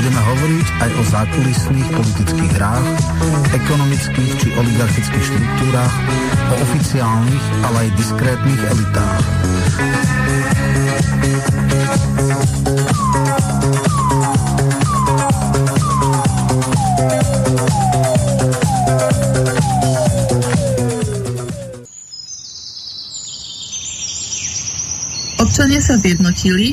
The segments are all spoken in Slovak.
Budeme hovoriť aj o zákulisných politických hrách, ekonomických či oligarchických štruktúrach, o oficiálnych, ale aj diskrétnych elitách. Občania sa zjednotili,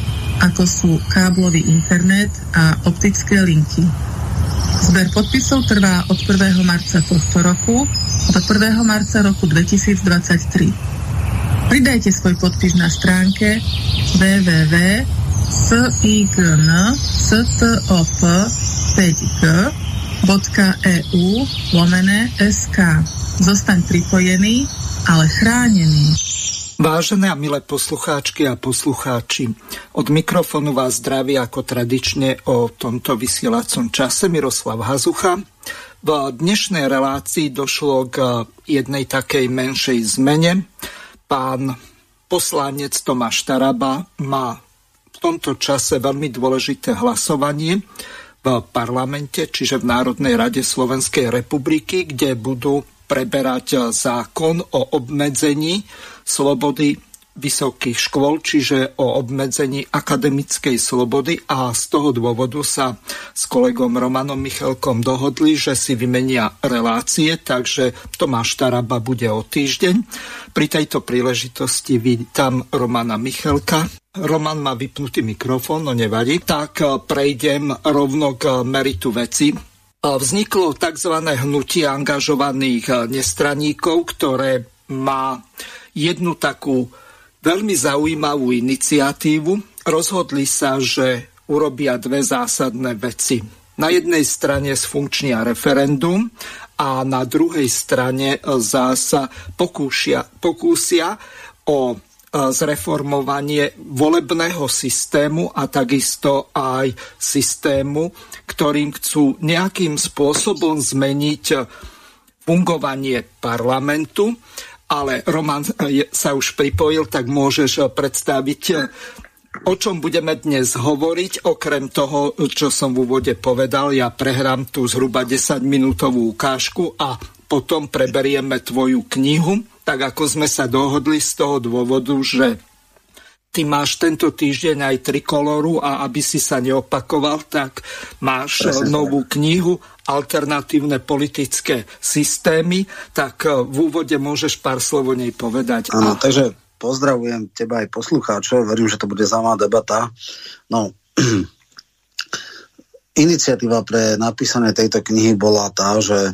ako sú káblový internet a optické linky. Zber podpisov trvá od 1. marca tohto roku do 1. marca roku 2023. Pridajte svoj podpis na stránke www.sign.stop5g.eu lomené SK. Zostaň pripojený, ale chránený. Vážené a milé poslucháčky a poslucháči, od mikrofónu vás zdraví ako tradične o tomto vysielacom čase Miroslav Hazucha. V dnešnej relácii došlo k jednej takej menšej zmene. Pán poslanec Tomáš Taraba má v tomto čase veľmi dôležité hlasovanie v parlamente, čiže v Národnej rade Slovenskej republiky, kde budú preberať zákon o obmedzení slobody vysokých škôl, čiže o obmedzení akademickej slobody a z toho dôvodu sa s kolegom Romanom Michalkom dohodli, že si vymenia relácie, takže Tomáš Taraba bude o týždeň. Pri tejto príležitosti vítam Romana Michalka. Roman má vypnutý mikrofón, no nevadí. Tak prejdem rovno k meritu veci. Vzniklo tzv. hnutie angažovaných nestraníkov, ktoré má jednu takú veľmi zaujímavú iniciatívu. Rozhodli sa, že urobia dve zásadné veci. Na jednej strane sfunkčnia referendum a na druhej strane zasa pokúšia, pokúsia o e, zreformovanie volebného systému a takisto aj systému, ktorým chcú nejakým spôsobom zmeniť fungovanie parlamentu ale Roman sa už pripojil, tak môžeš eh, predstaviť, eh, o čom budeme dnes hovoriť. Okrem toho, čo som v úvode povedal, ja prehrám tú zhruba 10-minútovú ukážku a potom preberieme tvoju knihu, tak ako sme sa dohodli z toho dôvodu, že ty máš tento týždeň aj trikoloru a aby si sa neopakoval, tak máš Presne novú knihu alternatívne politické systémy, tak e, v úvode môžeš pár slov o nej povedať. Áno, a... takže pozdravujem teba aj poslucháčov, verím, že to bude zaujímavá debata. No, iniciatíva pre napísanie tejto knihy bola tá, že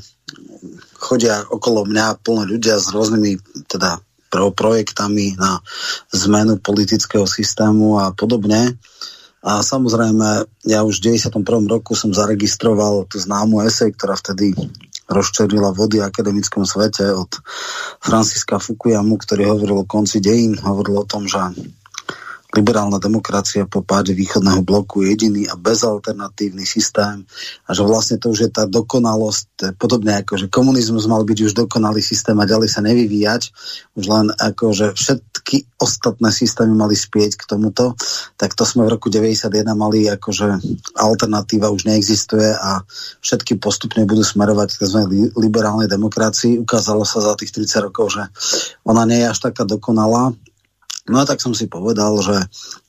chodia okolo mňa plno ľudia s rôznymi teda pro projektami na zmenu politického systému a podobne. A samozrejme, ja už v 91. roku som zaregistroval tú známu esej, ktorá vtedy rozčerila vody v akademickom svete od Franciska Fukuyamu, ktorý hovoril o konci dejín, hovoril o tom, že liberálna demokracia po páde východného bloku je jediný a bezalternatívny systém a že vlastne to už je tá dokonalosť, podobne ako, že komunizmus mal byť už dokonalý systém a ďalej sa nevyvíjať, už len ako, že všetky ostatné systémy mali spieť k tomuto, tak to sme v roku 91 mali ako, že alternatíva už neexistuje a všetky postupne budú smerovať k tzv. liberálnej demokracii. Ukázalo sa za tých 30 rokov, že ona nie je až taká dokonalá No a tak som si povedal, že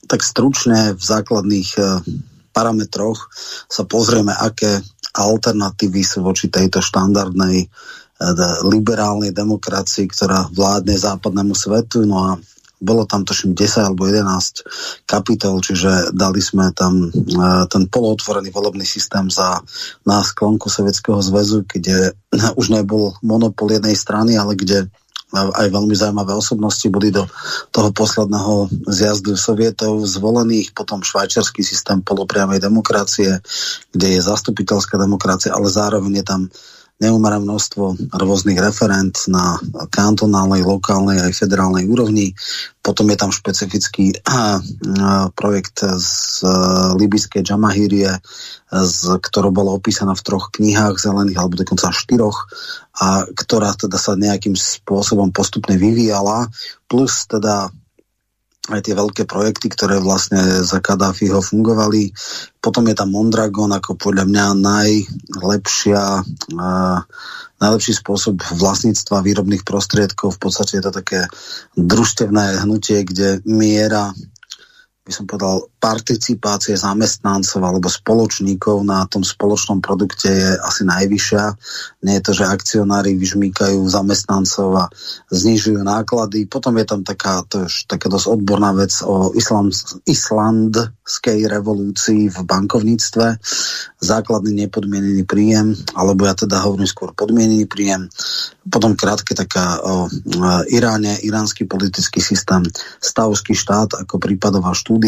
tak stručne v základných e, parametroch sa pozrieme, aké alternatívy sú voči tejto štandardnej liberálnej demokracii, ktorá vládne západnému svetu. No a bolo tam toším 10 alebo 11 kapitol, čiže dali sme tam uh, ten polootvorený volebný systém za na sklonku Sovietskeho zväzu, kde už nebol monopol jednej strany, ale kde aj veľmi zaujímavé osobnosti boli do toho posledného zjazdu sovietov zvolených, potom švajčiarsky systém polopriamej demokracie, kde je zastupiteľská demokracia, ale zároveň je tam neumerá množstvo rôznych referent na kantonálnej, lokálnej aj federálnej úrovni. Potom je tam špecifický projekt z libyskej Džamahírie, z, ktorou bolo opísaná v troch knihách zelených, alebo dokonca štyroch, a ktorá teda sa nejakým spôsobom postupne vyvíjala, plus teda aj tie veľké projekty, ktoré vlastne za Kadáfiho fungovali. Potom je tam Mondragon ako podľa mňa najlepšia, uh, najlepší spôsob vlastníctva výrobných prostriedkov. V podstate je to také družstevné hnutie, kde miera by som povedal, participácie zamestnancov alebo spoločníkov na tom spoločnom produkte je asi najvyššia. Nie je to, že akcionári vyžmýkajú zamestnancov a znižujú náklady. Potom je tam taká, to je taká dosť odborná vec o island, islandskej revolúcii v bankovníctve. Základný nepodmienený príjem, alebo ja teda hovorím skôr podmienený príjem. Potom krátke taká o Iráne, iránsky politický systém, stavský štát ako prípadová štúdia,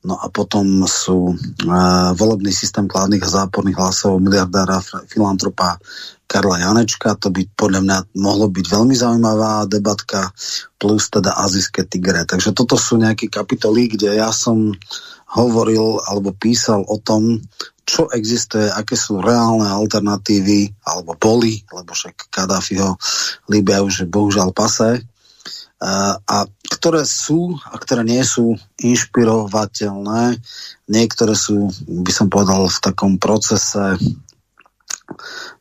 No a potom sú uh, volebný systém kladných a záporných hlasov miliardára filantropa Karla Janečka. To by podľa mňa mohlo byť veľmi zaujímavá debatka, plus teda azijské tigre. Takže toto sú nejaké kapitoly, kde ja som hovoril alebo písal o tom, čo existuje, aké sú reálne alternatívy, alebo boli, lebo však Kadáfiho Líbia už je bohužiaľ pase, a ktoré sú a ktoré nie sú inšpirovateľné. Niektoré sú, by som povedal, v takom procese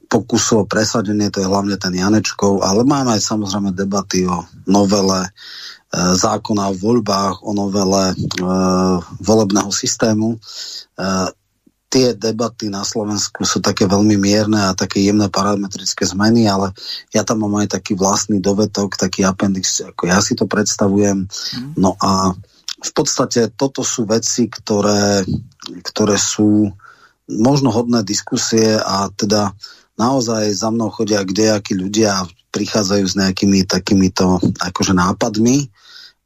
pokusu o presadenie, to je hlavne ten Janečkov, ale máme aj samozrejme debaty o novele e, zákona o voľbách, o novele e, volebného systému. E, tie debaty na Slovensku sú také veľmi mierne a také jemné parametrické zmeny, ale ja tam mám aj taký vlastný dovetok, taký appendix, ako ja si to predstavujem. Mm. No a v podstate toto sú veci, ktoré, ktoré sú možno hodné diskusie a teda naozaj za mnou chodia kdejakí ľudia prichádzajú s nejakými takýmito akože nápadmi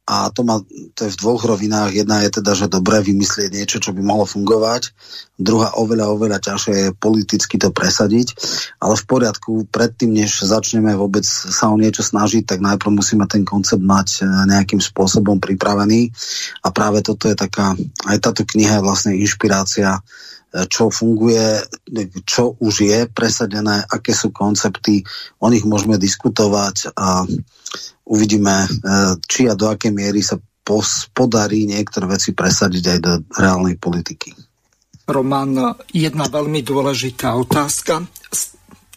a to, má, to je v dvoch rovinách. Jedna je teda, že dobre vymyslieť niečo, čo by mohlo fungovať. Druhá oveľa, oveľa ťažšie je politicky to presadiť. Ale v poriadku, predtým, než začneme vôbec sa o niečo snažiť, tak najprv musíme ten koncept mať e, nejakým spôsobom pripravený. A práve toto je taká, aj táto kniha je vlastne inšpirácia e, čo funguje, čo už je presadené, aké sú koncepty, o nich môžeme diskutovať a uvidíme, e, či a do akej miery sa podarí niektoré veci presadiť aj do reálnej politiky. Roman, jedna veľmi dôležitá otázka.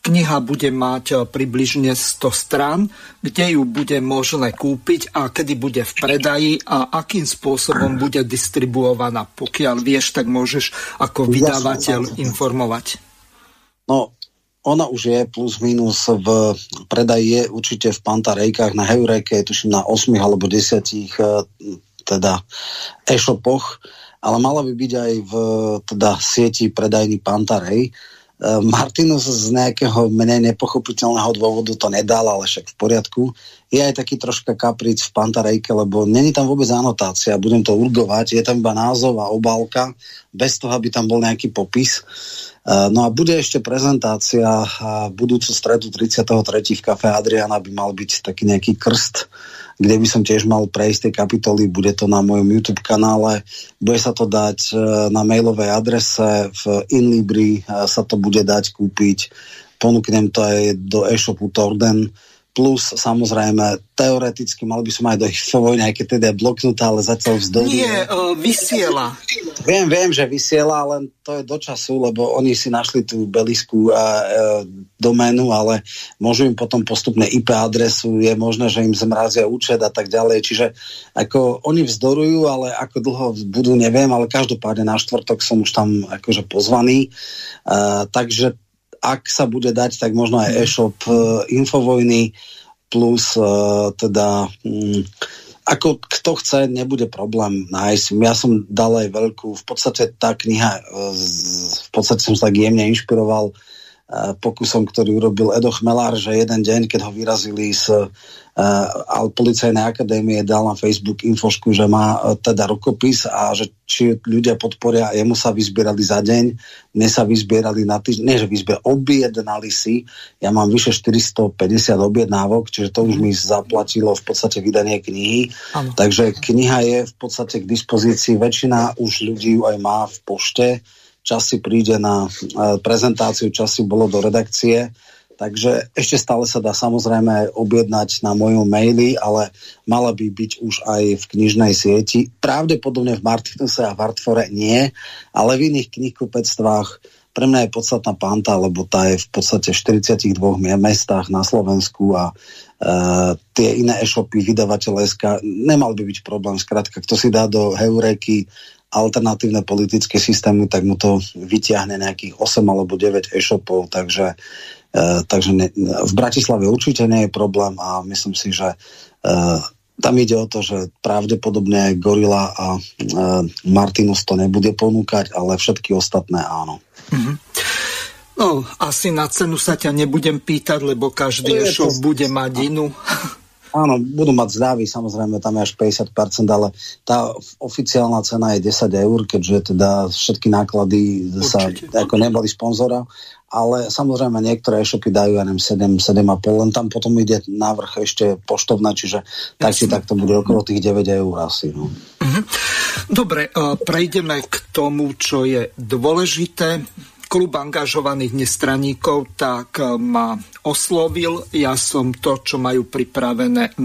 Kniha bude mať e, približne 100 strán, kde ju bude možné kúpiť a kedy bude v predaji a akým spôsobom bude distribuovaná. Pokiaľ vieš, tak môžeš ako vydávateľ informovať. No, ona už je plus minus v predaji, je určite v Pantarejkách, na Heureke, tuším na 8 alebo 10 eh, teda e-shopoch, ale mala by byť aj v teda sieti predajný Pantarej. Eh, Martinus z nejakého menej nepochopiteľného dôvodu to nedal, ale však v poriadku. Je aj taký troška kapric v Pantarejke, lebo není tam vôbec anotácia, budem to urgovať, je tam iba názov a obálka, bez toho, aby tam bol nejaký popis. Eh, no a bude ešte prezentácia budúcu stredu 33. v kafe Adriana by mal byť taký nejaký krst, kde by som tiež mal prejsť tie kapitoly, bude to na mojom YouTube kanále, bude sa to dať eh, na mailovej adrese, v Inlibri sa to bude dať kúpiť, ponúknem to aj do e-shopu Torden, plus samozrejme teoreticky mal by som aj do Infovojny, aj keď teda je bloknutá, ale zatiaľ vzdoru. Nie, uh, vysiela. Viem, viem, že vysiela, len to je do času, lebo oni si našli tú beliskú uh, uh, doménu, ale môžu im potom postupne IP adresu, je možné, že im zmrazia účet a tak ďalej, čiže ako oni vzdorujú, ale ako dlho budú, neviem, ale každopádne na štvrtok som už tam akože pozvaný, uh, takže ak sa bude dať, tak možno aj e-shop Infovojny plus teda mm, ako kto chce, nebude problém nájsť. Ja som dal aj veľkú, v podstate tá kniha, v podstate som sa tak jemne inšpiroval pokusom, ktorý urobil Edo Chmelár, že jeden deň, keď ho vyrazili z uh, policajnej akadémie, dal na Facebook infošku, že má uh, teda rukopis a že či ľudia podporia, jemu sa vyzbierali za deň, mne sa vyzbierali na týždeň, nie že vyzbierali, objednali si, ja mám vyše 450 objednávok, čiže to už mi zaplatilo v podstate vydanie knihy, ano. takže kniha je v podstate k dispozícii, väčšina už ľudí ju aj má v pošte, čas príde na e, prezentáciu, čas bolo do redakcie. Takže ešte stále sa dá samozrejme objednať na mojom maili, ale mala by byť už aj v knižnej sieti. Pravdepodobne v Martinuse a v Artfore nie, ale v iných knihkupectvách pre mňa je podstatná panta, lebo tá je v podstate v 42 mestách na Slovensku a uh, tie iné e-shopy, vydavateľ SK, nemal by byť problém. Skrátka, kto si dá do Heureky alternatívne politické systémy, tak mu to vyťahne nejakých 8 alebo 9 e-shopov, takže, e, takže ne, v Bratislave určite nie je problém a myslím si, že e, tam ide o to, že pravdepodobne Gorila a e, Martinus to nebude ponúkať, ale všetky ostatné áno. Mm-hmm. No, asi na cenu sa ťa nebudem pýtať, lebo každý e-shop bude mať inú. Áno, budú mať zľavy, samozrejme tam je až 50%, ale tá oficiálna cena je 10 eur, keďže teda všetky náklady Určite. sa ako neboli sponzora, ale samozrejme niektoré e-shopy dajú, ja neviem, 7, 7,5, len tam potom ide návrh ešte poštovná, čiže tak či tak to bude okolo tých 9 eur asi. No. Mhm. Dobre, prejdeme k tomu, čo je dôležité klub angažovaných nestraníkov tak eh, ma oslovil. Ja som to, čo majú pripravené,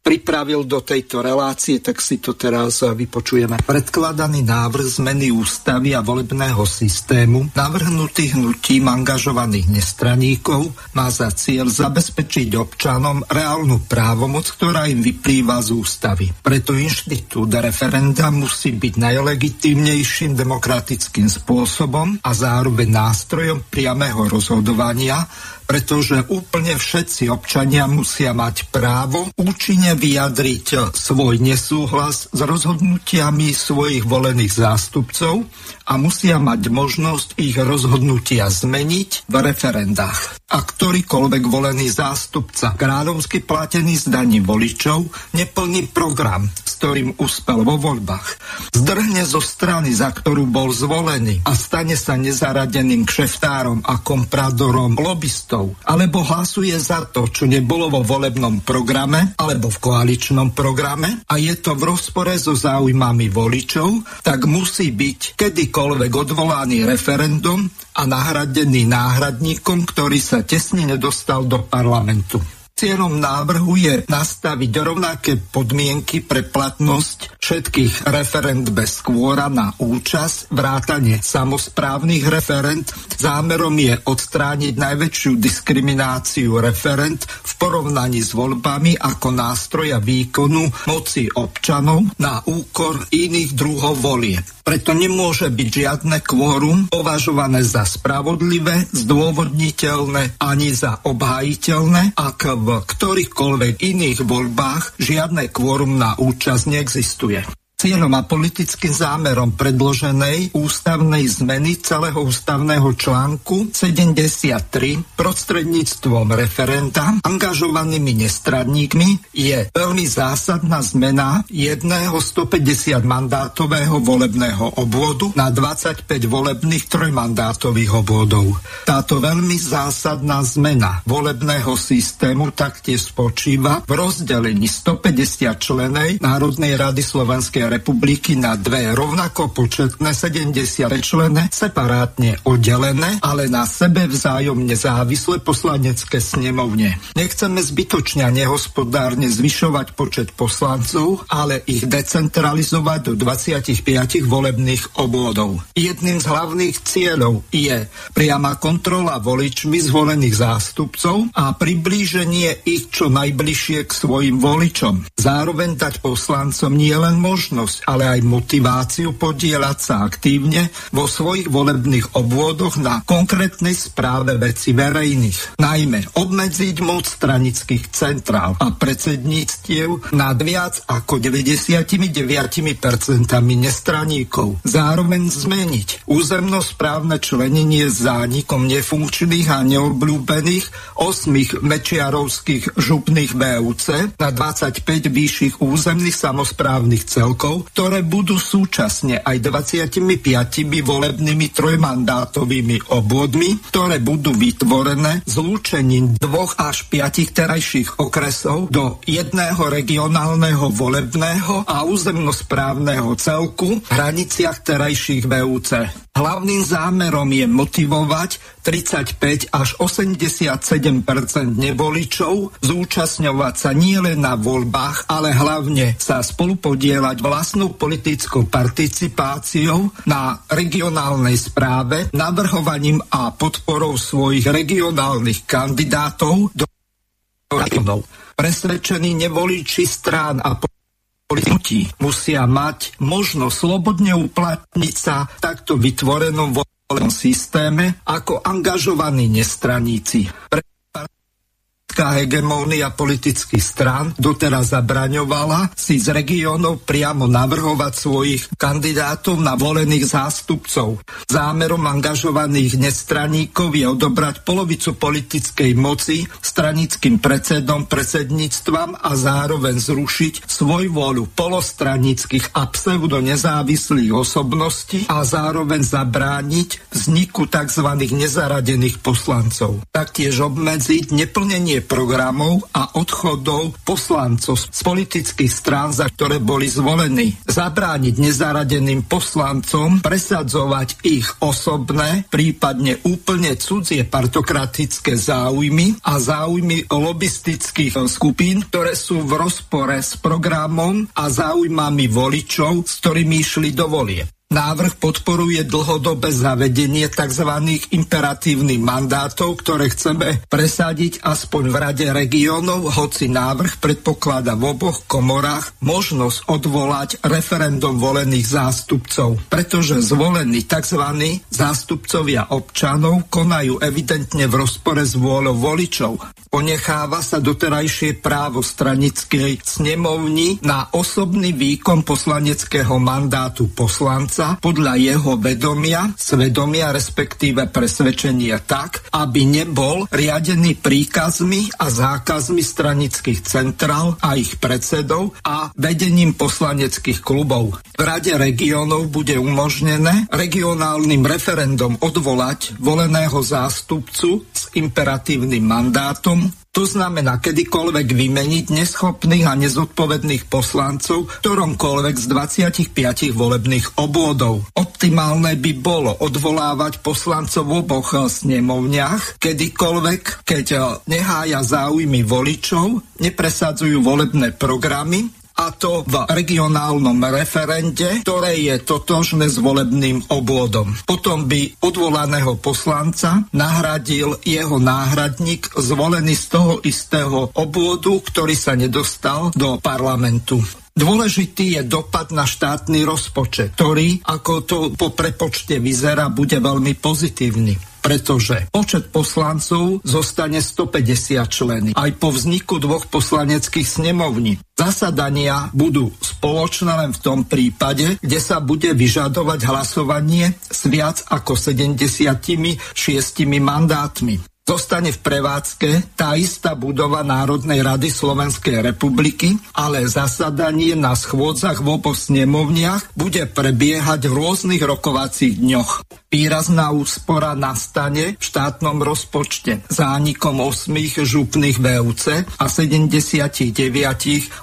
pripravil do tejto relácie, tak si to teraz vypočujeme. Predkladaný návrh zmeny ústavy a volebného systému navrhnutý hnutím angažovaných nestraníkov má za cieľ zabezpečiť občanom reálnu právomoc, ktorá im vyplýva z ústavy. Preto inštitút referenda musí byť najlegitímnejším demokratickým spôsobom a zároveň nástrojom priamého rozhodovania, pretože úplne všetci občania musia mať právo účinne vyjadriť svoj nesúhlas s rozhodnutiami svojich volených zástupcov a musia mať možnosť ich rozhodnutia zmeniť v referendách. A ktorýkoľvek volený zástupca, kráľovsky platený z daní voličov, neplní program, s ktorým uspel vo voľbách. Zdrhne zo strany, za ktorú bol zvolený a stane sa nezaradeným kšeftárom a kompradorom lobbystov alebo hlasuje za to, čo nebolo vo volebnom programe alebo v koaličnom programe a je to v rozpore so záujmami voličov, tak musí byť kedykoľvek odvolaný referendum a nahradený náhradníkom, ktorý sa tesne nedostal do parlamentu. Cieľom návrhu je nastaviť rovnaké podmienky pre platnosť všetkých referent bez skôra na účasť, vrátanie samozprávnych referent. Zámerom je odstrániť najväčšiu diskrimináciu referent v porovnaní s voľbami ako nástroja výkonu moci občanov na úkor iných druhov volie. Preto nemôže byť žiadne kvórum považované za spravodlivé, zdôvodniteľné ani za obhájiteľné, ak v ktorýchkoľvek iných voľbách žiadne kvórum na účasť neexistuje. Cieľom a politickým zámerom predloženej ústavnej zmeny celého ústavného článku 73 prostredníctvom referenta angažovanými nestradníkmi je veľmi zásadná zmena jedného 150 mandátového volebného obvodu na 25 volebných trojmandátových obvodov. Táto veľmi zásadná zmena volebného systému taktiež spočíva v rozdelení 150 členej Národnej rady Slovenskej republiky na dve rovnako početné 70 člené, separátne oddelené, ale na sebe vzájomne závislé poslanecké snemovne. Nechceme zbytočne a nehospodárne zvyšovať počet poslancov, ale ich decentralizovať do 25 volebných obvodov. Jedným z hlavných cieľov je priama kontrola voličmi zvolených zástupcov a priblíženie ich čo najbližšie k svojim voličom. Zároveň dať poslancom nielen možnosť možnosť, ale aj motiváciu podielať sa aktívne vo svojich volebných obvodoch na konkrétnej správe veci verejných. Najmä obmedziť moc stranických centrál a predsedníctiev nad viac ako 99% nestraníkov. Zároveň zmeniť územnosprávne členenie zánikom nefunkčných a neobľúbených osmých mečiarovských župných VUC na 25 vyšších územných samozprávnych celkov, ktoré budú súčasne aj 25 volebnými trojmandátovými obvodmi, ktoré budú vytvorené zlúčením dvoch až piatich terajších okresov do jedného regionálneho volebného a územnosprávneho celku v hraniciach terajších VUC. Hlavným zámerom je motivovať 35 až 87 nevoličov zúčastňovať sa nielen na voľbách, ale hlavne sa spolupodielať vlastnou politickou participáciou na regionálnej správe, navrhovaním a podporou svojich regionálnych kandidátov do regionov. Presvedčení nevoliči strán a politici musia mať možnosť slobodne uplatniť sa takto vytvorenom systéme ako angažovaní nestraníci. Pre politická hegemónia politických strán doteraz zabraňovala si z regiónov priamo navrhovať svojich kandidátov na volených zástupcov. Zámerom angažovaných nestraníkov je odobrať polovicu politickej moci stranickým predsedom predsedníctvam a zároveň zrušiť svoj vôľu polostranických a pseudo nezávislých osobností a zároveň zabrániť vzniku tzv. nezaradených poslancov. Taktiež obmedziť neplnenie programov a odchodov poslancov z politických strán, za ktoré boli zvolení. Zabrániť nezaradeným poslancom presadzovať ich osobné, prípadne úplne cudzie partokratické záujmy a záujmy lobistických skupín, ktoré sú v rozpore s programom a záujmami voličov, s ktorými išli do volie. Návrh podporuje dlhodobé zavedenie tzv. imperatívnych mandátov, ktoré chceme presadiť aspoň v Rade regiónov, hoci návrh predpokladá v oboch komorách možnosť odvolať referendum volených zástupcov, pretože zvolení tzv. zástupcovia občanov konajú evidentne v rozpore s vôľou voličov. Ponecháva sa doterajšie právo stranickej snemovni na osobný výkon poslaneckého mandátu poslanca sa podľa jeho vedomia, svedomia, respektíve presvedčenia tak, aby nebol riadený príkazmi a zákazmi stranických centrál a ich predsedov a vedením poslaneckých klubov. V Rade regiónov bude umožnené regionálnym referendum odvolať voleného zástupcu s imperatívnym mandátom to znamená kedykoľvek vymeniť neschopných a nezodpovedných poslancov ktoromkoľvek z 25 volebných obvodov. Optimálne by bolo odvolávať poslancov v oboch snemovniach, kedykoľvek, keď nehája záujmy voličov, nepresadzujú volebné programy a to v regionálnom referende, ktoré je totožné s volebným obvodom. Potom by odvolaného poslanca nahradil jeho náhradník zvolený z toho istého obvodu, ktorý sa nedostal do parlamentu. Dôležitý je dopad na štátny rozpočet, ktorý, ako to po prepočte vyzerá, bude veľmi pozitívny pretože počet poslancov zostane 150 členy. Aj po vzniku dvoch poslaneckých snemovní. Zasadania budú spoločné len v tom prípade, kde sa bude vyžadovať hlasovanie s viac ako 76 mandátmi zostane v prevádzke tá istá budova Národnej rady Slovenskej republiky, ale zasadanie na schôdzach v oboch snemovniach bude prebiehať v rôznych rokovacích dňoch. Výrazná úspora nastane v štátnom rozpočte. Zánikom 8 župných VUC a 79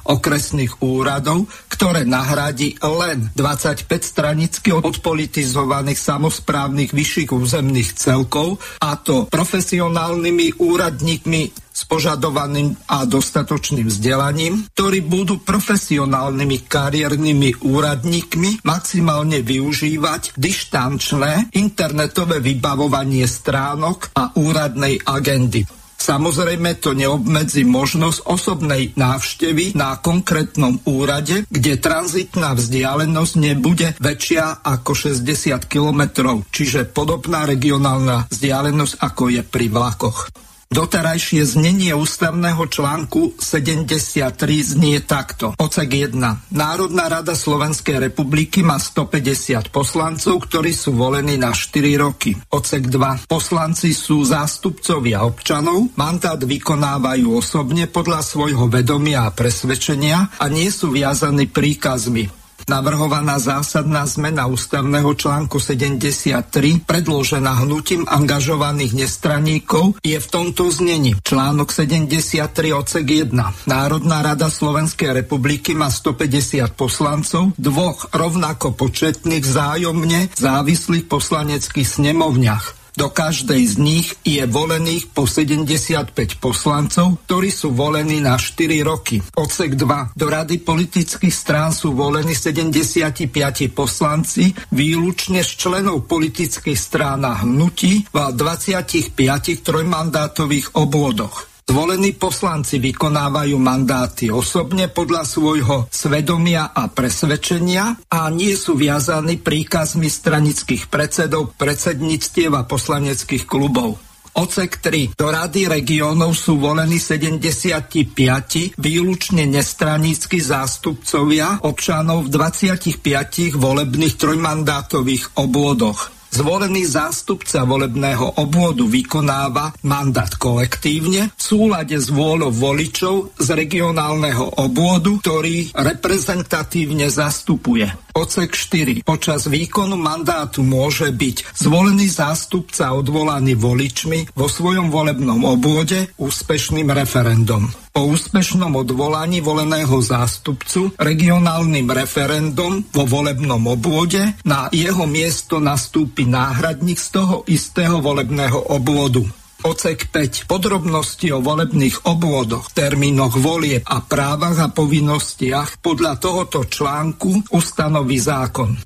okresných úradov, ktoré nahradí len 25 stranicky odpolitizovaných samozprávnych vyšších územných celkov a to profesionálnymi úradníkmi s požadovaným a dostatočným vzdelaním, ktorí budú profesionálnymi kariérnymi úradníkmi maximálne využívať dištančné internetové vybavovanie stránok a úradnej agendy. Samozrejme to neobmedzí možnosť osobnej návštevy na konkrétnom úrade, kde tranzitná vzdialenosť nebude väčšia ako 60 km, čiže podobná regionálna vzdialenosť ako je pri vlakoch. Doterajšie znenie ústavného článku 73 znie takto. Ocek 1. Národná rada Slovenskej republiky má 150 poslancov, ktorí sú volení na 4 roky. Ocek 2. Poslanci sú zástupcovia občanov, mandát vykonávajú osobne podľa svojho vedomia a presvedčenia a nie sú viazaní príkazmi. Navrhovaná zásadná zmena ústavného článku 73, predložená hnutím angažovaných nestraníkov, je v tomto znení. Článok 73 odsek 1. Národná rada Slovenskej republiky má 150 poslancov, dvoch rovnako početných vzájomne závislých poslaneckých snemovniach. Do každej z nich je volených po 75 poslancov, ktorí sú volení na 4 roky. Odsek 2. Do rady politických strán sú volení 75 poslanci, výlučne z členov politických strán a hnutí v 25 trojmandátových obvodoch. Zvolení poslanci vykonávajú mandáty osobne podľa svojho svedomia a presvedčenia a nie sú viazaní príkazmi stranických predsedov, predsedníctiev a poslaneckých klubov. Ocek 3. Do Rady regiónov sú volení 75 výlučne nestranícky zástupcovia občanov v 25 volebných trojmandátových obvodoch. Zvolený zástupca volebného obvodu vykonáva mandát kolektívne v súlade s vôľou voličov z regionálneho obvodu, ktorý reprezentatívne zastupuje. Ocek 4. Počas výkonu mandátu môže byť zvolený zástupca odvolaný voličmi vo svojom volebnom obvode úspešným referendum po úspešnom odvolaní voleného zástupcu regionálnym referendum vo volebnom obvode na jeho miesto nastúpi náhradník z toho istého volebného obvodu. Ocek 5. Podrobnosti o volebných obvodoch, termínoch volieb a právach a povinnostiach podľa tohoto článku ustanoví zákon.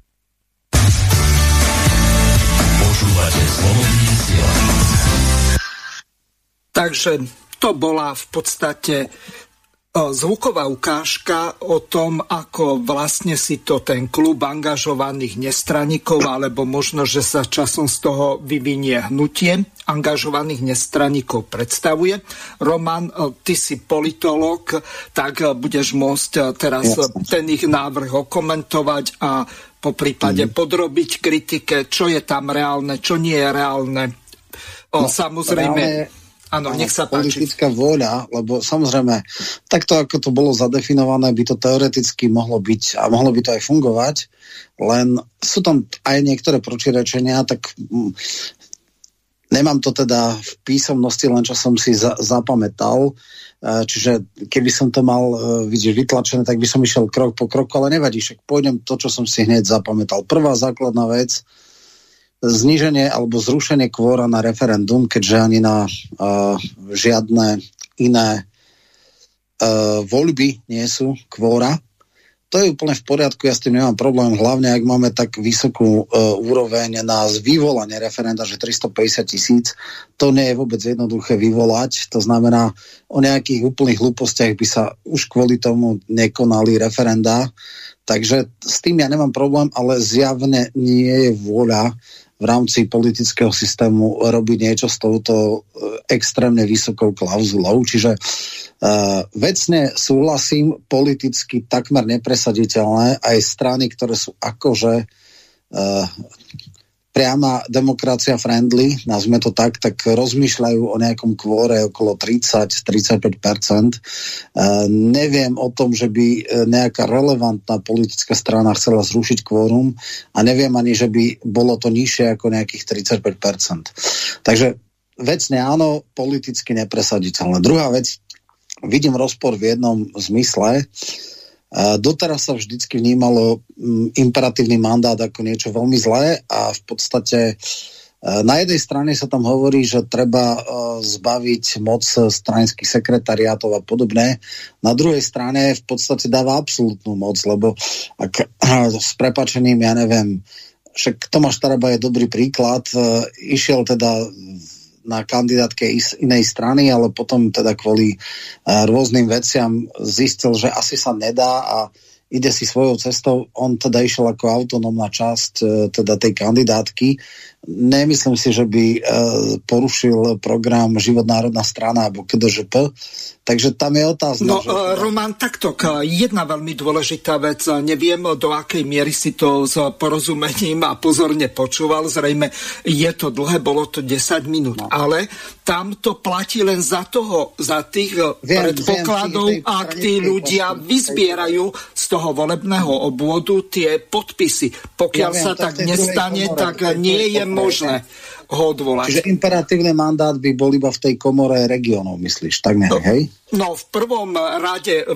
Takže to bola v podstate zvuková ukážka o tom, ako vlastne si to ten klub angažovaných nestraníkov, alebo možno, že sa časom z toho vyvinie hnutie angažovaných nestraníkov predstavuje. Roman, ty si politolog, tak budeš môcť teraz ten ich návrh okomentovať a po prípade mm. podrobiť kritike, čo je tam reálne, čo nie je reálne. O, no, samozrejme, reálne Áno, nech sa páči. Politická vôľa, lebo samozrejme, takto ako to bolo zadefinované, by to teoreticky mohlo byť a mohlo by to aj fungovať, len sú tam aj niektoré protirečenia, tak mm, nemám to teda v písomnosti, len čo som si za, zapamätal, e, čiže keby som to mal e, vidieť vytlačené, tak by som išiel krok po kroku, ale nevadí, však pôjdem to, čo som si hneď zapamätal. Prvá základná vec, zníženie alebo zrušenie kvóra na referendum, keďže ani na uh, žiadne iné uh, voľby nie sú kvóra. To je úplne v poriadku, ja s tým nemám problém, hlavne ak máme tak vysokú uh, úroveň na vyvolanie referenda, že 350 tisíc, to nie je vôbec jednoduché vyvolať, to znamená, o nejakých úplných hlúpostiach by sa už kvôli tomu nekonali referenda, takže s tým ja nemám problém, ale zjavne nie je vôľa v rámci politického systému robiť niečo s touto e, extrémne vysokou klauzulou. Čiže uh, vecne súhlasím, politicky takmer nepresaditeľné aj strany, ktoré sú akože uh, priama demokracia friendly, nazme to tak, tak rozmýšľajú o nejakom kvóre okolo 30-35%. Uh, neviem o tom, že by e, nejaká relevantná politická strana chcela zrušiť kvórum a neviem ani, že by bolo to nižšie ako nejakých 35%. Takže vecne áno, politicky nepresaditeľné. Druhá vec, vidím rozpor v jednom zmysle, Doteraz sa vždycky vnímalo mm, imperatívny mandát ako niečo veľmi zlé a v podstate e, na jednej strane sa tam hovorí, že treba e, zbaviť moc stranických sekretariátov a podobné. Na druhej strane v podstate dáva absolútnu moc, lebo ak s prepačením, ja neviem, však Tomáš Taraba je dobrý príklad, e, išiel teda na kandidátke inej strany, ale potom teda kvôli rôznym veciam zistil, že asi sa nedá a ide si svojou cestou. On teda išiel ako autonómna časť teda tej kandidátky Nemyslím si, že by uh, porušil program Život národná strana alebo KDŽP. Takže tam je otázka. No, že... Uh, Roman, takto, jedna veľmi dôležitá vec. Neviem, do akej miery si to s porozumením a pozorne počúval. Zrejme je to dlhé, bolo to 10 minút. No. Ale tam to platí len za toho, za tých viem, predpokladov, viem, ak tí ľudia vyzbierajú z toho volebného obvodu tie podpisy. Pokiaľ ja viem, sa tak nestane, tak nie je možné ho odvolať. Čiže imperatívny mandát by bol iba v tej komore regionov, myslíš? Tak ne, no, hej? No, v prvom rade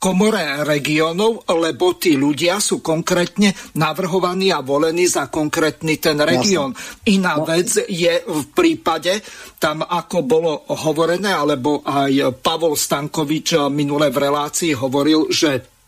komore regionov, lebo tí ľudia sú konkrétne navrhovaní a volení za konkrétny ten región. Iná no. vec je v prípade, tam ako bolo hovorené, alebo aj Pavol Stankovič minule v relácii hovoril, že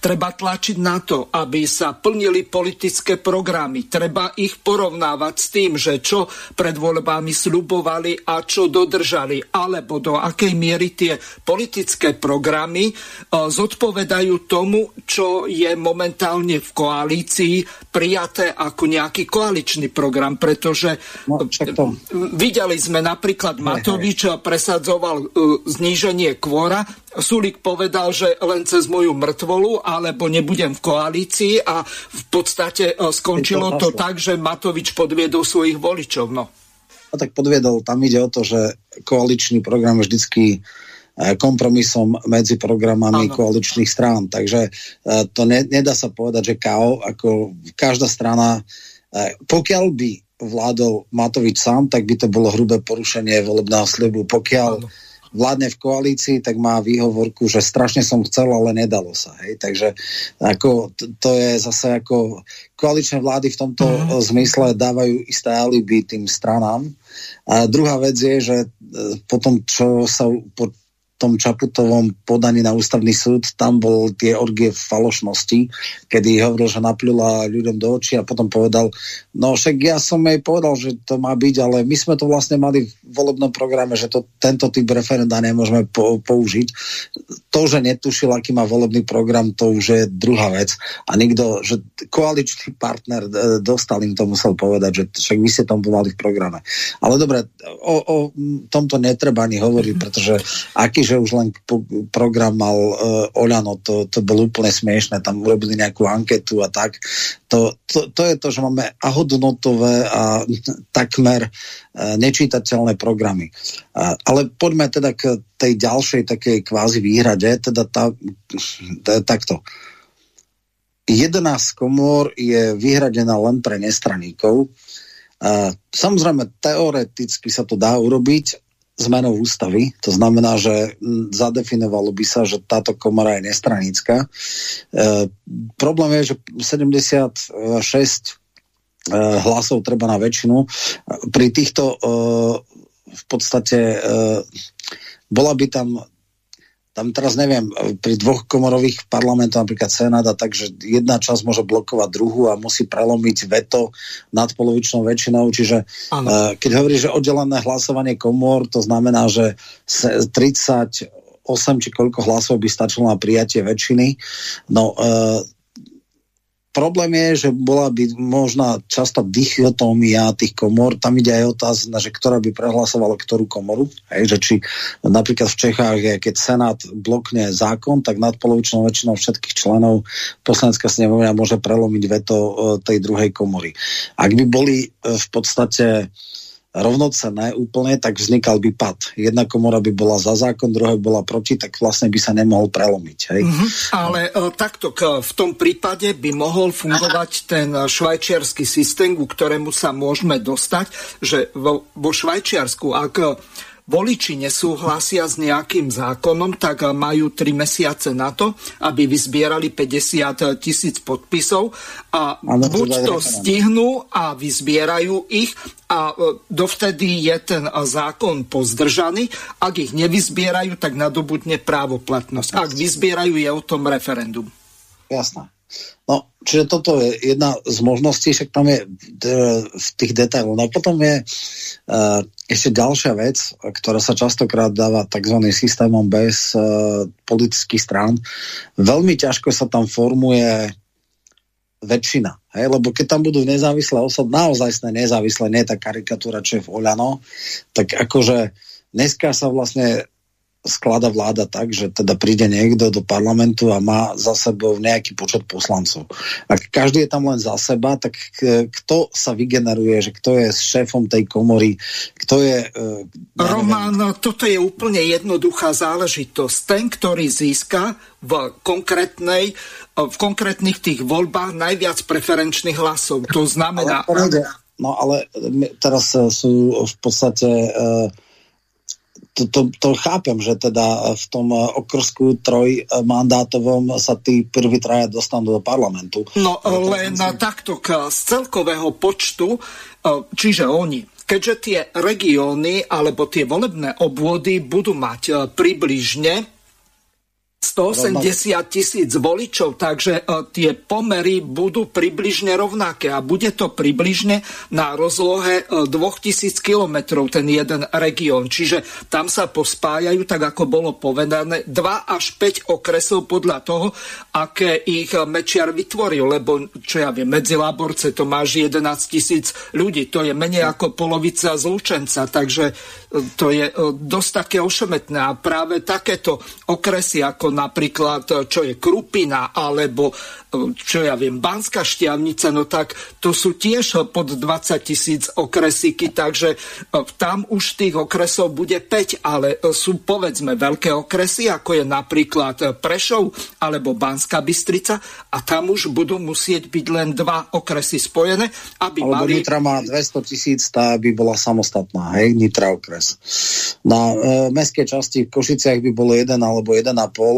Treba tlačiť na to, aby sa plnili politické programy. Treba ich porovnávať s tým, že čo pred voľbami slubovali a čo dodržali, alebo do akej miery tie politické programy e, zodpovedajú tomu, čo je momentálne v koalícii prijaté ako nejaký koaličný program, pretože no, videli sme napríklad Matovič presadzoval e, zníženie kvóra, Sulik povedal, že len cez moju mŕtvolu, alebo nebudem v koalícii a v podstate e, skončilo to tak, že Matovič podviedol svojich voličov. No. A tak podviedol, tam ide o to, že koaličný program vždycky e, kompromisom medzi programami ano. koaličných strán. Takže e, to ne, nedá sa povedať, že KO, ako každá strana, pokiaľ by vládol Matovič sám, tak by to bolo hrubé porušenie volebného slibu. Pokiaľ ano vládne v koalícii, tak má výhovorku, že strašne som chcel, ale nedalo sa. Hej? Takže ako, to je zase ako koaličné vlády v tomto mm. zmysle dávajú isté alibi tým stranám. A druhá vec je, že e, potom, čo sa po tom Čaputovom podaní na ústavný súd, tam bol tie orgie falošnosti, kedy hovoril, že napľula ľuďom do očí a potom povedal, no však ja som jej povedal, že to má byť, ale my sme to vlastne mali v volebnom programe, že to, tento typ referenda nemôžeme po, použiť. To, že netušil, aký má volebný program, to už je druhá vec. A nikto, že koaličný partner e, dostal im to musel povedať, že však vy ste tom mali v programe. Ale dobre, o, o tomto netreba ani hovoriť, pretože aký že už len program mal uh, Oľano, to, to bolo úplne smiešne, tam urobili nejakú anketu a tak. To, to, to je to, že máme ahodnotové a takmer uh, nečítateľné programy. Uh, ale poďme teda k tej ďalšej takej kvázi výhrade, teda tá, tá, takto. 11 komôr je vyhradená len pre nestraníkov. Samozrejme, teoreticky sa to dá urobiť, zmenou ústavy. To znamená, že zadefinovalo by sa, že táto komora je nestranická. E, problém je, že 76 e, hlasov treba na väčšinu. Pri týchto e, v podstate e, bola by tam tam teraz neviem, pri dvoch komorových parlamentoch, napríklad Senát, a takže jedna časť môže blokovať druhú a musí prelomiť veto nad polovičnou väčšinou, čiže uh, keď hovorí, že oddelené hlasovanie komor, to znamená, že 38 či koľko hlasov by stačilo na prijatie väčšiny. No, uh, Problém je, že bola by možná často dichotómia tých komor. Tam ide aj otázka, že ktorá by prehlasovala ktorú komoru. Hej, že či napríklad v Čechách, keď Senát blokne zákon, tak nadpolovičnou väčšinou všetkých členov poslanecká snemovňa môže prelomiť veto e, tej druhej komory. Ak by boli e, v podstate rovnocenné úplne, tak vznikal by pad. Jedna komora by bola za zákon, druhá by bola proti, tak vlastne by sa nemohol prelomiť. Hej? Mm-hmm, ale e, takto, v tom prípade by mohol fungovať ten švajčiarsky systém, ku ktorému sa môžeme dostať, že vo, vo Švajčiarsku, ak voliči nesúhlasia s nejakým zákonom, tak majú 3 mesiace na to, aby vyzbierali 50 tisíc podpisov a ano, buď to stihnú a vyzbierajú ich a e, dovtedy je ten zákon pozdržaný. Ak ich nevyzbierajú, tak nadobudne právoplatnosť. Ak vyzbierajú, je o tom referendum. Jasné. No, čiže toto je jedna z možností, však tam je v tých detailoch. No a potom je uh, ešte ďalšia vec, ktorá sa častokrát dáva tzv. systémom bez uh, politických strán. Veľmi ťažko sa tam formuje väčšina. Hej? Lebo keď tam budú nezávislé osoby, naozaj nezávislé, nie tá karikatúra, čo je v Oľano, tak akože dneska sa vlastne sklada vláda tak, že teda príde niekto do parlamentu a má za sebou nejaký počet poslancov. Ak každý je tam len za seba, tak kto sa vygeneruje, že kto je šéfom tej komory, kto je... Uh, Román, neviem. toto je úplne jednoduchá záležitosť. Ten, ktorý získa v konkrétnej v konkrétnych tých voľbách najviac preferenčných hlasov. To znamená... Ale, no ale teraz sú v podstate uh, to, to, to chápem, že teda v tom okrsku trojmandátovom sa tí prví traja dostanú do parlamentu. No len myslím... takto z celkového počtu, čiže oni, keďže tie regióny alebo tie volebné obvody budú mať približne 180 tisíc voličov, takže uh, tie pomery budú približne rovnaké a bude to približne na rozlohe uh, e, 2000 kilometrov ten jeden región. Čiže tam sa pospájajú, tak ako bolo povedané, 2 až 5 okresov podľa toho, aké ich Mečiar vytvoril, lebo čo ja viem, medzi Laborce to máš 11 tisíc ľudí, to je menej ako polovica zlučenca, takže uh, to je dosť také ošemetné a práve takéto okresy ako napríklad, e, čo je Krupina, alebo e, čo ja viem, Banská šťavnica, no tak to sú tiež pod 20 tisíc okresíky, takže e, tam už tých okresov bude 5, ale sú povedzme veľké okresy, ako je napríklad Prešov alebo Banská Bystrica a tam už budú musieť byť len dva okresy spojené, aby Alebo mali... Nitra má 200 tisíc, tá by bola samostatná, hej, Nitra okres. Na e, mestskej časti v Košiciach by bolo jeden alebo 1,5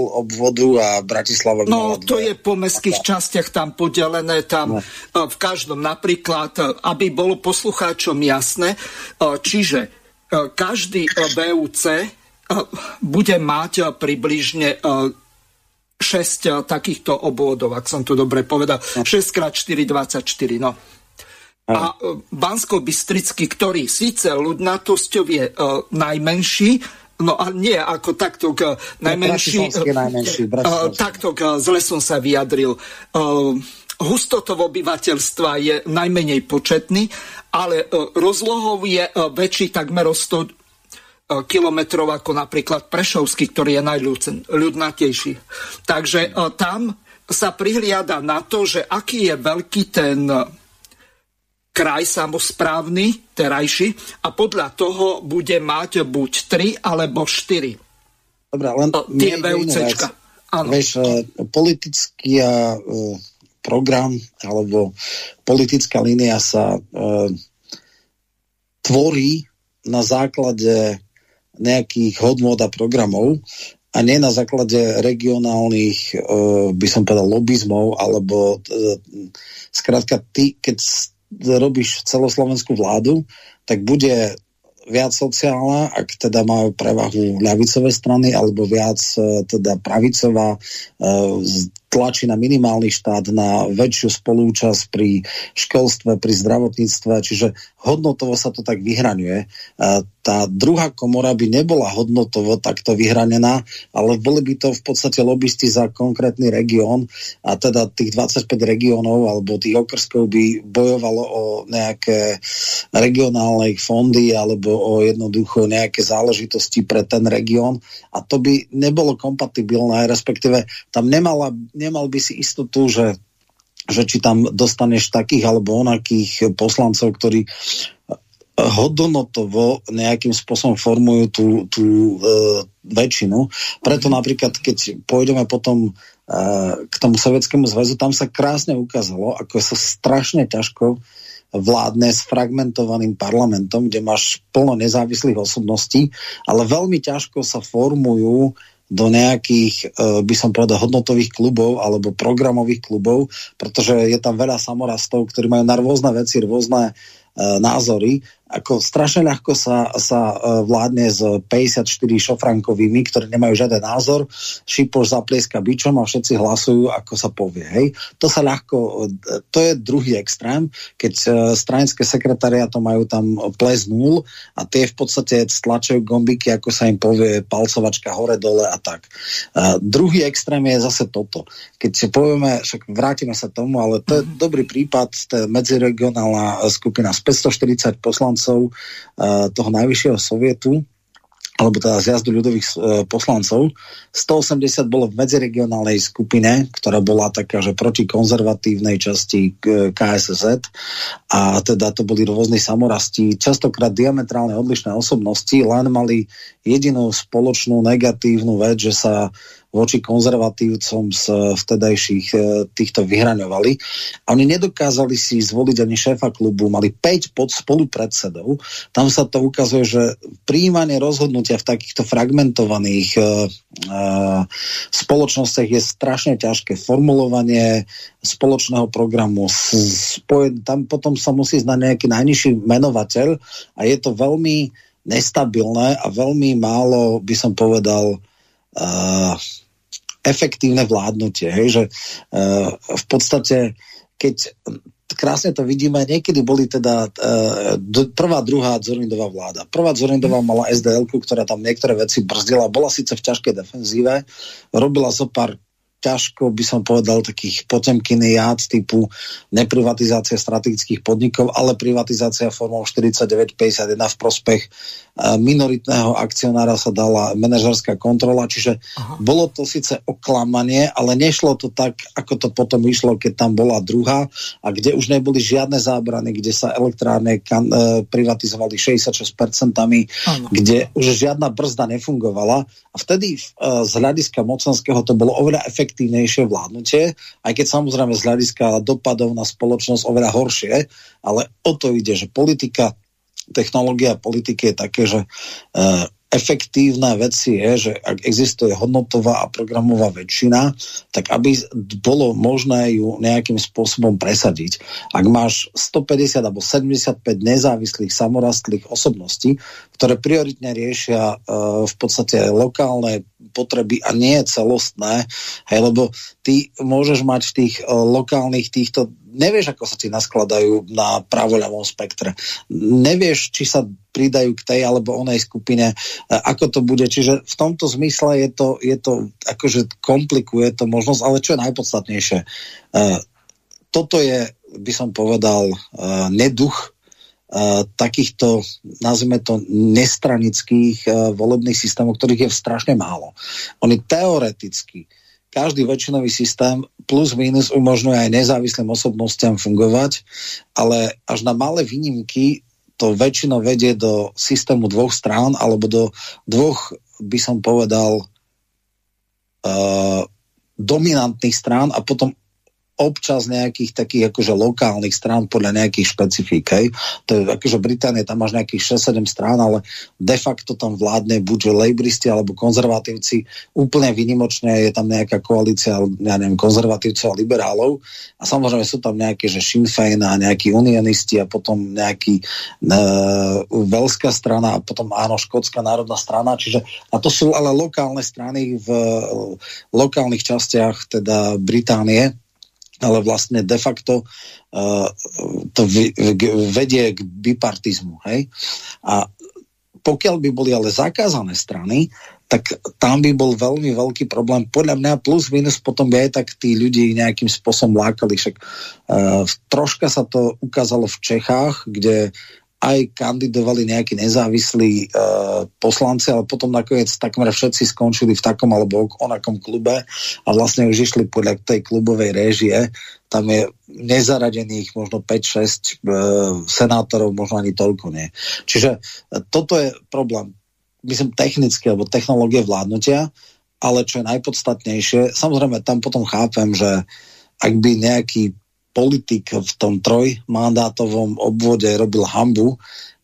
obvodu a Bratislava No, to je po mestských častiach tam podelené, tam no. E, v každom napríklad, e, aby bolo poslucháčom jasné, e, čiže každý VUC bude mať približne 6 takýchto obvodov, ak som to dobre povedal. 6x4, 24, no. A Bansko-Bystrický, ktorý síce ľudnatosťou je najmenší, No a nie ako takto k najmenší... najmenší takto k zle som sa vyjadril. Hustotov obyvateľstva je najmenej početný, ale uh, rozlohov je uh, väčší takmer o 100 kilometrov ako napríklad Prešovský, ktorý je najľudnatejší. Takže tam sa prihliada na to, že aký je veľký ten kraj samozprávny, terajší, a podľa toho bude mať buď 3 alebo 4. Dobre, len tie VUCčka. Vieš, e, politický uh, program alebo politická línia sa uh, tvorí na základe nejakých hodnot a programov a nie na základe regionálnych, uh, by som povedal, lobizmov, alebo skrátka ty, keď robíš celoslovenskú vládu, tak bude viac sociálna, ak teda majú prevahu ľavicové strany, alebo viac e, teda pravicová, e, tlačí na minimálny štát, na väčšiu spolúčasť pri školstve, pri zdravotníctve, čiže hodnotovo sa to tak vyhraňuje. Tá druhá komora by nebola hodnotovo takto vyhranená, ale boli by to v podstate lobbysti za konkrétny región a teda tých 25 regiónov alebo tých okrskov by bojovalo o nejaké regionálne fondy alebo o jednoducho nejaké záležitosti pre ten región a to by nebolo kompatibilné, respektíve tam nemala nemal by si istotu, že, že či tam dostaneš takých alebo onakých poslancov, ktorí hodnotovo nejakým spôsobom formujú tú, tú e, väčšinu. Preto napríklad, keď pôjdeme potom e, k tomu Sovietskému zväzu, tam sa krásne ukázalo, ako sa strašne ťažko vládne s fragmentovaným parlamentom, kde máš plno nezávislých osobností, ale veľmi ťažko sa formujú do nejakých, e, by som povedal, hodnotových klubov alebo programových klubov, pretože je tam veľa samorastov, ktorí majú na rôzne veci rôzne e, názory ako strašne ľahko sa, sa uh, vládne s 54 šofrankovými, ktorí nemajú žiaden názor, šipoš zaplieska bičom a všetci hlasujú, ako sa povie. Hej. To sa ľahko, to je druhý extrém, keď uh, stranické sekretariáto majú tam ples nul a tie v podstate stlačajú gombiky, ako sa im povie, palcovačka hore, dole a tak. Uh, druhý extrém je zase toto. Keď si povieme, však vrátime sa tomu, ale to je mm-hmm. dobrý prípad, to je medziregionálna skupina z 540 poslancov poslancov eh, toho najvyššieho sovietu, alebo teda zjazdu ľudových e, poslancov. 180 bolo v medziregionálnej skupine, ktorá bola taká, že proti konzervatívnej časti KSZ a teda to boli rôzni samorasti, častokrát diametrálne odlišné osobnosti, len mali jedinú spoločnú negatívnu vec, že sa voči konzervatívcom z vtedajších e, týchto vyhraňovali. A oni nedokázali si zvoliť ani šéfa klubu, mali 5 pod spolupredsedov. Tam sa to ukazuje, že príjmanie rozhodnutia v takýchto fragmentovaných uh, spoločnostiach je strašne ťažké. Formulovanie spoločného programu, spojen, tam potom sa musí znať nejaký najnižší menovateľ a je to veľmi nestabilné a veľmi málo, by som povedal, uh, efektívne vládnutie. Hej, že uh, v podstate, keď krásne to vidíme, niekedy boli teda uh, prvá, druhá Zorindová vláda. Prvá Zorindová mala SDL, ktorá tam niektoré veci brzdila, bola síce v ťažkej defenzíve, robila zo pár ťažko by som povedal takých potemkiniát typu neprivatizácia strategických podnikov, ale privatizácia formou 4951 v prospech minoritného akcionára sa dala manažerská kontrola, čiže Aha. bolo to síce oklamanie, ale nešlo to tak, ako to potom išlo, keď tam bola druhá a kde už neboli žiadne zábrany, kde sa elektrárne kan, e, privatizovali 66%, Aha. kde už žiadna brzda nefungovala a vtedy e, z hľadiska mocenského to bolo oveľa efektívnejšie vládnutie, aj keď samozrejme z hľadiska dopadov na spoločnosť oveľa horšie, ale o to ide, že politika technológia politiky je také, že uh, efektívna vec je, že ak existuje hodnotová a programová väčšina, tak aby bolo možné ju nejakým spôsobom presadiť. Ak máš 150 alebo 75 nezávislých samorastlých osobností, ktoré prioritne riešia uh, v podstate lokálne potreby a nie celostné, hej, lebo ty môžeš mať v tých uh, lokálnych týchto nevieš, ako sa ti naskladajú na pravoľavom spektre. Nevieš, či sa pridajú k tej alebo onej skupine, e, ako to bude. Čiže v tomto zmysle je to, je to akože komplikuje to možnosť, ale čo je najpodstatnejšie, e, toto je, by som povedal, e, neduch takýchto, nazvime to, nestranických volebných systémov, ktorých je strašne málo. Oni teoreticky každý väčšinový systém plus minus umožňuje aj nezávislým osobnostiam fungovať, ale až na malé výnimky to väčšinou vedie do systému dvoch strán alebo do dvoch, by som povedal, uh, dominantných strán a potom občas nejakých takých akože lokálnych strán podľa nejakých špecifík. Hej. To je akože Británie, tam máš nejakých 6-7 strán, ale de facto tam vládne buď lejbristi alebo konzervatívci. Úplne vynimočne je tam nejaká koalícia, ja neviem, konzervatívcov a liberálov. A samozrejme sú tam nejaké, že Sinn Féin a nejakí unionisti a potom nejaký e, Velská strana a potom áno, Škótska národná strana. Čiže, a to sú ale lokálne strany v e, lokálnych častiach teda Británie ale vlastne de facto uh, to vedie k bipartizmu. Hej? A pokiaľ by boli ale zakázané strany, tak tam by bol veľmi veľký problém. Podľa mňa plus minus potom by aj tak tí ľudí nejakým spôsobom lákali. Však uh, troška sa to ukázalo v Čechách, kde aj kandidovali nejakí nezávislí uh, poslanci, ale potom nakoniec takmer všetci skončili v takom alebo onakom klube a vlastne už išli podľa tej klubovej réžie. Tam je nezaradených možno 5-6 uh, e, senátorov, možno ani toľko nie. Čiže uh, toto je problém, myslím, technicky alebo technológie vládnutia, ale čo je najpodstatnejšie, samozrejme tam potom chápem, že ak by nejaký politik v tom trojmandátovom obvode robil hambu,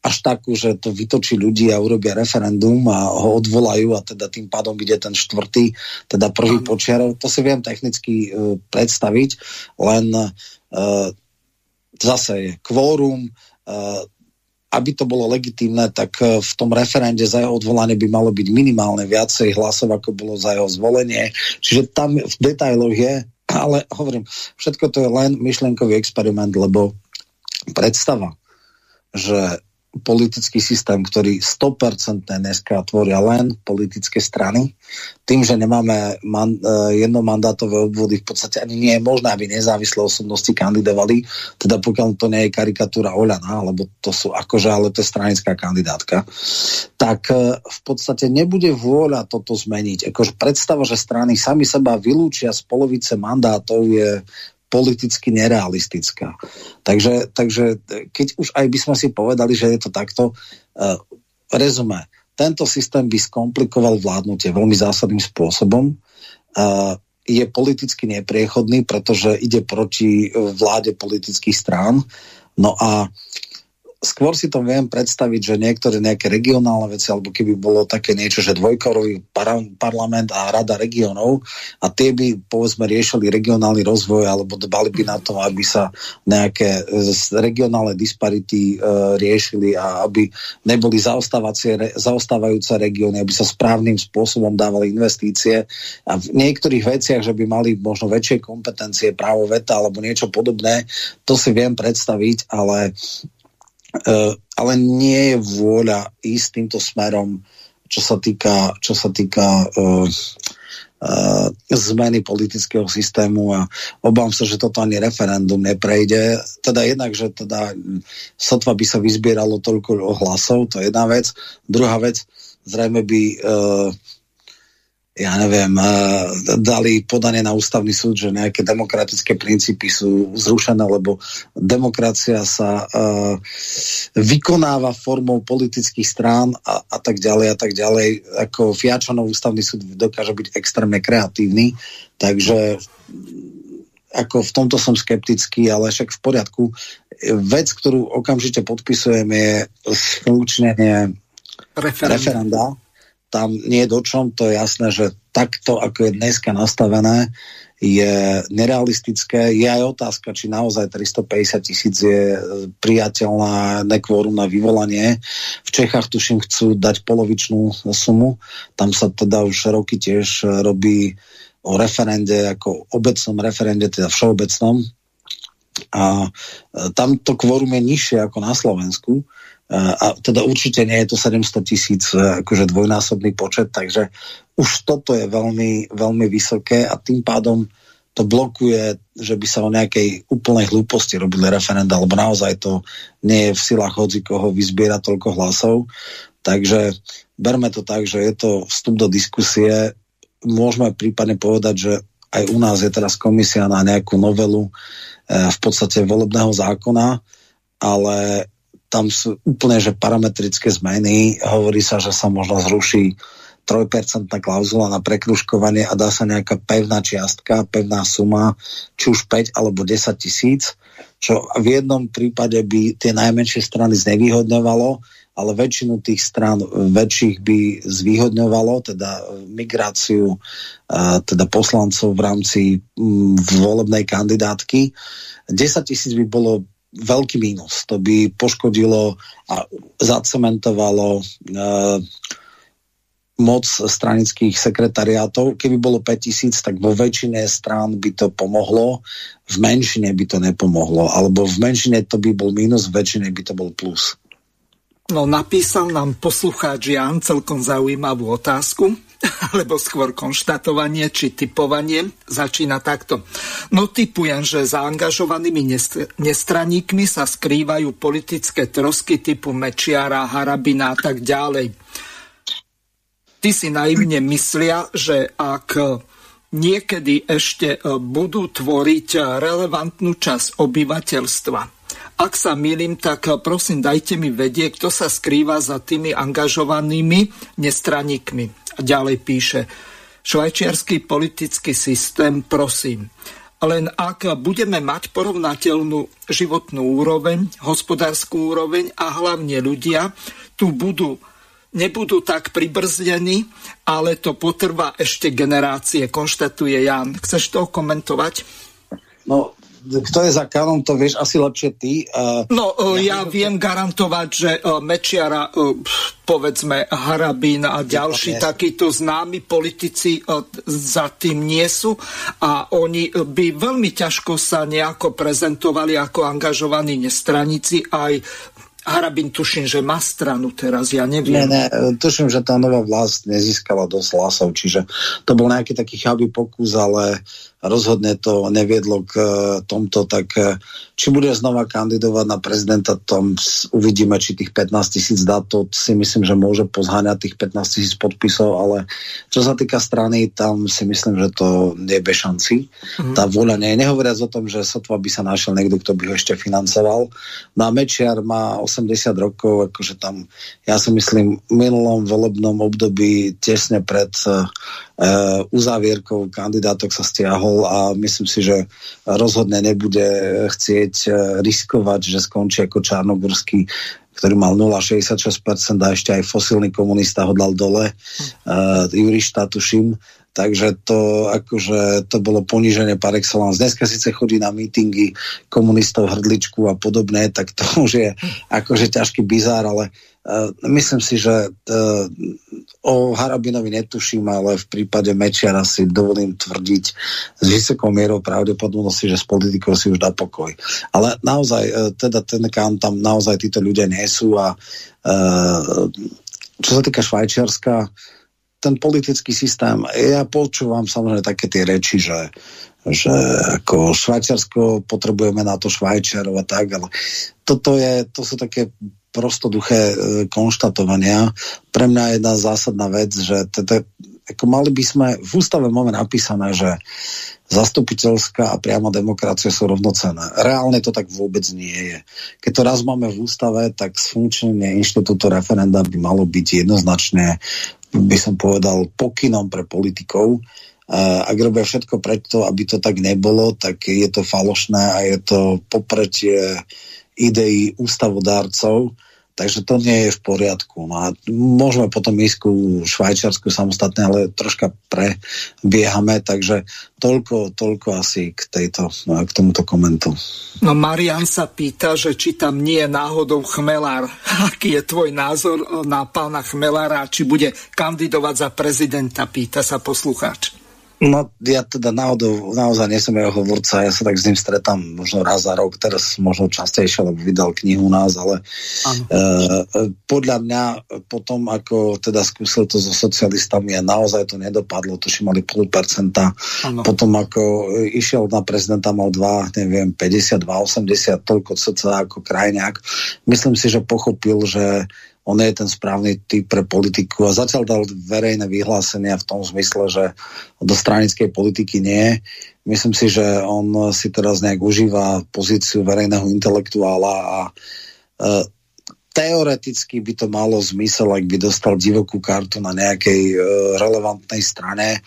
až takú, že to vytočí ľudí a urobia referendum a ho odvolajú a teda tým pádom ide ten štvrtý, teda prvý počiarov. To si viem technicky uh, predstaviť, len uh, zase je kvórum, uh, aby to bolo legitímne, tak v tom referende za jeho odvolanie by malo byť minimálne viacej hlasov, ako bolo za jeho zvolenie. Čiže tam v detailoch je, ale hovorím, všetko to je len myšlienkový experiment, lebo predstava, že politický systém, ktorý 100% dneska tvoria len politické strany. Tým, že nemáme man, e, jednomandátové obvody, v podstate ani nie je možné, aby nezávislé osobnosti kandidovali, teda pokiaľ to nie je karikatúra Oľana, lebo to sú akože, ale to je stranická kandidátka, tak e, v podstate nebude vôľa toto zmeniť. Akože predstava, že strany sami seba vylúčia z polovice mandátov je politicky nerealistická. Takže, takže keď už aj by sme si povedali, že je to takto, uh, rezume, tento systém by skomplikoval vládnutie veľmi zásadným spôsobom. Uh, je politicky nepriechodný, pretože ide proti vláde politických strán. No a skôr si to viem predstaviť, že niektoré nejaké regionálne veci, alebo keby bolo také niečo, že dvojkorový par parlament a rada regionov a tie by povedzme riešili regionálny rozvoj alebo dbali by na to, aby sa nejaké e, regionálne disparity e, riešili a aby neboli zaostávajúce regióny, aby sa správnym spôsobom dávali investície. A v niektorých veciach, že by mali možno väčšie kompetencie, právo veta alebo niečo podobné, to si viem predstaviť, ale ale nie je vôľa ísť týmto smerom, čo sa týka, čo sa týka uh, uh, zmeny politického systému a obávam sa, že toto ani referendum neprejde. Teda jednak, že teda sotva by sa vyzbieralo toľko hlasov, to je jedna vec. Druhá vec, zrejme by uh, ja neviem, eh, dali podanie na ústavný súd, že nejaké demokratické princípy sú zrušené, lebo demokracia sa uh, vykonáva formou politických strán a, a tak ďalej a tak ďalej. Ako Fiačanov ústavný súd dokáže byť extrémne kreatívny, takže ako v tomto som skeptický, ale však v poriadku. Vec, ktorú okamžite podpisujem, je funkčnenie referenda. referenda tam nie je dočom, to je jasné, že takto, ako je dneska nastavené, je nerealistické. Je aj otázka, či naozaj 350 tisíc je priateľná nekvórum na vyvolanie. V Čechách, tuším, chcú dať polovičnú sumu. Tam sa teda už roky tiež robí o referende, ako obecnom referende, teda všeobecnom. A tam to kvórum je nižšie ako na Slovensku a teda určite nie je to 700 tisíc e, akože dvojnásobný počet, takže už toto je veľmi, veľmi vysoké a tým pádom to blokuje, že by sa o nejakej úplnej hlúposti robili referenda, lebo naozaj to nie je v silách hodzi koho vyzbierať toľko hlasov. Takže berme to tak, že je to vstup do diskusie. Môžeme prípadne povedať, že aj u nás je teraz komisia na nejakú novelu e, v podstate volebného zákona, ale tam sú úplne že parametrické zmeny. Hovorí sa, že sa možno zruší 3% klauzula na prekružkovanie a dá sa nejaká pevná čiastka, pevná suma, či už 5 alebo 10 tisíc, čo v jednom prípade by tie najmenšie strany znevýhodňovalo, ale väčšinu tých strán väčších by zvýhodňovalo, teda migráciu teda poslancov v rámci volebnej kandidátky. 10 tisíc by bolo veľký mínus. To by poškodilo a zacementovalo e, moc stranických sekretariátov. Keby bolo 5000, tak vo väčšine strán by to pomohlo, v menšine by to nepomohlo. Alebo v menšine to by bol mínus, v väčšine by to bol plus. No, napísal nám poslucháč Jan celkom zaujímavú otázku alebo skôr konštatovanie či typovanie, začína takto. No typujem, že za angažovanými nestraníkmi sa skrývajú politické trosky typu Mečiara, Harabina a tak ďalej. Ty si naivne myslia, že ak niekedy ešte budú tvoriť relevantnú časť obyvateľstva, ak sa milím, tak prosím dajte mi vedieť, kto sa skrýva za tými angažovanými nestraníkmi. A ďalej píše, švajčiarsky politický systém, prosím, len ak budeme mať porovnateľnú životnú úroveň, hospodárskú úroveň a hlavne ľudia tu budú nebudú tak pribrzdení, ale to potrvá ešte generácie, konštatuje Jan. Chceš to komentovať? No, kto je za kanon, to vieš asi lepšie ty. Uh, no, uh, ja, ja viem garantovať, že uh, Mečiara, uh, povedzme Harabín a ďalší takíto známi politici uh, za tým nie sú a oni by veľmi ťažko sa nejako prezentovali ako angažovaní nestranici aj Harabin tuším, že má stranu teraz, ja neviem. Ne, ne, tuším, že tá nová vlast nezískala dosť hlasov, čiže to bol nejaký taký chabý pokus, ale rozhodne to neviedlo k e, tomto, tak e, či bude znova kandidovať na prezidenta, tam uvidíme, či tých 15 tisíc dá, to si myslím, že môže pozháňať tých 15 tisíc podpisov, ale čo sa týka strany, tam si myslím, že to nie je šanci. Mm. Tá vôľa nie je. Nehovoriac o tom, že sotva by sa našiel niekto, kto by ho ešte financoval. No a Mečiar má 80 rokov, akože tam, ja si myslím, v minulom volebnom období tesne pred uh, uzávierkou kandidátok sa stiahol a myslím si, že rozhodne nebude chcieť e, riskovať, že skončí ako Čarnogorský ktorý mal 0,66% a ešte aj fosilný komunista ho dal dole, uh, Juriš tuším, takže to, akože, to bolo poníženie par excellence. Dneska síce chodí na mítingy komunistov, hrdličku a podobné, tak to už je akože ťažký bizár, ale Uh, myslím si, že uh, o Harabinovi netuším, ale v prípade Mečiara si dovolím tvrdiť s vysokou mierou pravdepodobnosti, že s politikou si už dá pokoj. Ale naozaj, uh, teda ten kam tam naozaj títo ľudia nie sú a čo sa týka Švajčiarska, ten politický systém, ja počúvam samozrejme také tie reči, že že ako Švajčiarsko potrebujeme na to Švajčiarov a tak, ale toto je, to sú také prostoduché e, konštatovania. Pre mňa je jedna zásadná vec, že teda, ako mali by sme, v ústave máme napísané, že zastupiteľská a priama demokracia sú rovnocené. Reálne to tak vôbec nie je. Keď to raz máme v ústave, tak sfunkčnenie inštitútu referenda by malo byť jednoznačne, by som povedal, pokynom pre politikov. Ak robia všetko preto, aby to tak nebolo, tak je to falošné a je to popretie ideí ústavodárcov Takže to nie je v poriadku. No a môžeme potom ísť ku Švajčiarsku samostatne, ale troška prebiehame, takže toľko, toľko asi k, tejto, k tomuto komentu. No Marian sa pýta, že či tam nie je náhodou Chmelár. Aký je tvoj názor na pána Chmelára, či bude kandidovať za prezidenta, pýta sa poslucháč. No ja teda náhodou, naozaj nie som jeho hovorca, ja sa tak s ním stretám možno raz za rok, teraz možno častejšie, lebo vydal knihu nás, ale e, podľa mňa potom, ako teda skúsil to so socialistami a naozaj to nedopadlo, to mali pol percenta, ano. potom ako išiel na prezidenta, mal 2, neviem, 52, 80, toľko cca ako krajňák, myslím si, že pochopil, že on je ten správny typ pre politiku a zatiaľ dal verejné vyhlásenia v tom zmysle, že do stranickej politiky nie. Myslím si, že on si teraz nejak užíva pozíciu verejného intelektuála a e, teoreticky by to malo zmysel, ak by dostal divokú kartu na nejakej e, relevantnej strane,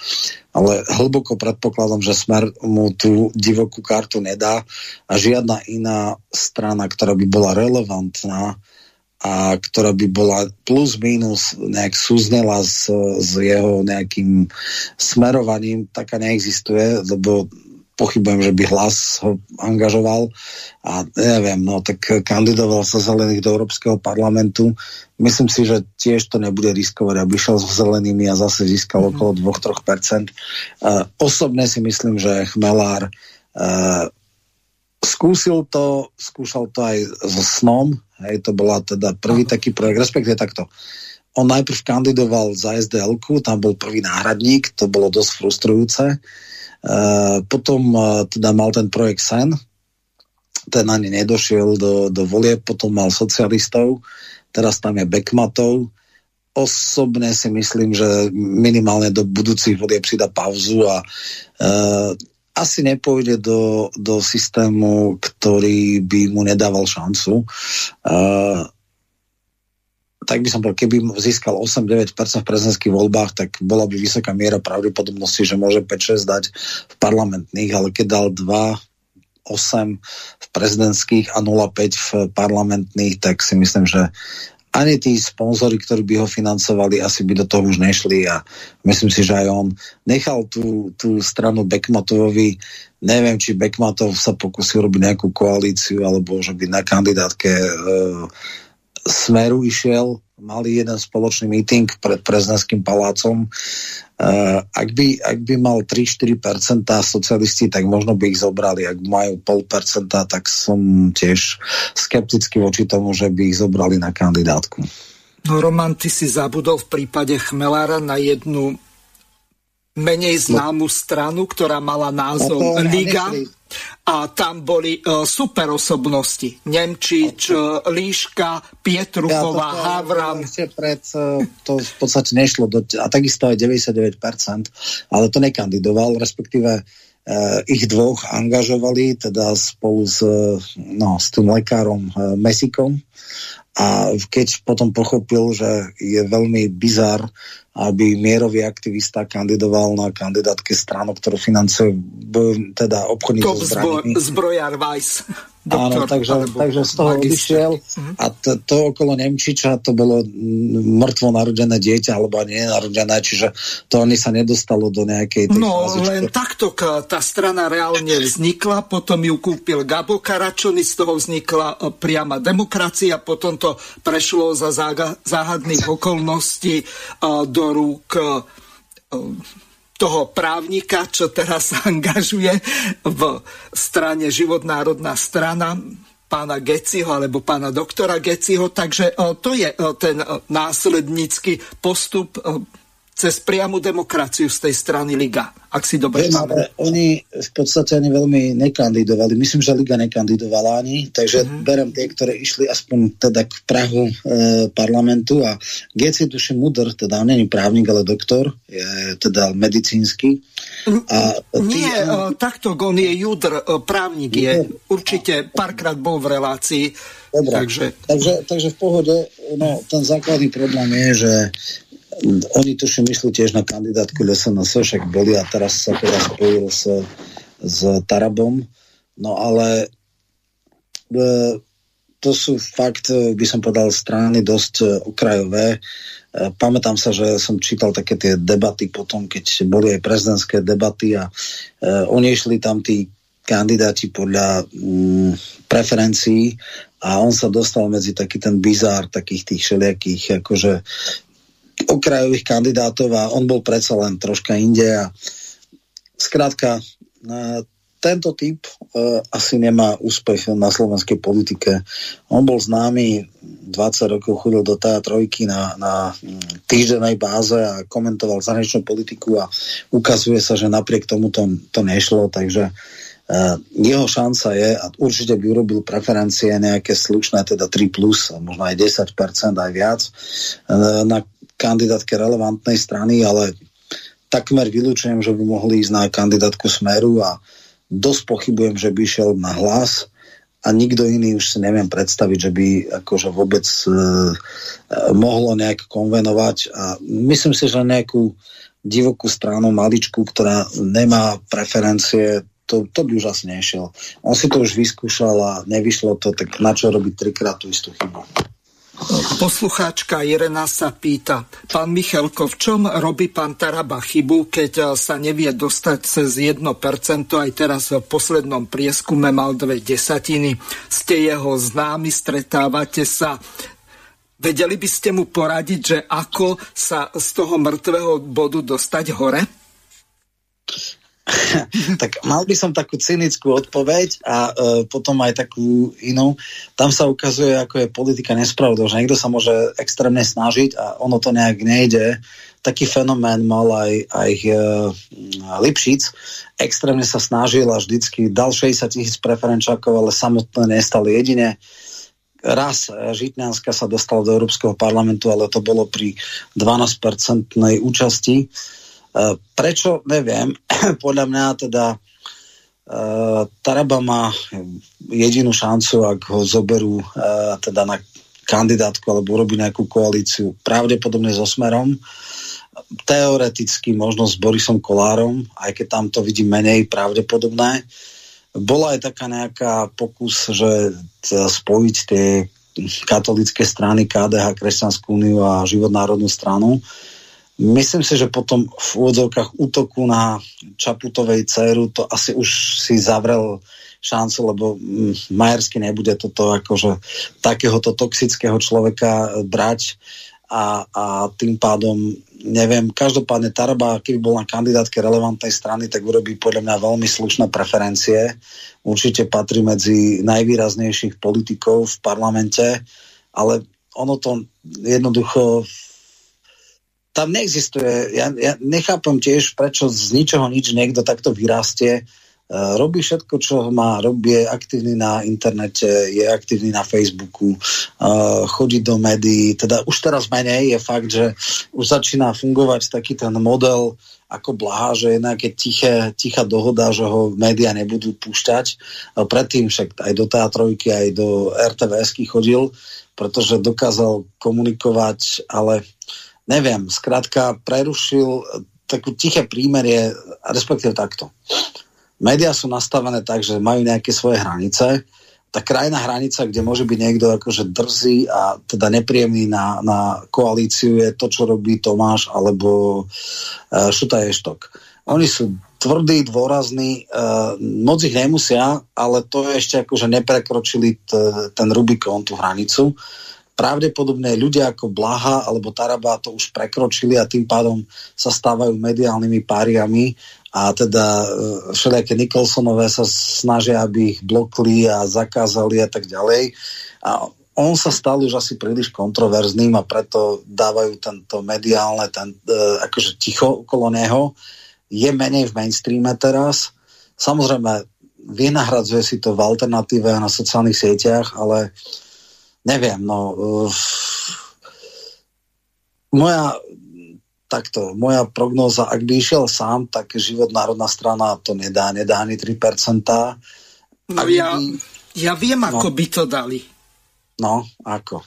ale hlboko predpokladám, že Smer mu tú divokú kartu nedá a žiadna iná strana, ktorá by bola relevantná, a ktorá by bola plus minus nejak súznela s, s jeho nejakým smerovaním, taká neexistuje, lebo pochybujem, že by hlas ho angažoval a neviem, no tak kandidoval sa zelených do Európskeho parlamentu. Myslím si, že tiež to nebude riskovať, aby šiel so zelenými a zase získal mm. okolo 2-3%. Uh, osobne si myslím, že Chmelár uh, skúsil to, skúšal to aj so snom, Hej, to bola teda prvý Aha. taký projekt, respektíve takto. On najprv kandidoval za sdl tam bol prvý náhradník, to bolo dosť frustrujúce. E, potom e, teda mal ten projekt Sen, ten ani nedošiel do, do volie, potom mal socialistov, teraz tam je Bekmatov. Osobne si myslím, že minimálne do budúcich volieb si dá pauzu a e, asi nepôjde do, do systému, ktorý by mu nedával šancu. Uh, tak by som povedal, keby získal 8-9% v prezidentských voľbách, tak bola by vysoká miera pravdepodobnosti, že môže 5-6 dať v parlamentných, ale keď dal 2, 8 v prezidentských a 0,5 v parlamentných, tak si myslím, že ani tí sponzory, ktorí by ho financovali, asi by do toho už nešli a myslím si, že aj on nechal tú, tú stranu Bekmatovovi. Neviem, či Bekmatov sa pokusil robiť nejakú koalíciu alebo že by na kandidátke e, Smeru išiel mali jeden spoločný meeting pred prezidentským palácom. Uh, ak, by, ak by mal 3-4% socialisti, tak možno by ich zobrali. Ak majú 0,5%, tak som tiež skeptický voči tomu, že by ich zobrali na kandidátku. No Roman, ty si zabudol v prípade Chmelára na jednu menej známu stranu, ktorá mala názov no Liga. Nechli a tam boli uh, super osobnosti. Nemčič, uh, Líška, Pietruchová, ja, Havran. Pred, uh, to v podstate nešlo, do, a takisto aj 99%, ale to nekandidoval, respektíve uh, ich dvoch angažovali, teda spolu s, no, s tým lekárom uh, Mesikom. A keď potom pochopil, že je veľmi bizar aby mierový aktivista kandidoval na kandidátke stranu, ktorú financuje teda obchodník so zbrojami. zbrojar Weiss. Doktor, Áno, takže, takže z toho odišiel. Mhm. a to, to okolo Nemčiča to bolo mŕtvo narodené dieťa alebo nie narodené, čiže to ani sa nedostalo do nejakej No fázy, len takto tá strana reálne vznikla, potom ju kúpil Gabo Karačony, z toho vznikla e, priama demokracia, potom to prešlo za záhadných okolností e, do rúk e, toho právnika, čo teraz sa angažuje v strane Životnárodná strana pána Geciho alebo pána doktora Geciho. Takže e, to je e, ten e, následnícky postup cez priamu demokraciu z tej strany Liga, ak si dobre Viem, ale oni v podstate ani veľmi nekandidovali. Myslím, že Liga nekandidovala ani, takže mm-hmm. berem tie, ktoré išli aspoň teda k Prahu e, parlamentu a Geci tuším mudr, teda on není právnik, ale doktor, je teda medicínsky. A tý, Nie, on... takto on je Judr, e, právnik je, určite párkrát bol v relácii. Dobre, takže... Takže, takže v pohode, no, ten základný problém je, že oni tuším myslú tiež na kandidátku SNS, však boli a teraz sa teda spojil s, s Tarabom. No ale e, to sú fakt, e, by som povedal, strany dosť e, okrajové. E, pamätám sa, že som čítal také tie debaty potom, keď boli aj prezidentské debaty a e, oni išli tam tí kandidáti podľa mm, preferencií a on sa dostal medzi taký ten bizár takých tých všelijakých akože okrajových kandidátov a on bol predsa len troška inde a skrátka tento typ uh, asi nemá úspech na slovenskej politike. On bol známy, 20 rokov chodil do tá trojky na, na týždenej báze a komentoval zahraničnú politiku a ukazuje sa, že napriek tomu to, to nešlo, takže Uh, jeho šanca je, a určite by urobil preferencie nejaké slušné, teda 3+, plus, možno aj 10%, aj viac, na kandidátke relevantnej strany, ale takmer vylúčujem, že by mohli ísť na kandidátku Smeru a dosť pochybujem, že by išiel na hlas a nikto iný už si neviem predstaviť, že by akože vôbec e, mohlo nejak konvenovať a myslím si, že nejakú divokú stranu, maličku, ktorá nemá preferencie, to, to by už asi nešiel. On si to už vyskúšal a nevyšlo to, tak na čo robiť trikrát tú istú chybu? Poslucháčka Irena sa pýta, pán Michalko, v čom robí pán Taraba chybu, keď eh, sa nevie dostať cez 1%, aj teraz v poslednom prieskume mal dve desatiny, ste jeho známi, stretávate sa, vedeli by ste mu poradiť, že ako sa z toho mŕtvého bodu dostať hore? tak mal by som takú cynickú odpoveď a uh, potom aj takú inú. Tam sa ukazuje, ako je politika nespravodlivá, že niekto sa môže extrémne snažiť a ono to nejak nejde. Taký fenomén mal aj, aj uh, Lipšic. Extrémne sa snažil a vždycky dal 60 tisíc preferenčákov, ale samotné nestal jedine. Raz Žitňanská sa dostala do Európskeho parlamentu, ale to bolo pri 12-percentnej účasti. E, prečo? Neviem. Podľa mňa teda uh, Taraba má jedinú šancu, ak ho zoberú uh, teda na kandidátku alebo urobí nejakú koalíciu pravdepodobne so Smerom. Teoreticky možno s Borisom Kolárom, aj keď tam to vidím menej pravdepodobné. Bola aj taká nejaká pokus, že spojiť tie katolické strany KDH, Kresťanskú úniu a Životnárodnú stranu. Myslím si, že potom v úvodzovkách útoku na Čaputovej dceru to asi už si zavrel šancu, lebo mm, Majersky nebude toto akože takéhoto toxického človeka brať a, a tým pádom neviem, každopádne Taraba, keby bol na kandidátke relevantnej strany, tak urobí podľa mňa veľmi slušné preferencie. Určite patrí medzi najvýraznejších politikov v parlamente, ale ono to jednoducho tam neexistuje, ja, ja nechápem tiež, prečo z ničoho nič niekto takto vyrastie, Uh, robí všetko, čo má, robí, je aktívny na internete, je aktívny na Facebooku, uh, chodí do médií, teda už teraz menej je fakt, že už začína fungovať taký ten model ako Blaha, že je nejaké tiché, tichá dohoda, že ho médiá nebudú púšťať. Uh, predtým však aj do teatrojky, aj do RTVSky chodil, pretože dokázal komunikovať, ale neviem, skrátka prerušil takú tiché prímerie, respektíve takto. Média sú nastavené tak, že majú nejaké svoje hranice. Tá krajná hranica, kde môže byť niekto akože drzý a teda nepríjemný na, na koalíciu je to, čo robí Tomáš alebo uh, Šuta Ještok. Oni sú tvrdí, dôrazní, uh, moc ich nemusia, ale to je ešte akože neprekročili t- ten Rubikon, tú hranicu. Pravdepodobne ľudia ako Blaha alebo Taraba to už prekročili a tým pádom sa stávajú mediálnymi páriami a teda e, všelijaké Nicholsonové sa snažia, aby ich blokli a zakázali a tak ďalej. A on sa stal už asi príliš kontroverzným a preto dávajú tento mediálne, ten, e, akože ticho okolo neho. Je menej v mainstreame teraz. Samozrejme, vynahradzuje si to v alternatíve na sociálnych sieťach, ale neviem, no uh, moja takto, moja prognóza, ak by išiel sám, tak život Národná strana to nedá, nedá ani 3%. No ja, by... ja viem, no. ako by to dali. No, ako?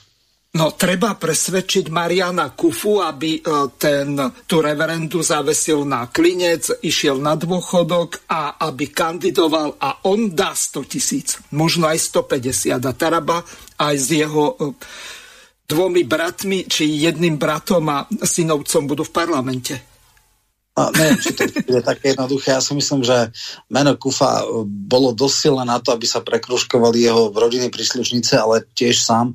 No, treba presvedčiť Mariana Kufu, aby e, ten, tú reverendu zavesil na klinec, išiel na dôchodok a aby kandidoval a on dá 100 tisíc, možno aj 150 a Taraba aj s jeho e, dvomi bratmi, či jedným bratom a synovcom budú v parlamente. No, neviem, či to je také jednoduché. Ja si myslím, že meno Kufa e, bolo dosť silné na to, aby sa prekruškovali jeho rodiny príslušnice, ale tiež sám, e,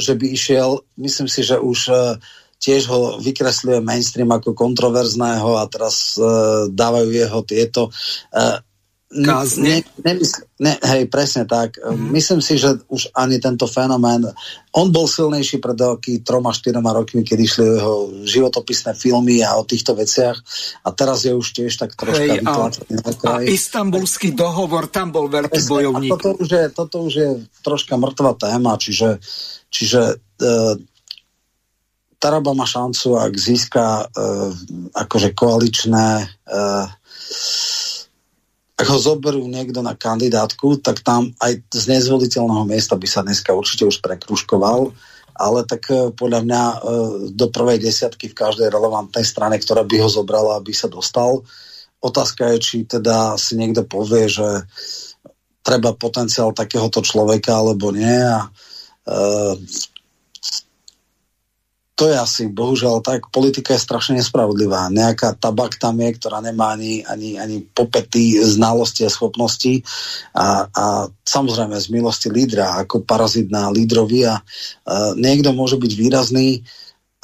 že by išiel, myslím si, že už tiež ho vykresľuje mainstream ako kontroverzného a teraz dávajú jeho tieto kázne? Ne, nemysl, ne, hej, presne tak. Mm. Myslím si, že už ani tento fenomén, on bol silnejší pred aký troma, štyroma rokmi, keď išli jeho životopisné filmy a o týchto veciach a teraz je už tiež tak troška hej, vytlačený A istambulský dohovor, tam bol veľký presne, bojovník. A toto už, je, toto už je troška mŕtva téma, čiže, čiže uh, Taraba má šancu, ak získa uh, akože koaličné uh, ak ho zoberú niekto na kandidátku, tak tam aj z nezvoliteľného miesta by sa dneska určite už prekruškoval, ale tak e, podľa mňa e, do prvej desiatky v každej relevantnej strane, ktorá by ho zobrala, aby sa dostal. Otázka je, či teda si niekto povie, že treba potenciál takéhoto človeka alebo nie a uh, to je asi, bohužiaľ, tak politika je strašne nespravodlivá. Nejaká tabak tam je, ktorá nemá ani, ani, ani popety znalosti a schopnosti a, a samozrejme z milosti lídra, ako parazit na lídrovi a uh, niekto môže byť výrazný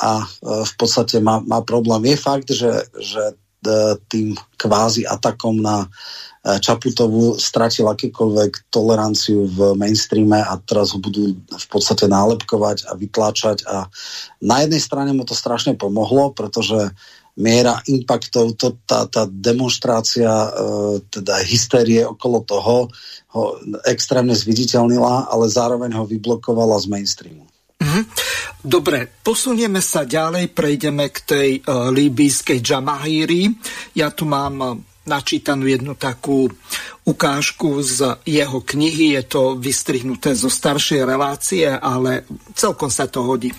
a uh, v podstate má, má problém. Je fakt, že, že uh, tým kvázi atakom na E, Čaputovu stratil akýkoľvek toleranciu v mainstreame a teraz ho budú v podstate nálepkovať a vytláčať a na jednej strane mu to strašne pomohlo, pretože miera impaktov, to, tá, tá demonstrácia, e, teda hysterie okolo toho ho extrémne zviditeľnila, ale zároveň ho vyblokovala z mainstreamu. Mm-hmm. Dobre, posunieme sa ďalej, prejdeme k tej uh, líbyjskej Jamahíri. Ja tu mám načítanú jednu takú ukážku z jeho knihy. Je to vystrihnuté zo staršej relácie, ale celkom sa to hodí.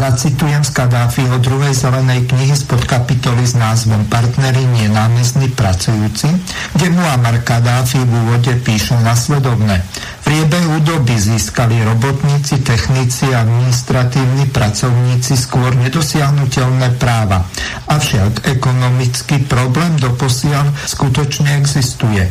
Zacitujem z Kadáfiho druhej zelenej knihy spod kapitoly s názvom Partneri nie námestní pracujúci, kde Muammar Kadáfi v úvode píše nasledovne. V priebehu doby získali robotníci, technici a administratívni pracovníci skôr nedosiahnutelné práva. Avšak ekonomický problém doposiaľ skutočne existuje.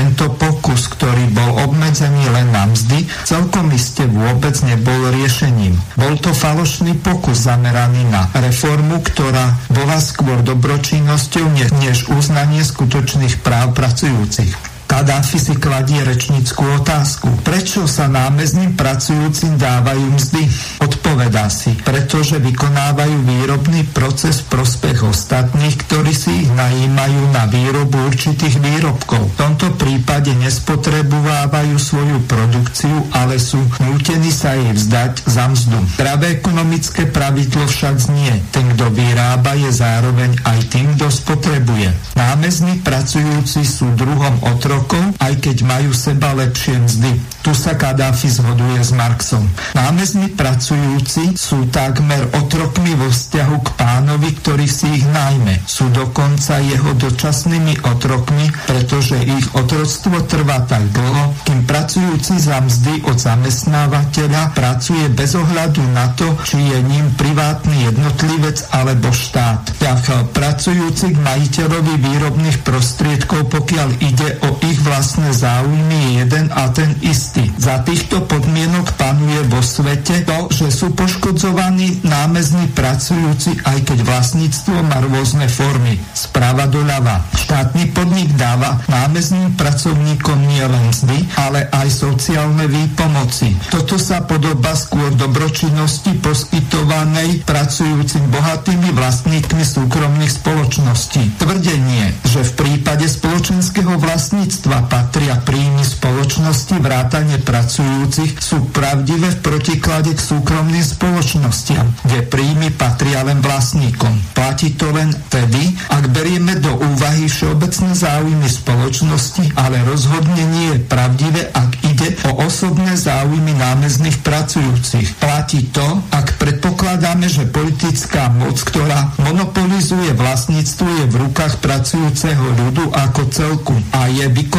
Tento pokus, ktorý bol obmedzený len na mzdy, celkom iste vôbec nebol riešením. Bol to falošný pokus zameraný na reformu, ktorá bola skôr dobročinnosťou než uznanie skutočných práv pracujúcich. Kadáfi si kladie rečnickú otázku. Prečo sa námezným pracujúcim dávajú mzdy? Odpovedá si, pretože vykonávajú výrobný proces v prospech ostatných, ktorí si ich najímajú na výrobu určitých výrobkov. V tomto prípade nespotrebovávajú svoju produkciu, ale sú nútení sa jej vzdať za mzdu. Pravé ekonomické pravidlo však znie. Ten, kto vyrába, je zároveň aj tým, kto spotrebuje. Námezní pracujúci sú druhom otrok rokov, aj keď majú seba lepšie mzdy. Tu sa Kadáfi zhoduje s Marxom. Námezní pracujúci sú takmer otrokmi vo vzťahu k pánovi, ktorý si ich najmä. Sú dokonca jeho dočasnými otrokmi, pretože ich otroctvo trvá tak dlho, kým pracujúci za mzdy od zamestnávateľa pracuje bez ohľadu na to, či je ním privátny jednotlivec alebo štát. Tak pracujúci k majiteľovi výrobných prostriedkov, pokiaľ ide o ich vlastné záujmy je jeden a ten istý. Za týchto podmienok panuje vo svete to, že sú poškodzovaní námezní pracujúci, aj keď vlastníctvo má rôzne formy. Sprava doľava. Štátny podnik dáva námezným pracovníkom nielen mzdy, ale aj sociálne výpomoci. Toto sa podoba skôr dobročinnosti poskytovanej pracujúcim bohatými vlastníkmi súkromných spoločností. Tvrdenie, že v prípade spoločenského vlastníctva vlastníctva patria príjmy spoločnosti vrátane pracujúcich sú pravdivé v protiklade k súkromným spoločnostiam, kde príjmy patria len vlastníkom. Platí to len tedy, ak berieme do úvahy všeobecné záujmy spoločnosti, ale rozhodne nie je pravdivé, ak ide o osobné záujmy námezných pracujúcich. Platí to, ak predpokladáme, že politická moc, ktorá monopolizuje vlastníctvo, je v rukách pracujúceho ľudu ako celku a je vykonávaná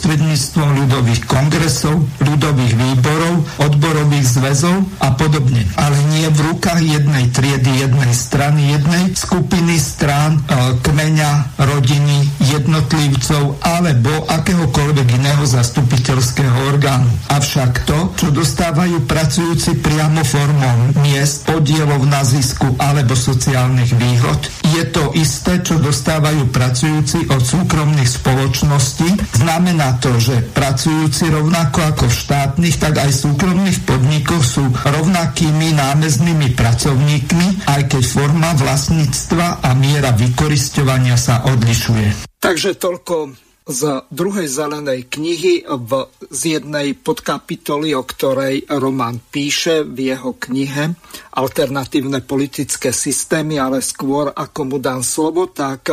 prostredníctvom ľudových kongresov, ľudových výborov, odborových zväzov a podobne. Ale nie v rukách jednej triedy, jednej strany, jednej skupiny strán, e, kmeňa, rodiny, jednotlivcov alebo akéhokoľvek iného zastupiteľského orgánu. Avšak to, čo dostávajú pracujúci priamo formou miest, podielov na zisku alebo sociálnych výhod, je to isté, čo dostávajú pracujúci od súkromných spoločností spoločnosti. Znamená to, že pracujúci rovnako ako v štátnych, tak aj súkromných podnikoch sú rovnakými námeznými pracovníkmi, aj keď forma vlastníctva a miera vykoristovania sa odlišuje. Takže toľko z druhej zelenej knihy v, z jednej podkapitoly, o ktorej Roman píše v jeho knihe Alternatívne politické systémy, ale skôr ako mu dám slovo, tak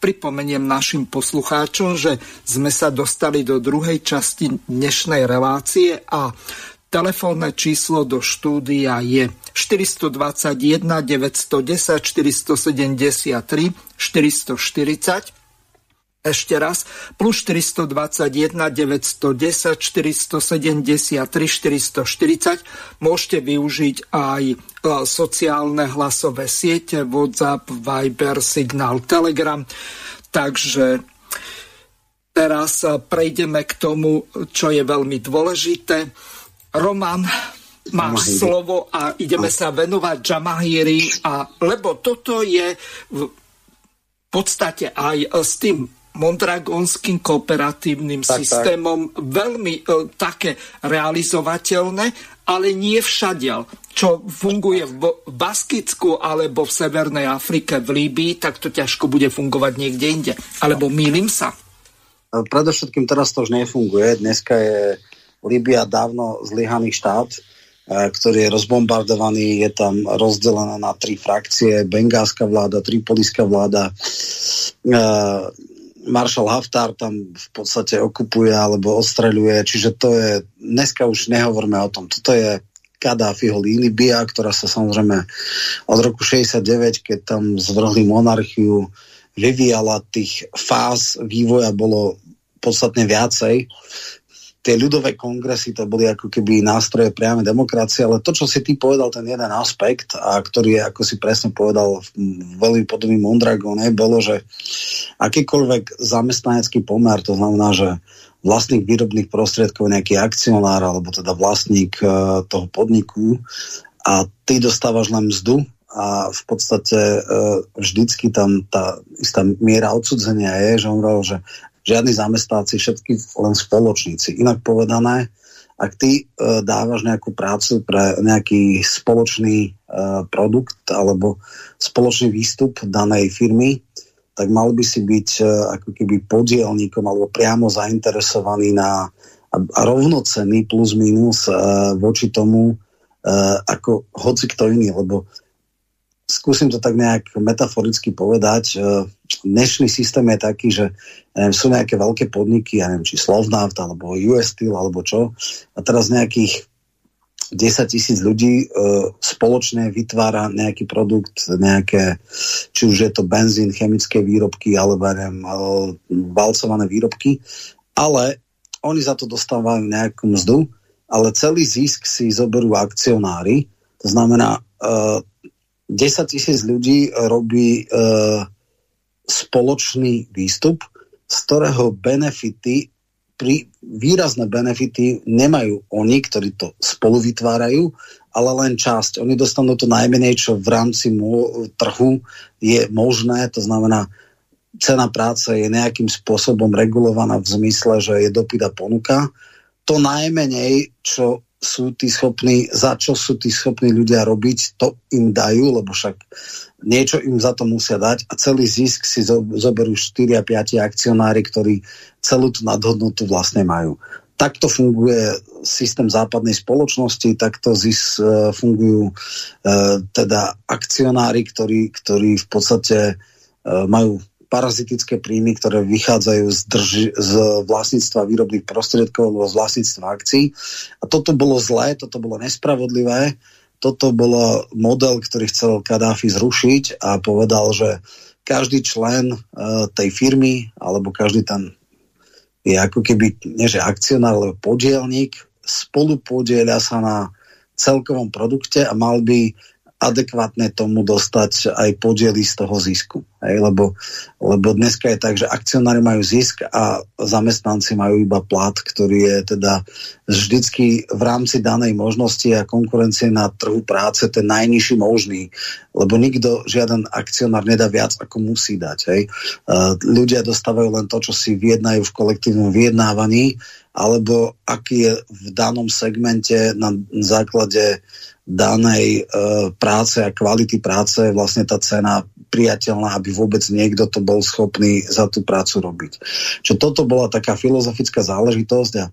pripomeniem našim poslucháčom, že sme sa dostali do druhej časti dnešnej relácie a telefónne číslo do štúdia je 421 910 473 440 ešte raz, plus 421 910 473 440. Môžete využiť aj e, sociálne hlasové siete, WhatsApp, Viber, Signal, Telegram. Takže teraz e, prejdeme k tomu, čo je veľmi dôležité. Roman, máš Jamahiri. slovo a ideme a. sa venovať Jamahiri, a, lebo toto je v podstate aj s tým mondragonským kooperatívnym tak, systémom tak. veľmi e, také realizovateľné, ale nie všadiaľ. Čo funguje v Baskicku alebo v Severnej Afrike, v Líbii, tak to ťažko bude fungovať niekde inde. Alebo mýlim sa? Predovšetkým teraz to už nefunguje. Dneska je Líbia dávno zlyhaný štát, e, ktorý je rozbombardovaný, je tam rozdelená na tri frakcie, bengálska vláda, tripoliská vláda, e, maršal Haftar tam v podstate okupuje alebo ostreľuje, čiže to je, dneska už nehovoríme o tom, toto je Kadáfiho Líbia, ktorá sa samozrejme od roku 69, keď tam zvrhli monarchiu, vyvíjala tých fáz vývoja bolo podstatne viacej tie ľudové kongresy to boli ako keby nástroje priame demokracie, ale to, čo si ty povedal, ten jeden aspekt, a ktorý je, ako si presne povedal, veľmi podobný Mondragone, bolo, že akýkoľvek zamestnanecký pomer, to znamená, že vlastník výrobných prostriedkov, nejaký akcionár, alebo teda vlastník uh, toho podniku a ty dostávaš len mzdu a v podstate uh, vždycky tam tá istá miera odsudzenia je, že on hovoril, že žiadni zamestnanci, všetky len spoločníci. Inak povedané, ak ty e, dávaš nejakú prácu pre nejaký spoločný e, produkt alebo spoločný výstup danej firmy, tak mal by si byť e, ako keby podielníkom alebo priamo zainteresovaný na a, a rovnocený plus minus e, voči tomu e, ako hoci kto iný, lebo skúsim to tak nejak metaforicky povedať. Dnešný systém je taký, že neviem, sú nejaké veľké podniky, ja neviem, či Slovnaft, alebo US Steel, alebo čo. A teraz nejakých 10 tisíc ľudí e, spoločne vytvára nejaký produkt, nejaké, či už je to benzín, chemické výrobky, alebo neviem, e, valcované výrobky, ale oni za to dostávajú nejakú mzdu, ale celý zisk si zoberú akcionári, to znamená, e, 10 tisíc ľudí robí e, spoločný výstup, z ktorého benefity, pri, výrazné benefity nemajú oni, ktorí to spolu vytvárajú, ale len časť. Oni dostanú to najmenej, čo v rámci mo- trhu je možné, to znamená, cena práce je nejakým spôsobom regulovaná v zmysle, že je dopyt a ponuka. To najmenej, čo sú tí schopní, za čo sú tí schopní ľudia robiť, to im dajú, lebo však niečo im za to musia dať a celý zisk si zoberú 4 a 5 akcionári, ktorí celú tú nadhodnotu vlastne majú. Takto funguje systém západnej spoločnosti, takto zis, uh, fungujú uh, teda akcionári, ktorí, ktorí v podstate uh, majú parazitické príjmy, ktoré vychádzajú z, drži, z vlastníctva výrobných prostriedkov alebo z vlastníctva akcií. A toto bolo zlé, toto bolo nespravodlivé, toto bolo model, ktorý chcel Kadáfi zrušiť a povedal, že každý člen uh, tej firmy alebo každý ten je ako keby, nie že akcionár, ale podielník, spolu podieľa sa na celkovom produkte a mal by adekvátne tomu dostať aj podiely z toho zisku. Hej? Lebo, lebo dneska je tak, že akcionári majú zisk a zamestnanci majú iba plat, ktorý je teda vždycky v rámci danej možnosti a konkurencie na trhu práce ten najnižší možný. Lebo nikto, žiaden akcionár nedá viac, ako musí dať. Hej? Uh, ľudia dostávajú len to, čo si vyjednajú v kolektívnom vyjednávaní, alebo aký je v danom segmente na základe danej e, práce a kvality práce vlastne tá cena priateľná, aby vôbec niekto to bol schopný za tú prácu robiť. Čiže toto bola taká filozofická záležitosť a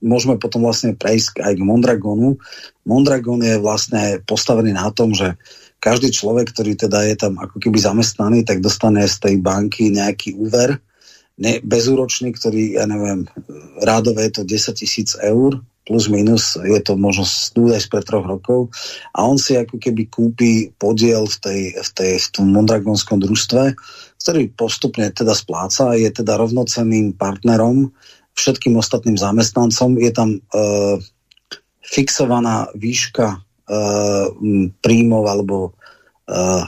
môžeme potom vlastne prejsť aj k Mondragonu. Mondragon je vlastne postavený na tom, že každý človek, ktorý teda je tam ako keby zamestnaný, tak dostane z tej banky nejaký úver, ne, bezúročný, ktorý, ja neviem, rádové je to 10 tisíc eur, plus minus, je to možno z pre troch rokov a on si ako keby kúpi podiel v, tej, v, tej, v tom mondragonskom družstve, ktorý postupne teda spláca, je teda rovnocenným partnerom všetkým ostatným zamestnancom, je tam uh, fixovaná výška uh, príjmov alebo uh,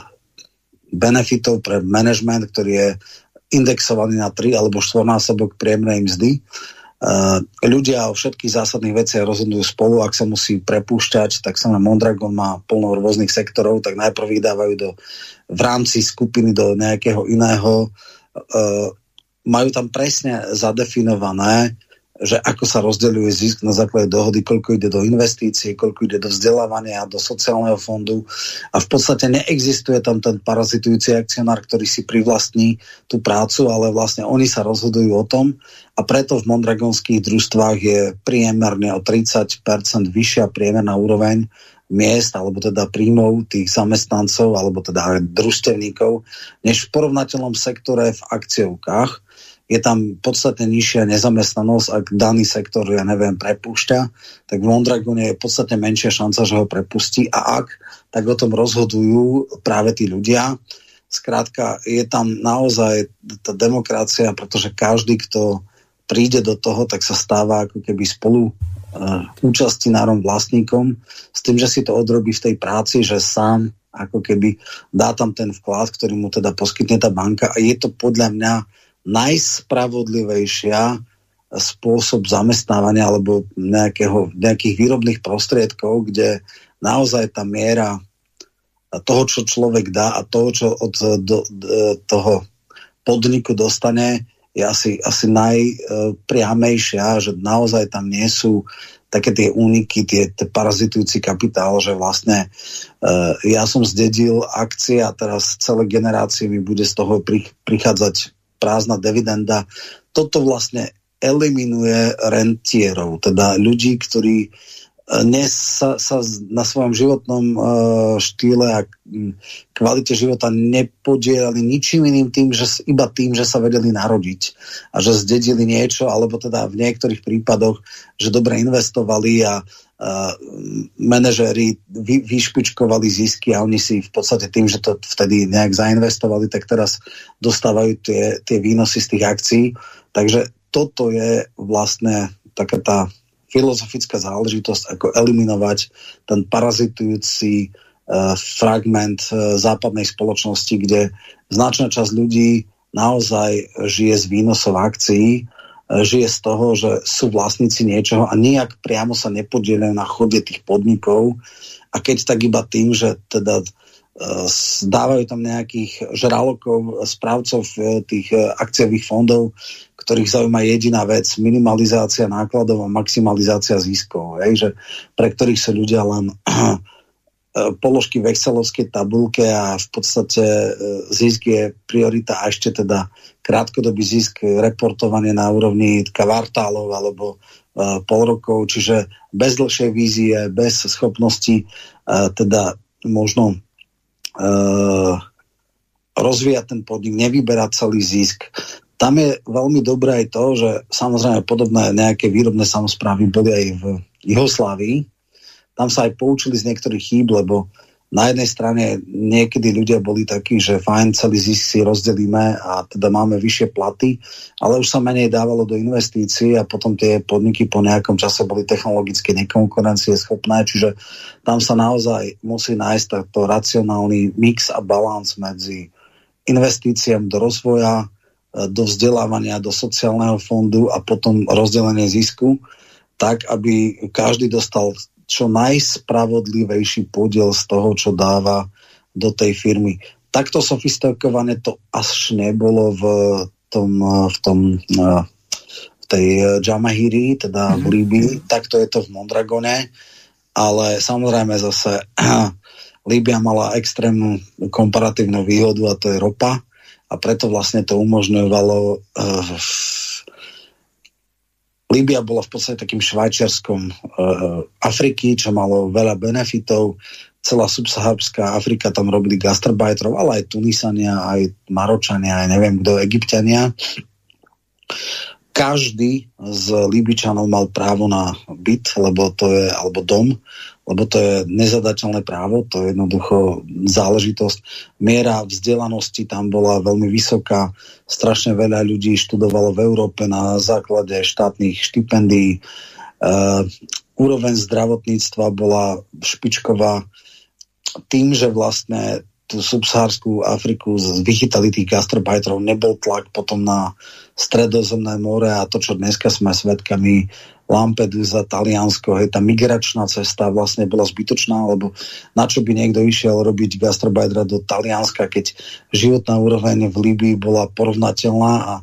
benefitov pre management, ktorý je indexovaný na 3 alebo 4 násobok priemernej mzdy. Ľudia o všetkých zásadných veciach rozhodujú spolu, ak sa musí prepúšťať, tak sa na Mondragon má plno rôznych sektorov, tak najprv vydávajú do, v rámci skupiny do nejakého iného. Uh, majú tam presne zadefinované že ako sa rozdeľuje zisk na základe dohody, koľko ide do investícií, koľko ide do vzdelávania, do sociálneho fondu. A v podstate neexistuje tam ten parazitujúci akcionár, ktorý si privlastní tú prácu, ale vlastne oni sa rozhodujú o tom. A preto v mondragonských družstvách je priemerne o 30% vyššia priemerná úroveň miest, alebo teda príjmov tých zamestnancov, alebo teda družstevníkov, než v porovnateľnom sektore v akciovkách je tam podstatne nižšia nezamestnanosť, ak daný sektor, ja neviem, prepúšťa, tak v Mondragone je podstatne menšia šanca, že ho prepustí. A ak, tak o tom rozhodujú práve tí ľudia. Skrátka, je tam naozaj tá demokracia, pretože každý, kto príde do toho, tak sa stáva ako keby spolu uh, účastinárom, vlastníkom, s tým, že si to odrobí v tej práci, že sám ako keby dá tam ten vklad, ktorý mu teda poskytne tá banka. A je to podľa mňa najspravodlivejšia spôsob zamestnávania alebo nejakého, nejakých výrobných prostriedkov, kde naozaj tá miera toho, čo človek dá a toho, čo od do, do, toho podniku dostane, je asi, asi najpriamejšia, že naozaj tam nie sú také tie úniky, tie, tie parazitujúci kapitál, že vlastne uh, ja som zdedil akcie a teraz celé generácie mi bude z toho prichádzať prázdna dividenda. Toto vlastne eliminuje rentierov, teda ľudí, ktorí dnes sa, sa na svojom životnom uh, štýle a kvalite života nepodielali ničím iným tým, že iba tým, že sa vedeli narodiť a že zdedili niečo, alebo teda v niektorých prípadoch, že dobre investovali a manažéri vy, vyšpičkovali zisky a oni si v podstate tým, že to vtedy nejak zainvestovali, tak teraz dostávajú tie, tie výnosy z tých akcií. Takže toto je vlastne taká tá filozofická záležitosť, ako eliminovať ten parazitujúci uh, fragment uh, západnej spoločnosti, kde značná časť ľudí naozaj žije z výnosov akcií, žije z toho, že sú vlastníci niečoho a nejak priamo sa nepodielajú na chode tých podnikov a keď tak iba tým, že teda dávajú tam nejakých žralokov, správcov tých akciových fondov, ktorých zaujíma jediná vec, minimalizácia nákladov a maximalizácia ziskov. Hej, že pre ktorých sa ľudia len položky v excelovskej tabulke a v podstate e, zisk je priorita a ešte teda krátkodobý zisk reportovanie na úrovni kvartálov alebo uh, pol rokov, čiže bez dlhšej vízie, bez schopnosti teda možno rozvíjať ten podnik, nevyberať celý zisk, tam je veľmi dobré aj to, že samozrejme podobné nejaké výrobné samozprávy boli aj v Juhoslávii. Tam sa aj poučili z niektorých chýb, lebo na jednej strane niekedy ľudia boli takí, že fajn, celý zisk si rozdelíme a teda máme vyššie platy, ale už sa menej dávalo do investícií a potom tie podniky po nejakom čase boli technologicky nekonkurencie schopné, čiže tam sa naozaj musí nájsť takto racionálny mix a balans medzi investíciám do rozvoja, do vzdelávania, do sociálneho fondu a potom rozdelenie zisku, tak aby každý dostal čo najspravodlivejší podiel z toho, čo dáva do tej firmy. Takto sofistikované to až nebolo v tom, v tom v tej Jamahiri, teda v mhm. Líbii, takto je to v Mondragone, ale samozrejme zase Líbia mala extrémnu komparatívnu výhodu a to je ropa, a preto vlastne to umožňovalo uh, Líbia bola v podstate takým švajčiarskom uh, Afriky, čo malo veľa benefitov. Celá subsaharská Afrika tam robili gastarbajtrov, ale aj Tunisania, aj Maročania, aj neviem kto, Egyptiania. Každý z Líbičanov mal právo na byt, lebo to je, alebo dom, lebo to je nezadateľné právo, to je jednoducho záležitosť. Miera vzdelanosti tam bola veľmi vysoká, strašne veľa ľudí študovalo v Európe na základe štátnych štipendií. Uh, úroveň zdravotníctva bola špičková tým, že vlastne tú subsahárskú Afriku vychytali tých gastarbajterov, nebol tlak potom na stredozemné more a to, čo dneska sme svedkami Lampedusa, Taliansko, hej, tá migračná cesta vlastne bola zbytočná, lebo na čo by niekto išiel robiť gastrobajdra do Talianska, keď životná úroveň v Líbii bola porovnateľná a,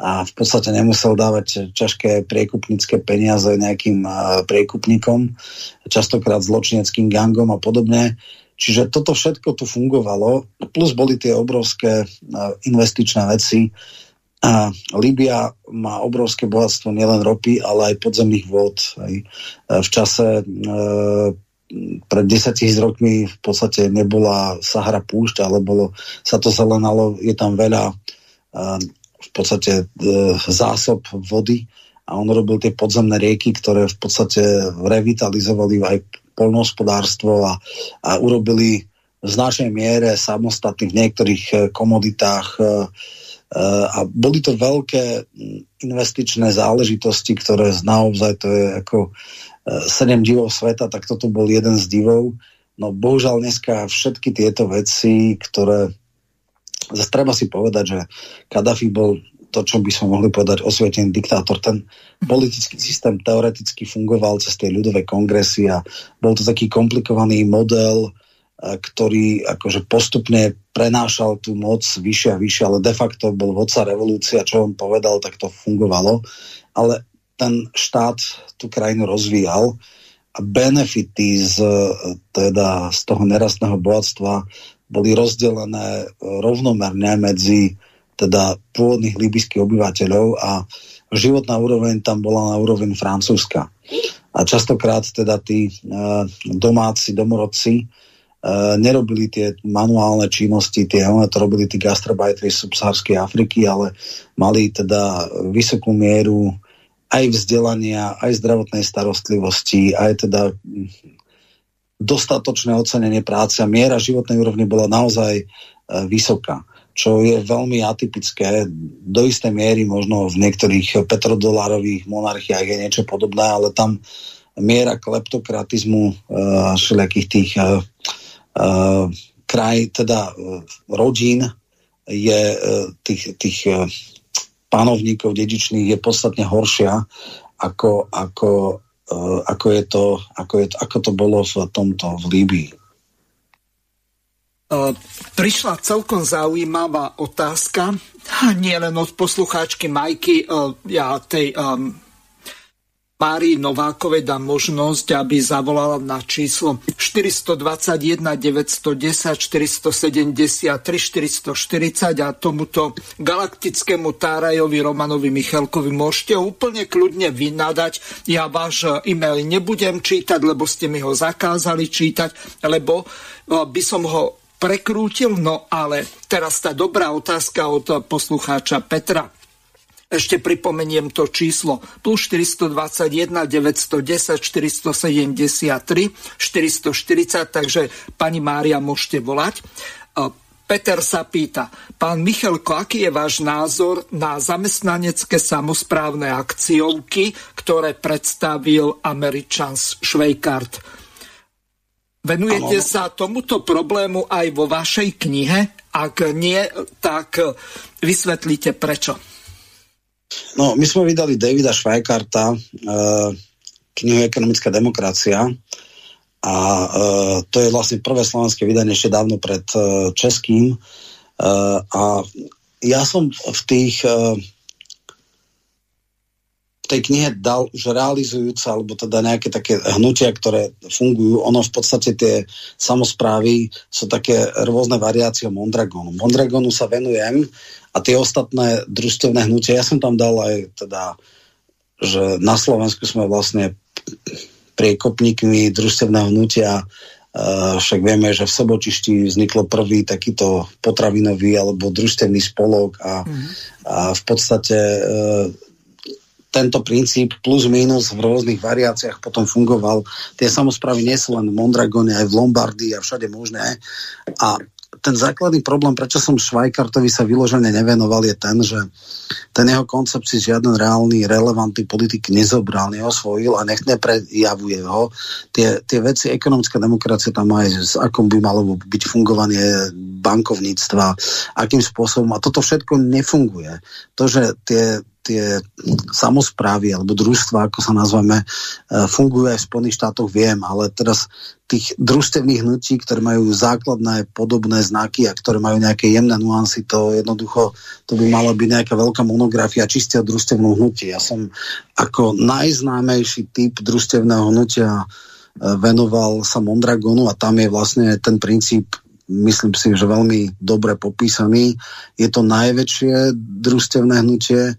a v podstate nemusel dávať ťažké priekupnícke peniaze nejakým priekupníkom, častokrát zločineckým gangom a podobne. Čiže toto všetko tu fungovalo, plus boli tie obrovské investičné veci, a Líbia má obrovské bohatstvo nielen ropy, ale aj podzemných vôd. Aj e, v čase e, pred 10 tisíc rokmi v podstate nebola Sahara púšť, ale bolo, sa to zelenalo, je tam veľa e, v podstate zásob vody a on robil tie podzemné rieky, ktoré v podstate revitalizovali aj polnohospodárstvo a, a urobili v značnej miere samostatný v niektorých e, komoditách e, e, a boli to veľké investičné záležitosti, ktoré naozaj to je ako sedem divov sveta, tak toto bol jeden z divov. No bohužiaľ dneska všetky tieto veci, ktoré zase treba si povedať, že Kadafi bol to, čo by sme mohli povedať osvietený diktátor. Ten politický systém teoreticky fungoval cez tie ľudové kongresy a bol to taký komplikovaný model, ktorý akože postupne prenášal tú moc vyššie a vyššie, ale de facto bol vodca revolúcia, čo on povedal, tak to fungovalo. Ale ten štát tú krajinu rozvíjal a benefity z, teda, z toho nerastného bohatstva boli rozdelené rovnomerne medzi teda pôvodných líbyských obyvateľov a životná úroveň tam bola na úroveň francúzska. A častokrát teda tí e, domáci, domorodci e, nerobili tie manuálne činnosti, tie, one to robili tí gastrobajtri z subsahárskej Afriky, ale mali teda vysokú mieru aj vzdelania, aj zdravotnej starostlivosti, aj teda dostatočné ocenenie práce a miera životnej úrovne bola naozaj e, vysoká čo je veľmi atypické. Do istej miery možno v niektorých petrodolárových monarchiách je niečo podobné, ale tam miera kleptokratizmu uh, všelijakých tých kraj, teda uh, rodín je uh, tých, tých panovníkov dedičných je podstatne horšia ako, ako, ako, je to, ako, je ako to bolo v tomto v Líbii. Prišla celkom zaujímavá otázka, nie len od poslucháčky Majky, ja tej Márii Novákovej dám možnosť, aby zavolala na číslo 421 910 473 440 a tomuto galaktickému Tárajovi Romanovi Michalkovi môžete úplne kľudne vynadať. Ja váš e-mail nebudem čítať, lebo ste mi ho zakázali čítať, lebo by som ho prekrútil. No ale teraz tá dobrá otázka od poslucháča Petra. Ešte pripomeniem to číslo plus 421 910 473 440, takže pani Mária môžete volať. E, Peter sa pýta, pán Michalko, aký je váš názor na zamestnanecké samozprávne akciovky, ktoré predstavil Američan Švejkart? Venujete ano. sa tomuto problému aj vo vašej knihe? Ak nie, tak vysvetlíte prečo. No, my sme vydali Davida Švajkarta, e, knihu Ekonomická demokracia a e, to je vlastne prvé slovenské vydanie ešte dávno pred e, českým e, a ja som v tých e, tej knihe dal už realizujúce, alebo teda nejaké také hnutia, ktoré fungujú. Ono v podstate tie samozprávy sú také rôzne variácie Mondragonu. Mondragonu sa venujem a tie ostatné družstevné hnutia, ja som tam dal aj teda, že na Slovensku sme vlastne priekopníkmi družstevného hnutia Uh, však vieme, že v Sobočišti vzniklo prvý takýto potravinový alebo družstevný spolok a, mm. a v podstate uh, tento princíp plus minus v rôznych variáciách potom fungoval. Tie samozprávy nie sú len v Mondragone, aj v Lombardii a všade možné. A ten základný problém, prečo som Švajkartovi sa vyložene nevenoval, je ten, že ten jeho koncept si žiaden reálny, relevantný politik nezobral, neosvojil a nech neprejavuje ho. Tie, tie veci, ekonomická demokracia tam aj, s akom by malo byť fungovanie bankovníctva, akým spôsobom. A toto všetko nefunguje. To, že tie tie samozprávy alebo družstva, ako sa nazveme, e, fungujú aj v Spojených štátoch, viem, ale teraz tých družstevných hnutí, ktoré majú základné podobné znaky a ktoré majú nejaké jemné nuancy, to jednoducho, to by mala byť nejaká veľká monografia čiste o družstevnom hnutí. Ja som ako najznámejší typ družstevného hnutia e, venoval sa Mondragonu a tam je vlastne ten princíp myslím si, že veľmi dobre popísaný. Je to najväčšie družstevné hnutie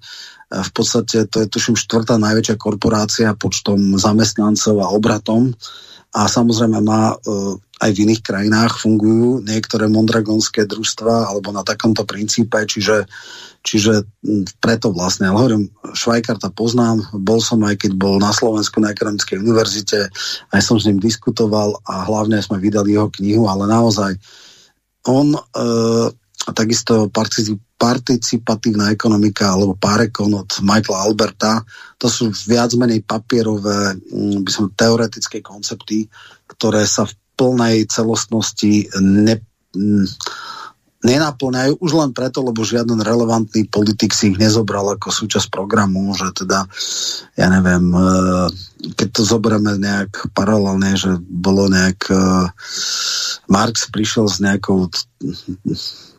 v podstate to je tuším štvrtá najväčšia korporácia počtom zamestnancov a obratom. A samozrejme má e, aj v iných krajinách fungujú niektoré mondragonské družstva alebo na takomto princípe, čiže, čiže preto vlastne, ale hovorím, Švajkarta poznám, bol som aj keď bol na Slovensku na Ekonomickej univerzite, aj som s ním diskutoval a hlavne sme vydali jeho knihu, ale naozaj on e, takisto participatívna ekonomika alebo Parekon od Michaela Alberta, to sú viac menej papierové, by som teoretické koncepty, ktoré sa v plnej celostnosti ne, nenaplňajú už len preto, lebo žiaden relevantný politik si ich nezobral ako súčasť programu, že teda, ja neviem, e, keď to zoberieme nejak paralelne, že bolo nejak e, Marx prišiel s nejakou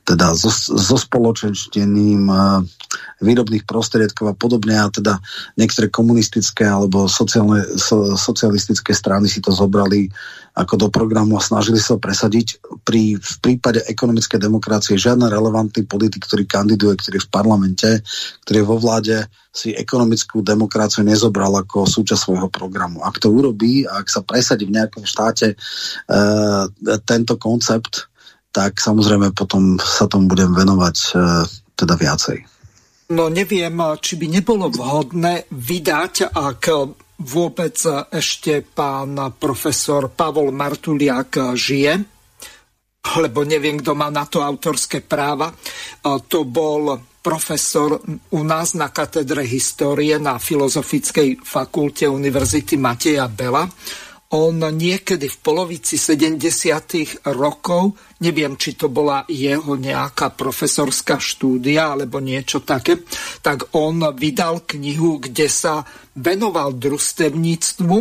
teda so, so spoločenštením výrobných prostriedkov a podobne a teda niektoré komunistické alebo sociálne, so, socialistické strany si to zobrali ako do programu a snažili sa presadiť. Pri, v prípade ekonomickej demokracie žiadny relevantný politik, ktorý kandiduje, ktorý je v parlamente, ktorý je vo vláde, si ekonomickú demokraciu nezobral ako súčasť svojho programu. Ak to urobí a ak sa presadí v nejakom štáte e, tento koncept, tak samozrejme potom sa tomu budem venovať e, teda viacej. No neviem, či by nebolo vhodné vydať, ak vôbec ešte pán profesor Pavol Martuliak žije, lebo neviem, kto má na to autorské práva. To bol profesor u nás na katedre histórie na Filozofickej fakulte Univerzity Mateja Bela on niekedy v polovici 70. rokov, neviem, či to bola jeho nejaká profesorská štúdia alebo niečo také, tak on vydal knihu, kde sa venoval družstevníctvu.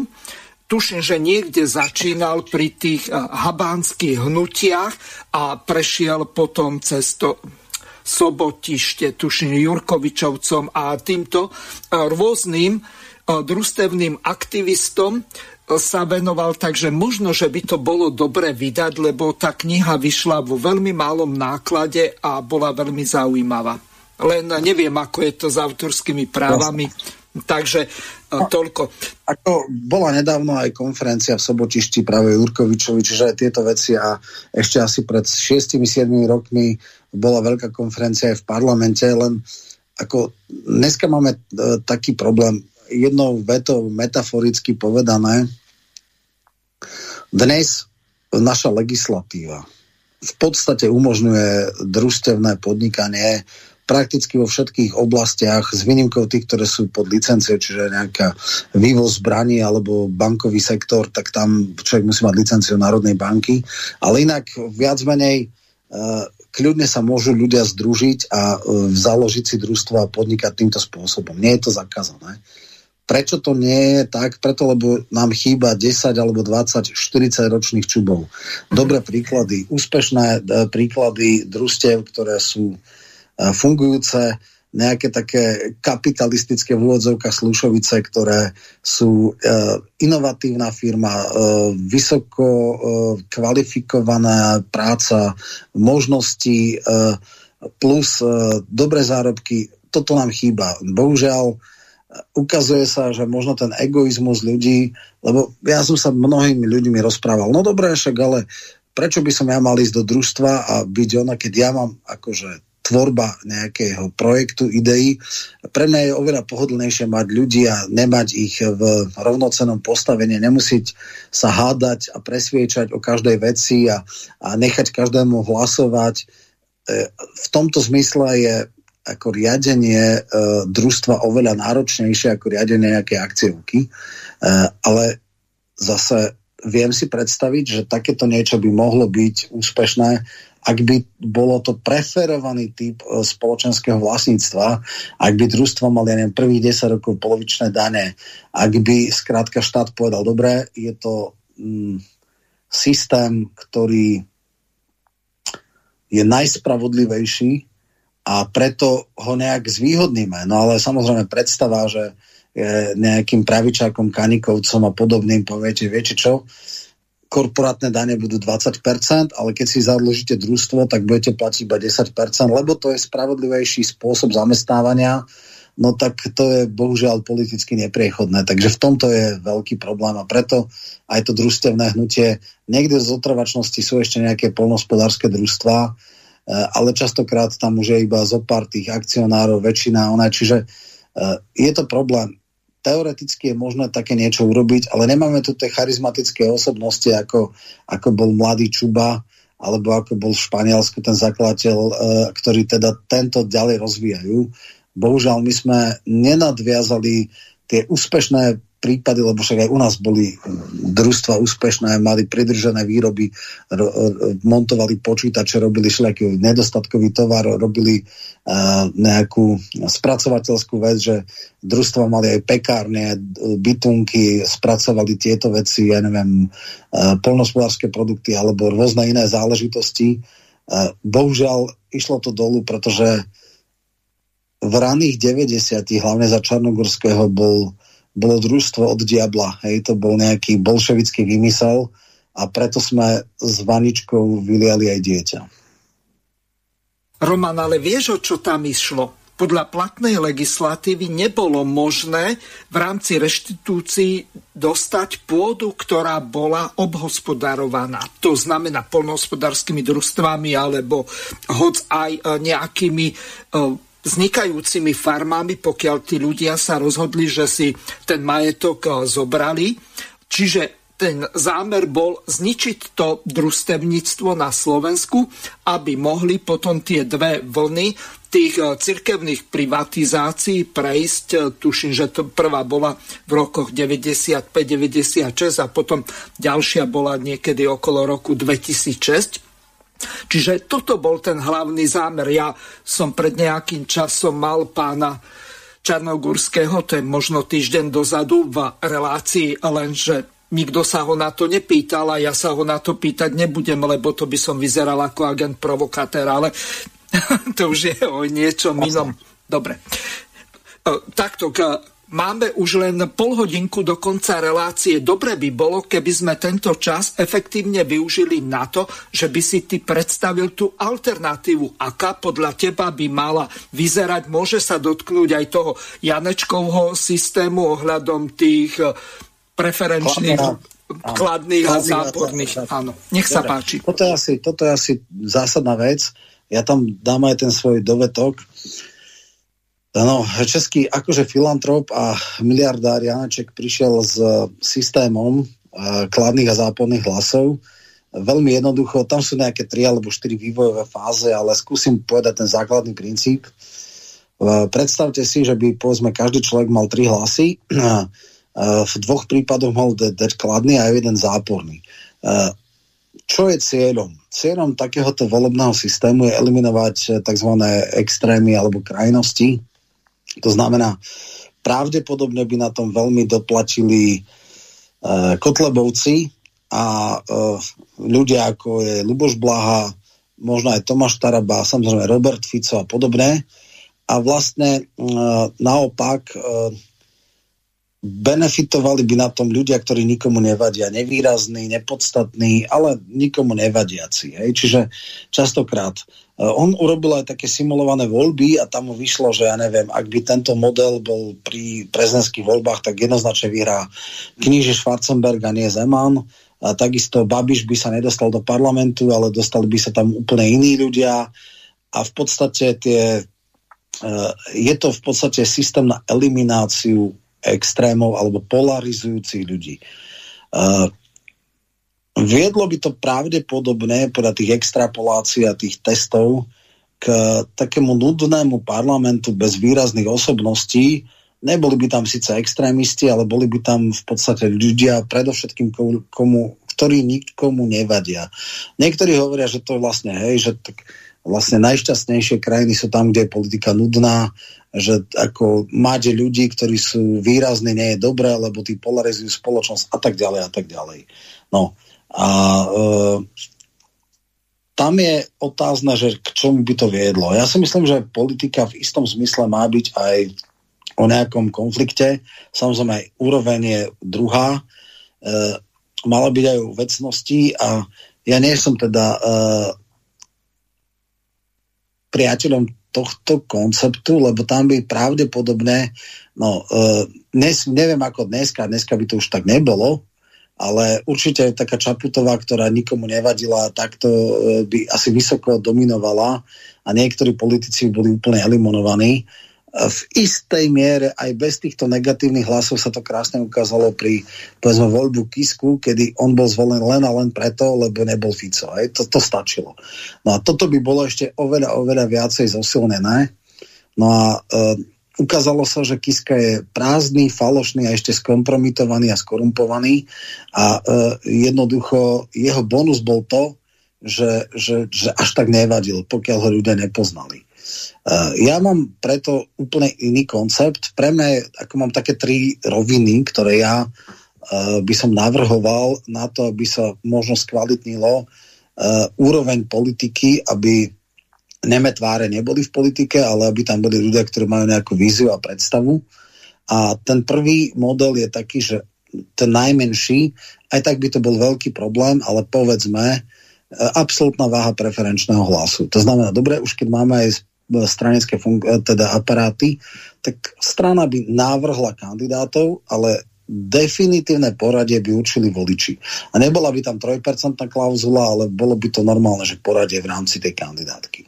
Tuším, že niekde začínal pri tých eh, habánskych hnutiach a prešiel potom cez to Sobotište, tuším Jurkovičovcom a týmto eh, rôznym eh, družstevným aktivistom, sa venoval, takže možno, že by to bolo dobre vydať, lebo tá kniha vyšla vo veľmi malom náklade a bola veľmi zaujímavá. Len neviem, ako je to s autorskými právami. Takže no, toľko. Ako bola nedávno aj konferencia v Sobotišti práve Jurkovičovi, čiže aj tieto veci a ešte asi pred 6-7 rokmi bola veľká konferencia aj v parlamente, len ako dneska máme e, taký problém, jednou vetou metaforicky povedané, dnes naša legislatíva v podstate umožňuje družstevné podnikanie prakticky vo všetkých oblastiach, s výnimkou tých, ktoré sú pod licenciou, čiže nejaká vývoz zbraní alebo bankový sektor, tak tam človek musí mať licenciu Národnej banky. Ale inak viac menej uh, kľudne sa môžu ľudia združiť a uh, založiť si družstvo a podnikať týmto spôsobom. Nie je to zakázané. Prečo to nie je tak? Preto, lebo nám chýba 10 alebo 20, 40 ročných čubov. Dobré príklady, úspešné e, príklady družstiev, ktoré sú e, fungujúce, nejaké také kapitalistické v slušovice, ktoré sú e, inovatívna firma, e, vysoko e, kvalifikovaná práca, možnosti e, plus e, dobré zárobky. Toto nám chýba. Bohužiaľ, ukazuje sa, že možno ten egoizmus ľudí, lebo ja som sa mnohými ľuďmi rozprával, no dobré, však ale prečo by som ja mal ísť do družstva a byť ona, keď ja mám akože tvorba nejakého projektu, ideí. Pre mňa je oveľa pohodlnejšie mať ľudí a nemať ich v rovnocenom postavení, nemusieť sa hádať a presviečať o každej veci a, a nechať každému hlasovať. E, v tomto zmysle je ako riadenie e, družstva oveľa náročnejšie ako riadenie nejaké akciovky. E, ale zase viem si predstaviť, že takéto niečo by mohlo byť úspešné, ak by bolo to preferovaný typ e, spoločenského vlastníctva, ak by družstvo mali, ja neviem, prvých 10 rokov polovičné dane, ak by skrátka štát povedal, dobre, je to mm, systém, ktorý je najspravodlivejší a preto ho nejak zvýhodníme. No ale samozrejme predstava, že nejakým pravičákom, kanikovcom a podobným poviete, viete čo, korporátne dane budú 20%, ale keď si zadlžíte družstvo, tak budete platiť iba 10%, lebo to je spravodlivejší spôsob zamestnávania. no tak to je bohužiaľ politicky nepriechodné. Takže v tomto je veľký problém a preto aj to družstevné hnutie, niekde z otrvačnosti sú ešte nejaké polnospodárske družstva, e, ale častokrát tam už je iba zo pár tých akcionárov, väčšina ona, čiže e, je to problém. Teoreticky je možné také niečo urobiť, ale nemáme tu tie charizmatické osobnosti, ako, ako bol mladý Čuba, alebo ako bol v Španielsku ten zakladateľ, e, ktorí teda tento ďalej rozvíjajú. Bohužiaľ, my sme nenadviazali tie úspešné prípady, lebo však aj u nás boli družstva úspešné, mali pridržené výroby, ro, montovali počítače, robili všelijaký nedostatkový tovar, robili uh, nejakú spracovateľskú vec, že družstva mali aj pekárne, bytunky, spracovali tieto veci, ja neviem, uh, polnospodárske produkty alebo rôzne iné záležitosti. Uh, bohužiaľ išlo to dolu, pretože v raných 90 hlavne za Čarnogorského bol bolo družstvo od diabla. Hej, to bol nejaký bolševický vymysel a preto sme s vaničkou vyliali aj dieťa. Roman, ale vieš, o čo tam išlo? Podľa platnej legislatívy nebolo možné v rámci reštitúcií dostať pôdu, ktorá bola obhospodarovaná. To znamená polnohospodárskymi družstvami alebo hoď aj nejakými eh, vznikajúcimi farmami, pokiaľ tí ľudia sa rozhodli, že si ten majetok eh, zobrali. Čiže ten zámer bol zničiť to družstevníctvo na Slovensku, aby mohli potom tie dve vlny tých eh, cirkevných privatizácií prejsť. Eh, tuším, že to prvá bola v rokoch 95-96 a potom ďalšia bola niekedy okolo roku 2006 Čiže toto bol ten hlavný zámer. Ja som pred nejakým časom mal pána Čarnogurského, to je možno týždeň dozadu v relácii, lenže nikto sa ho na to nepýtal a ja sa ho na to pýtať nebudem, lebo to by som vyzeral ako agent provokatér, ale to už je o niečom inom. Dobre. E, takto, Máme už len pol hodinku do konca relácie. Dobre by bolo, keby sme tento čas efektívne využili na to, že by si ty predstavil tú alternatívu, aká podľa teba by mala vyzerať. Môže sa dotknúť aj toho Janečkovho systému ohľadom tých eh, preferenčných kladných a záporných. Áno, nech sa páči. Toto je, asi, toto je asi zásadná vec. Ja tam dám aj ten svoj dovetok. No, český akože filantrop a miliardár Janeček prišiel s systémom uh, kladných a záporných hlasov. Veľmi jednoducho, tam sú nejaké tri alebo štyri vývojové fáze, ale skúsim povedať ten základný princíp. Uh, predstavte si, že by povedzme každý človek mal tri hlasy. Uh, v dvoch prípadoch mal dať kladný a jeden záporný. Čo je cieľom? Cieľom takéhoto volebného systému je eliminovať tzv. extrémy alebo krajnosti, to znamená, pravdepodobne by na tom veľmi doplatili uh, Kotlebovci a uh, ľudia ako je Luboš Blaha, možno aj Tomáš Taraba, samozrejme Robert Fico a podobné. A vlastne uh, naopak uh, benefitovali by na tom ľudia, ktorí nikomu nevadia, nevýrazní, nepodstatní, ale nikomu nevadiaci. Hej? Čiže častokrát uh, on urobil aj také simulované voľby a tam mu vyšlo, že ja neviem, ak by tento model bol pri prezidentských voľbách, tak jednoznačne vyhrá kníže Schwarzenberg a nie Zeman. A takisto Babiš by sa nedostal do parlamentu, ale dostali by sa tam úplne iní ľudia a v podstate tie, uh, je to v podstate systém na elimináciu extrémov alebo polarizujúcich ľudí. Uh, viedlo by to pravdepodobne podľa tých extrapolácií a tých testov k takému nudnému parlamentu bez výrazných osobností. Neboli by tam síce extrémisti, ale boli by tam v podstate ľudia, predovšetkým komu, ktorí nikomu nevadia. Niektorí hovoria, že to je vlastne, hej, že tak vlastne najšťastnejšie krajiny sú tam, kde je politika nudná, že ako máte ľudí, ktorí sú výrazní, nie je dobré, lebo tí polarizujú spoločnosť a tak ďalej a tak ďalej. No a e, tam je otázna, že k čomu by to viedlo. Ja si myslím, že politika v istom zmysle má byť aj o nejakom konflikte. Samozrejme aj úroveň je druhá. E, mala byť aj o vecnosti a ja nie som teda e, priateľom tohto konceptu, lebo tam by pravdepodobne, no uh, dnes, neviem ako dneska, dneska by to už tak nebolo, ale určite taká Čaputová, ktorá nikomu nevadila, takto uh, by asi vysoko dominovala a niektorí politici boli úplne eliminovaní v istej miere aj bez týchto negatívnych hlasov sa to krásne ukázalo pri povedzme voľbu Kisku, kedy on bol zvolen len a len preto, lebo nebol Fico. Aj? To, to stačilo. No a toto by bolo ešte oveľa, oveľa viacej zosilnené. No a e, ukázalo sa, že Kiska je prázdny, falošný a ešte skompromitovaný a skorumpovaný a e, jednoducho jeho bonus bol to, že, že, že až tak nevadil, pokiaľ ho ľudia nepoznali. Eh, ja mám preto úplne iný koncept. Pre mňa, ako mám také tri roviny, ktoré ja eh, by som navrhoval na to, aby sa možno skvalitnilo eh, úroveň politiky, aby nemetváre neboli v politike, ale aby tam boli ľudia, ktorí majú nejakú víziu a predstavu. A ten prvý model je taký, že ten najmenší, aj tak by to bol veľký problém, ale povedzme, absolútna váha preferenčného hlasu. To znamená, dobre, už keď máme aj stranické fun- e, teda aparáty, tak strana by návrhla kandidátov, ale definitívne poradie by určili voliči. A nebola by tam 3% klauzula, ale bolo by to normálne, že poradie v rámci tej kandidátky.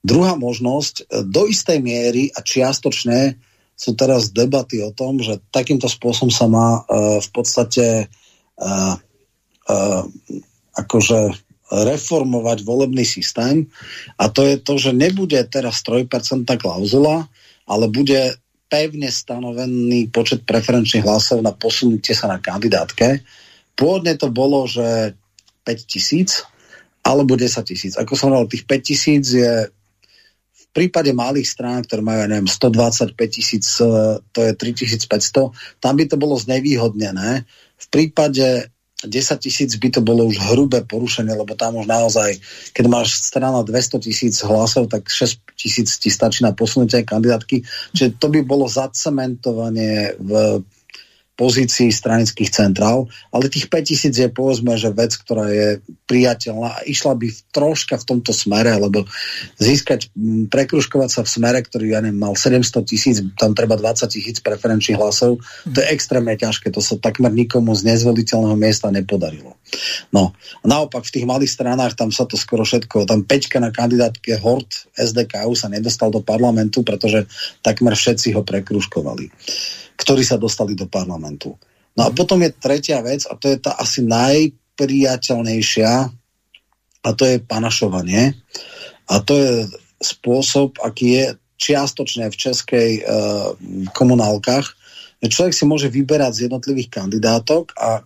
Druhá možnosť, e, do istej miery a čiastočne sú teraz debaty o tom, že takýmto spôsobom sa má uh, v podstate uh, uh, akože reformovať volebný systém a to je to, že nebude teraz 3% klauzula, ale bude pevne stanovený počet preferenčných hlasov na posunutie sa na kandidátke. Pôvodne to bolo, že 5 tisíc alebo 10 tisíc. Ako som hovoril, tých 5 tisíc je v prípade malých strán, ktoré majú, neviem, 125 tisíc, e, to je 3500, tam by to bolo znevýhodnené. V prípade 10 tisíc by to bolo už hrubé porušenie, lebo tam už naozaj, keď máš strana 200 tisíc hlasov, tak 6 tisíc ti stačí na posunutie kandidátky. Čiže to by bolo zacementovanie v pozícií stranických centrál, ale tých 5000 je povedzme, že vec, ktorá je priateľná a išla by v, troška v tomto smere, lebo získať, prekruškovať sa v smere, ktorý ja neviem, mal 700 tisíc, tam treba 20 tisíc preferenčných hlasov, to je extrémne ťažké, to sa takmer nikomu z nezvoliteľného miesta nepodarilo. No, a naopak v tých malých stranách tam sa to skoro všetko, tam Peťka na kandidátke Hort SDKU sa nedostal do parlamentu, pretože takmer všetci ho prekruškovali ktorí sa dostali do parlamentu. No a mhm. potom je tretia vec, a to je tá asi najpriateľnejšia, a to je panašovanie. A to je spôsob, aký je čiastočne v českej e, komunálkach, človek si môže vyberať z jednotlivých kandidátok a e,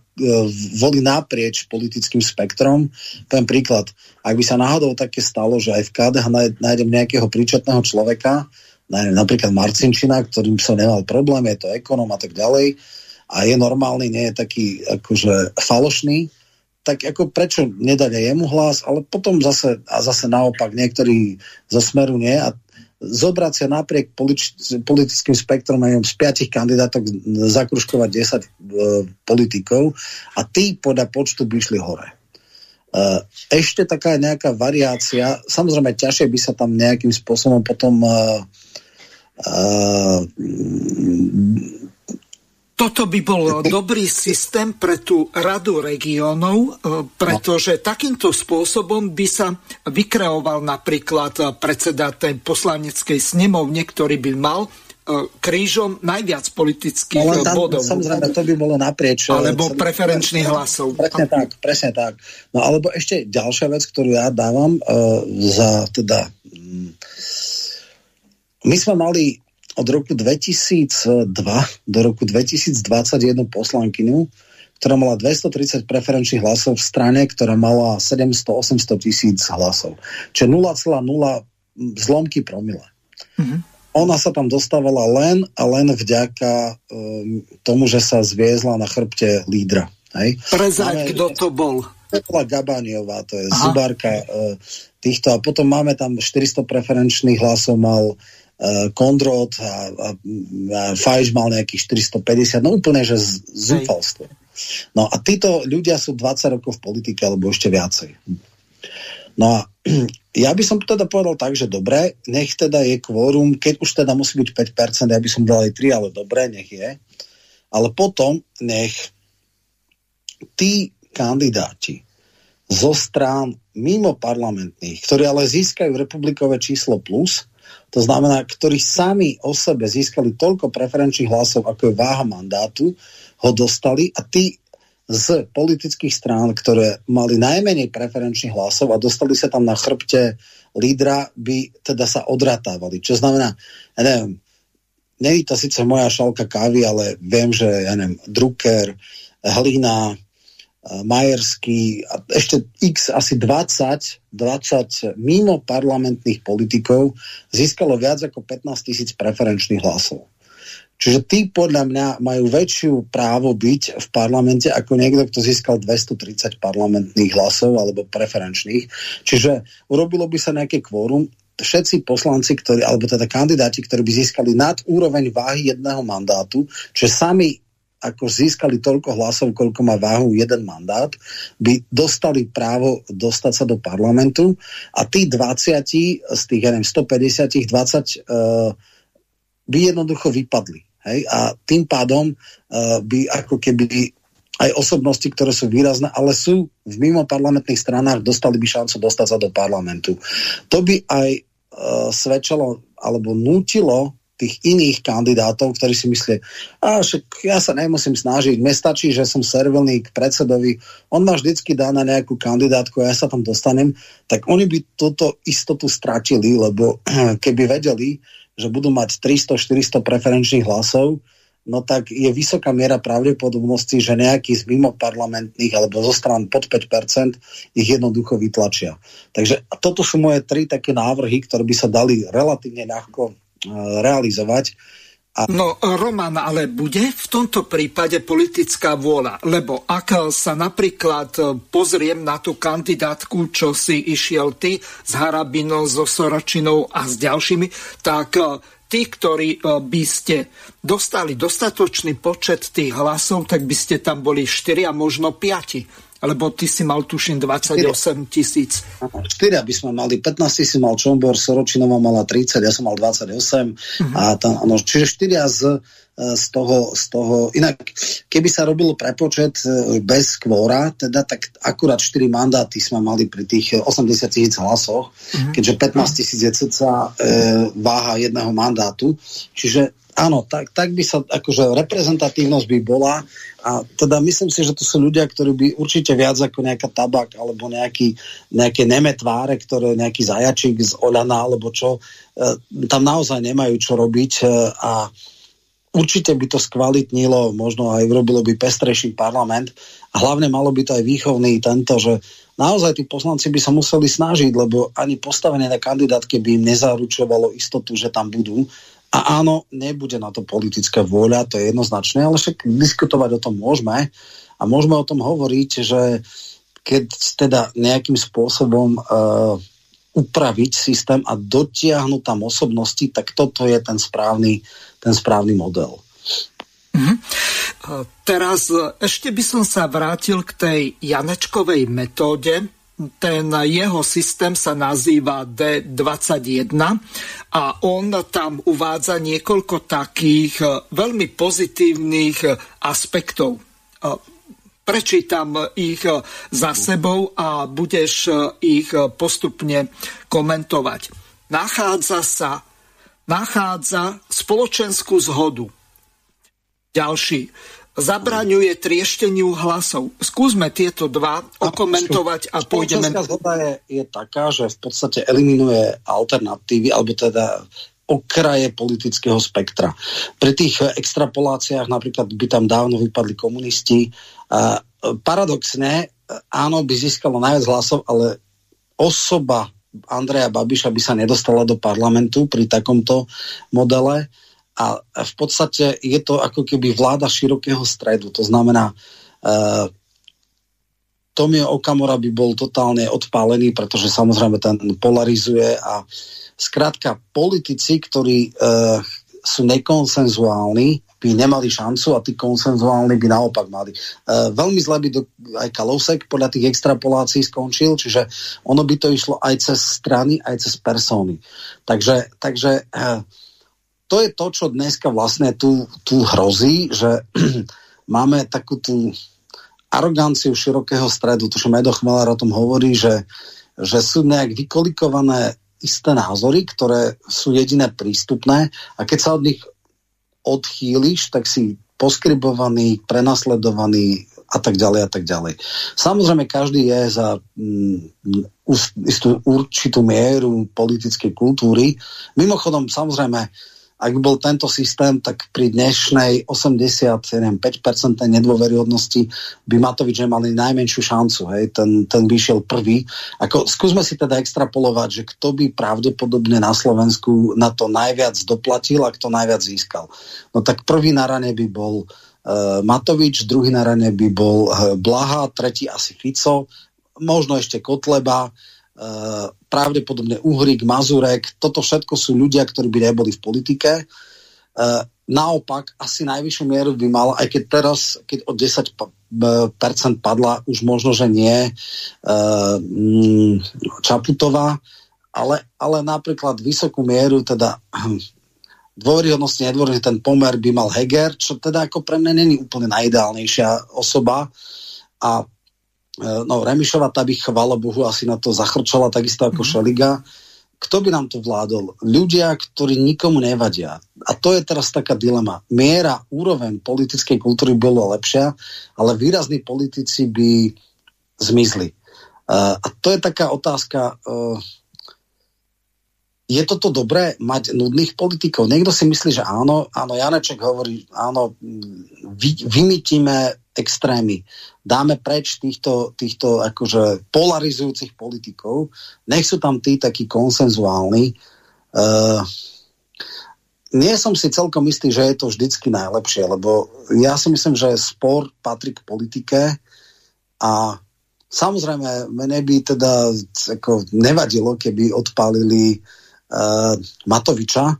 volí naprieč politickým spektrom. Ten príklad, ak by sa náhodou také stalo, že aj v KDH nájdem nejakého príčetného človeka, napríklad Marcinčina, ktorým som nemal problém, je to ekonom a tak ďalej. A je normálny, nie je taký akože falošný, tak ako prečo nedať aj jemu hlas, ale potom zase, a zase naopak niektorí zo smeru nie. A zobrať sa napriek politi- politickým spektrom aj z piatich kandidátov zakruškovať 10 e, politikov a tí podľa počtu by išli hore. E, ešte taká nejaká variácia, samozrejme ťažšie by sa tam nejakým spôsobom potom e, toto by bol dobrý systém pre tú radu regiónov, e, pretože takýmto spôsobom by sa vykreoval napríklad predseda tej poslaneckej snemovne, ktorý by mal e, krížom najviac politických no, tam, bodov. Samozrejme, to by bolo naprieč. E, alebo preferenčných hlasov. Presne tak, presne tak. No alebo ešte ďalšia vec, ktorú ja dávam uh, za teda my sme mali od roku 2002 do roku 2021 poslankyňu, ktorá mala 230 preferenčných hlasov v strane, ktorá mala 700-800 tisíc hlasov. Čiže 0,0 zlomky promile. Mm-hmm. Ona sa tam dostávala len a len vďaka um, tomu, že sa zviezla na chrbte lídra. Hej? Prezrať, kto to bol. Petla Gabániová, to je Aha. zubárka uh, týchto. A potom máme tam 400 preferenčných hlasov mal uh, Kondrot a, a, a Fajš mal nejakých 450, no úplne, že zúfalstvo. No a títo ľudia sú 20 rokov v politike, alebo ešte viacej. No a ja by som teda povedal tak, že dobre, nech teda je kvórum, keď už teda musí byť 5%, ja by som dal aj 3, ale dobre, nech je. Ale potom nech tí kandidáti zo strán mimo parlamentných, ktorí ale získajú republikové číslo plus, to znamená, ktorí sami o sebe získali toľko preferenčných hlasov, ako je váha mandátu, ho dostali a tí z politických strán, ktoré mali najmenej preferenčných hlasov a dostali sa tam na chrbte lídra, by teda sa odratávali. Čo znamená, ja neviem, není to síce moja šalka kávy, ale viem, že ja neviem, Drucker, Hlina, Majerský a ešte x asi 20, 20 mimo parlamentných politikov získalo viac ako 15 tisíc preferenčných hlasov. Čiže tí podľa mňa majú väčšiu právo byť v parlamente ako niekto, kto získal 230 parlamentných hlasov alebo preferenčných. Čiže urobilo by sa nejaké kvórum, všetci poslanci, ktorí, alebo teda kandidáti, ktorí by získali nad úroveň váhy jedného mandátu, čo sami ako získali toľko hlasov, koľko má váhu jeden mandát, by dostali právo dostať sa do parlamentu a tí 20 z tých, ja neviem, 150, 20 uh, by jednoducho vypadli. Hej? A tým pádom uh, by ako keby aj osobnosti, ktoré sú výrazné, ale sú v mimo parlamentných stranách, dostali by šancu dostať sa do parlamentu. To by aj uh, svedčalo alebo nutilo tých iných kandidátov, ktorí si myslia, a však ja sa nemusím snažiť, mne stačí, že som servilný k predsedovi, on ma vždycky dá na nejakú kandidátku a ja sa tam dostanem, tak oni by túto istotu stratili, lebo keby vedeli, že budú mať 300-400 preferenčných hlasov, no tak je vysoká miera pravdepodobnosti, že nejaký z mimo parlamentných alebo zo stran pod 5% ich jednoducho vytlačia. Takže toto sú moje tri také návrhy, ktoré by sa dali relatívne ľahko realizovať. A... No, Roman, ale bude v tomto prípade politická vôľa? Lebo ak sa napríklad e, pozriem na tú kandidátku, čo si išiel ty s Harabinou, so Soročinou a s ďalšími, tak e, tí, ktorí e, by ste dostali dostatočný počet tých hlasov, tak by ste tam boli 4 a možno 5 lebo ty si mal tuším 28 tisíc. 4 by sme mali, 15 tisíc mal Čombor, Soročinová mala 30, ja som mal 28 uh-huh. a tam, ano, čiže 4 z, z toho, z toho, inak keby sa robilo prepočet e, bez kvóra, teda tak akurát 4 mandáty sme mali pri tých 80 tisíc hlasoch, uh-huh. keďže 15 tisíc je ceca e, váha jedného mandátu, čiže áno, tak, tak by sa, akože reprezentatívnosť by bola a teda myslím si, že to sú ľudia, ktorí by určite viac ako nejaká tabak alebo nejaký, nejaké nemetváre, ktoré nejaký zajačík z Oľana alebo čo, e, tam naozaj nemajú čo robiť e, a určite by to skvalitnilo, možno aj urobilo by pestrejší parlament a hlavne malo by to aj výchovný tento, že naozaj tí poslanci by sa museli snažiť, lebo ani postavenie na kandidátke by im nezaručovalo istotu, že tam budú a áno, nebude na to politická vôľa, to je jednoznačné, ale však diskutovať o tom môžeme a môžeme o tom hovoriť, že keď teda nejakým spôsobom uh, upraviť systém a dotiahnuť tam osobnosti, tak toto je ten správny, ten správny model. Mm. Teraz e, ešte by som sa vrátil k tej Janečkovej metóde, ten jeho systém sa nazýva D21 a on tam uvádza niekoľko takých e, veľmi pozitívnych e, aspektov. E, prečítam ich za sebou a budeš ich postupne komentovať. Nachádza sa nachádza spoločenskú zhodu. Ďalší zabraňuje triešteniu hlasov. Skúsme tieto dva okomentovať a pôjdeme... zhoda je, je taká, že v podstate eliminuje alternatívy, alebo teda okraje politického spektra. Pri tých extrapoláciách napríklad by tam dávno vypadli komunisti. A paradoxne, áno, by získalo najviac hlasov, ale osoba Andreja Babiša by sa nedostala do parlamentu pri takomto modele a v podstate je to ako keby vláda širokého stredu. To znamená, uh, Tomio Okamora by bol totálne odpálený, pretože samozrejme ten polarizuje a skrátka politici, ktorí uh, sú nekonsenzuálni by nemali šancu a tí konsenzuálni by naopak mali. Uh, veľmi zle by do, aj Kalousek podľa tých extrapolácií skončil, čiže ono by to išlo aj cez strany, aj cez persóny. Takže, takže uh, to je to, čo dneska vlastne tu, tu hrozí, že máme takú tú aroganciu širokého stredu. Tuším, Edo Chmelar o tom hovorí, že, že sú nejak vykolikované isté názory, ktoré sú jediné prístupné a keď sa od nich odchýliš, tak si poskribovaný, prenasledovaný a tak ďalej a tak ďalej. Samozrejme, každý je za mm, istú určitú mieru politickej kultúry. Mimochodom, samozrejme, ak by bol tento systém, tak pri dnešnej 85% nedôveryhodnosti by Matovič nemali najmenšiu šancu. Hej? Ten, ten vyšiel prvý. Ako, skúsme si teda extrapolovať, že kto by pravdepodobne na Slovensku na to najviac doplatil a kto najviac získal. No tak prvý na rane by bol uh, Matovič, druhý na rane by bol uh, Blaha, tretí asi Fico, možno ešte Kotleba, Eh, pravdepodobne Uhrik, Mazurek, toto všetko sú ľudia, ktorí by neboli v politike. Uh, naopak, asi najvyššiu mieru by mala, aj keď teraz, keď o 10% padla, už možno, že nie uh, Čaputová, ale, ale napríklad vysokú mieru, teda dôveryhodnosti, nedôveryhodnosti, ten pomer by mal Heger, čo teda ako pre mňa není úplne najideálnejšia osoba a no Remišova tá by, chvála Bohu, asi na to zachrčala takisto ako mm. Šeliga. Kto by nám to vládol? Ľudia, ktorí nikomu nevadia. A to je teraz taká dilema. Miera, úroveň politickej kultúry bolo lepšia, ale výrazní politici by zmizli. Uh, a to je taká otázka, uh, je toto dobré mať nudných politikov? Niekto si myslí, že áno, áno, Janeček hovorí, áno, vy, vymytíme extrémy. Dáme preč týchto, týchto akože polarizujúcich politikov. Nech sú tam tí takí konsenzuálni. Uh, nie som si celkom istý, že je to vždycky najlepšie, lebo ja si myslím, že spor patrí k politike a samozrejme mene by teda ako nevadilo, keby odpálili uh, Matoviča,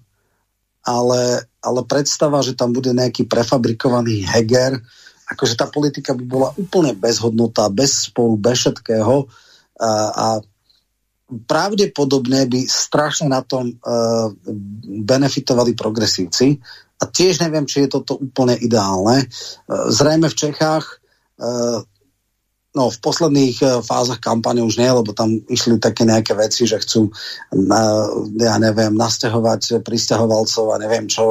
ale, ale predstava, že tam bude nejaký prefabrikovaný Heger, akože tá politika by bola úplne bezhodnotá, bez sporu, bez všetkého. A, a pravdepodobne by strašne na tom uh, benefitovali progresívci. A tiež neviem, či je toto úplne ideálne. Uh, zrejme v Čechách uh, no v posledných fázach kampane už nie, lebo tam išli také nejaké veci, že chcú uh, ja neviem, nasťahovať pristahovalcov a neviem čo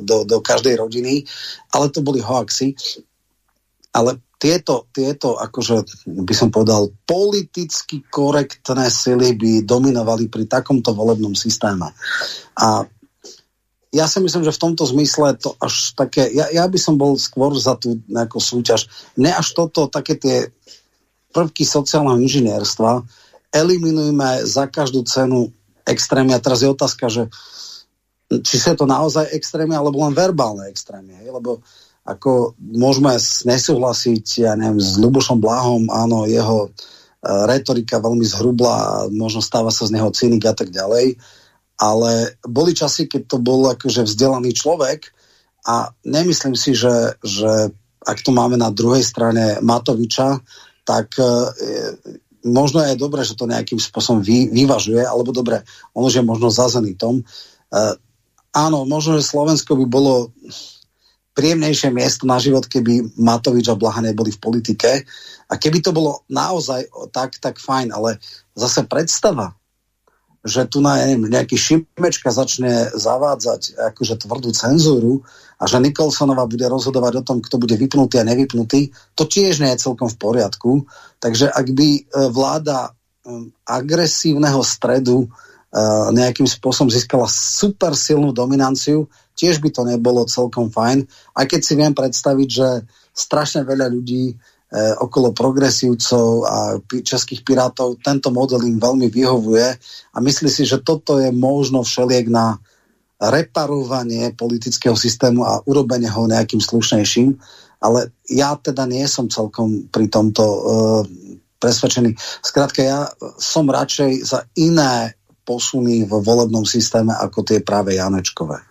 do, do každej rodiny, ale to boli hoaxy ale tieto, tieto, akože by som povedal, politicky korektné sily by dominovali pri takomto volebnom systéme. A ja si myslím, že v tomto zmysle to až také, ja, ja by som bol skôr za tú nejakú súťaž. Ne až toto, také tie prvky sociálneho inžinierstva, eliminujme za každú cenu extrémy. A teraz je otázka, že či sa to naozaj extrémy, alebo len verbálne extrémy. Hej? Lebo ako môžeme nesúhlasiť, ja neviem, s Lubošom Blahom, áno, jeho e, retorika veľmi zhrubla možno stáva sa z neho cynik a tak ďalej, ale boli časy, keď to bol akože vzdelaný človek a nemyslím si, že, že ak to máme na druhej strane Matoviča, tak e, možno je dobré, že to nejakým spôsobom vy, vyvažuje, alebo dobre, on už je možno za Zenitom. E, áno, možno, že Slovensko by bolo príjemnejšie miesto na život, keby Matovič a Blaha neboli v politike. A keby to bolo naozaj tak, tak fajn, ale zase predstava, že tu na, neviem, nejaký Šimečka začne zavádzať akože tvrdú cenzúru a že Nikolsonová bude rozhodovať o tom, kto bude vypnutý a nevypnutý, to tiež nie je celkom v poriadku. Takže ak by e, vláda agresívneho stredu uh, nejakým spôsobom získala super silnú dominanciu, tiež by to nebolo celkom fajn. Aj keď si viem predstaviť, že strašne veľa ľudí eh, okolo progresívcov a českých pirátov tento model im veľmi vyhovuje a myslí si, že toto je možno všeliek na reparovanie politického systému a urobenie ho nejakým slušnejším, ale ja teda nie som celkom pri tomto uh, presvedčený. Skrátka, ja som radšej za iné posuny vo volebnom systéme ako tie práve Janečkové.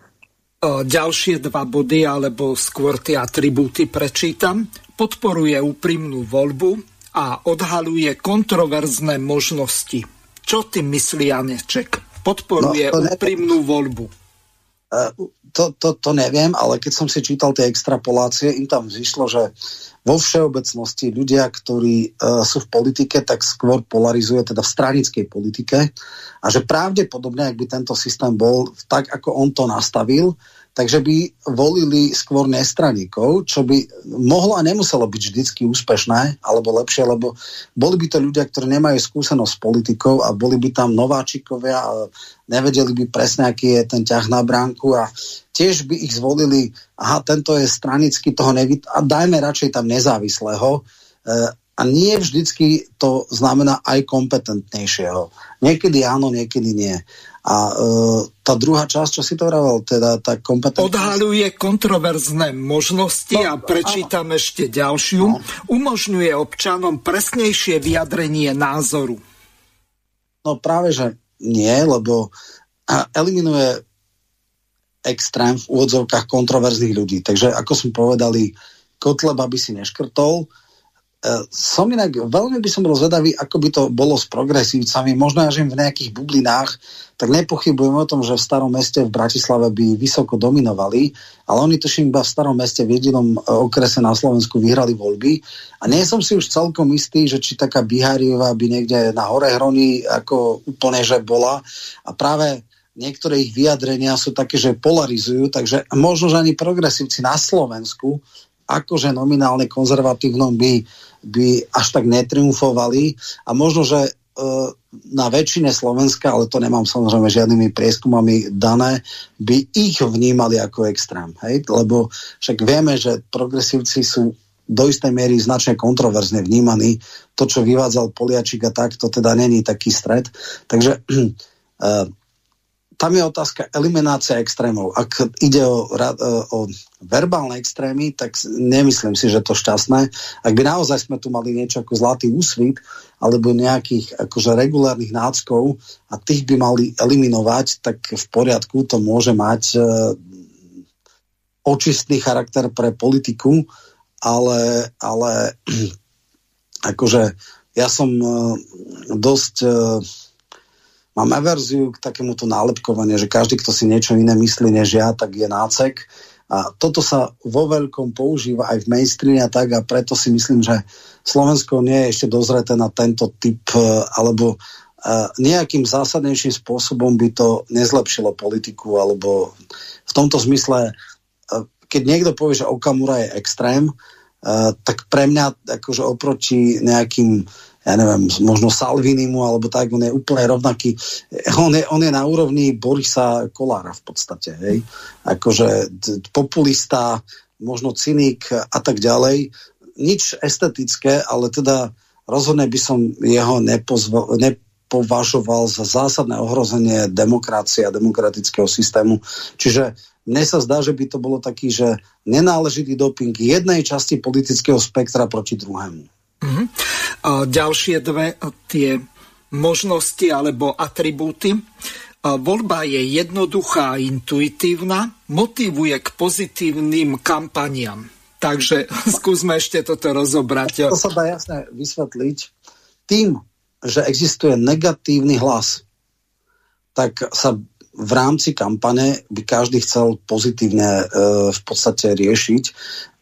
Ďalšie dva body, alebo skôr tie atribúty prečítam. Podporuje úprimnú voľbu a odhaluje kontroverzné možnosti. Čo tým myslí Janeček? Podporuje no, úprimnú voľbu. E, to, to, to neviem, ale keď som si čítal tie extrapolácie, im tam vyšlo, že vo všeobecnosti ľudia, ktorí uh, sú v politike, tak skôr polarizuje teda v stranickej politike a že pravdepodobne, ak by tento systém bol tak, ako on to nastavil, takže by volili skôr nestraníkov, čo by mohlo a nemuselo byť vždycky úspešné alebo lepšie, lebo boli by to ľudia, ktorí nemajú skúsenosť s politikou a boli by tam nováčikovia a nevedeli by presne, aký je ten ťah na bránku a tiež by ich zvolili, aha, tento je stranický, toho nevid a dajme radšej tam nezávislého. E, a nie vždycky to znamená aj kompetentnejšieho. Niekedy áno, niekedy nie. A e, tá druhá časť, čo si to vravel, teda tá kompetentnosť... Odhaluje kontroverzné možnosti no, a prečítam áno. ešte ďalšiu. No. Umožňuje občanom presnejšie vyjadrenie názoru. No práve, že nie, lebo eliminuje extrém v úvodzovkách kontroverzných ľudí. Takže ako som povedali, Kotleba by si neškrtol, som inak, veľmi by som bol zvedavý, ako by to bolo s progresívcami, možno až im v nejakých bublinách, tak nepochybujem o tom, že v starom meste v Bratislave by vysoko dominovali, ale oni tuším iba v starom meste v jedinom e, okrese na Slovensku vyhrali voľby. A nie som si už celkom istý, že či taká Bihariová by niekde na hore hroni ako úplne, že bola. A práve niektoré ich vyjadrenia sú také, že polarizujú, takže možno, že ani progresívci na Slovensku akože nominálne konzervatívnom by by až tak netriumfovali a možno, že e, na väčšine Slovenska, ale to nemám samozrejme žiadnymi prieskumami dané, by ich vnímali ako extrém. Hej? Lebo však vieme, že progresívci sú do istej miery značne kontroverzne vnímaní. To, čo vyvádzal Poliačik a tak, to teda není taký stred. Takže e, tam je otázka eliminácia extrémov. Ak ide o, e, o verbálne extrémy, tak nemyslím si, že to šťastné. Ak by naozaj sme tu mali niečo ako zlatý úsvit, alebo nejakých akože regulárnych náckov a tých by mali eliminovať, tak v poriadku to môže mať e, očistný charakter pre politiku, ale, ale akože ja som e, dosť mám averziu k takémuto nálepkovaniu, že každý, kto si niečo iné myslí než ja, tak je nácek. A toto sa vo veľkom používa aj v mainstreame a tak a preto si myslím, že Slovensko nie je ešte dozreté na tento typ e, alebo e, nejakým zásadnejším spôsobom by to nezlepšilo politiku alebo v tomto zmysle, e, keď niekto povie, že Okamura je extrém, tak pre mňa akože oproti nejakým ja neviem, možno Salvinimu alebo tak, on je úplne rovnaký. On je, on je na úrovni Borisa Kolára v podstate, hej. Akože populista, možno cynik a tak ďalej. Nič estetické, ale teda rozhodne by som jeho nepozval, nepovažoval za zásadné ohrozenie demokracie a demokratického systému. Čiže mne sa zdá, že by to bolo taký, že nenáležitý doping jednej časti politického spektra proti druhému. Mm-hmm. A ďalšie dve tie možnosti alebo atribúty. A voľba je jednoduchá a intuitívna, motivuje k pozitívnym kampaniam. Takže skúsme ešte toto rozobrať. To sa dá jasne vysvetliť. Tým, že existuje negatívny hlas, tak sa v rámci kampane by každý chcel pozitívne e, v podstate riešiť,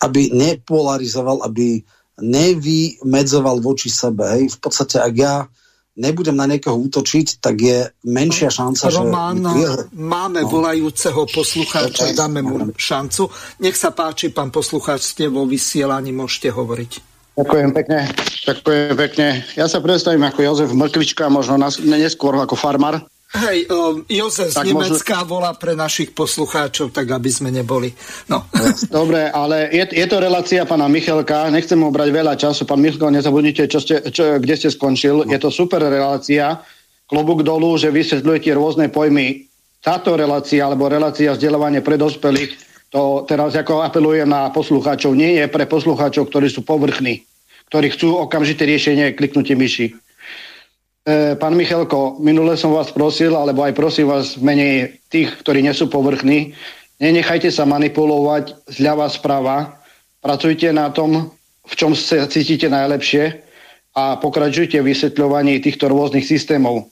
aby nepolarizoval, aby nevymedzoval voči sebe. Hej. V podstate, ak ja nebudem na niekoho útočiť, tak je menšia šanca, Román, že... máme no. volajúceho poslucháča, okay. dáme mu šancu. Nech sa páči, pán poslucháč, ste vo vysielaní, môžete hovoriť. Ďakujem pekne. Ďakujem pekne. Ja sa predstavím ako Jozef Mrkvička, možno neskôr ako farmar. Hej, um, Jozef z Nemecka možno... volá pre našich poslucháčov, tak aby sme neboli. No. Dobre, ale je, je to relácia pána Michalka, nechcem mu brať veľa času. Pán Michalko, nezabudnite, čo ste, čo, kde ste skončil. No. Je to super relácia. Klobúk dolu, že vysvetľujete rôzne pojmy. Táto relácia, alebo relácia vzdelávania pre dospelých, to teraz ako apelujem na poslucháčov, nie je pre poslucháčov, ktorí sú povrchní, ktorí chcú okamžité riešenie kliknutie myši. E, pán Michalko, minule som vás prosil, alebo aj prosím vás v mene tých, ktorí nie sú povrchní, Nenechajte sa manipulovať zľava sprava. Pracujte na tom, v čom sa cítite najlepšie a pokračujte vysvetľovaní týchto rôznych systémov.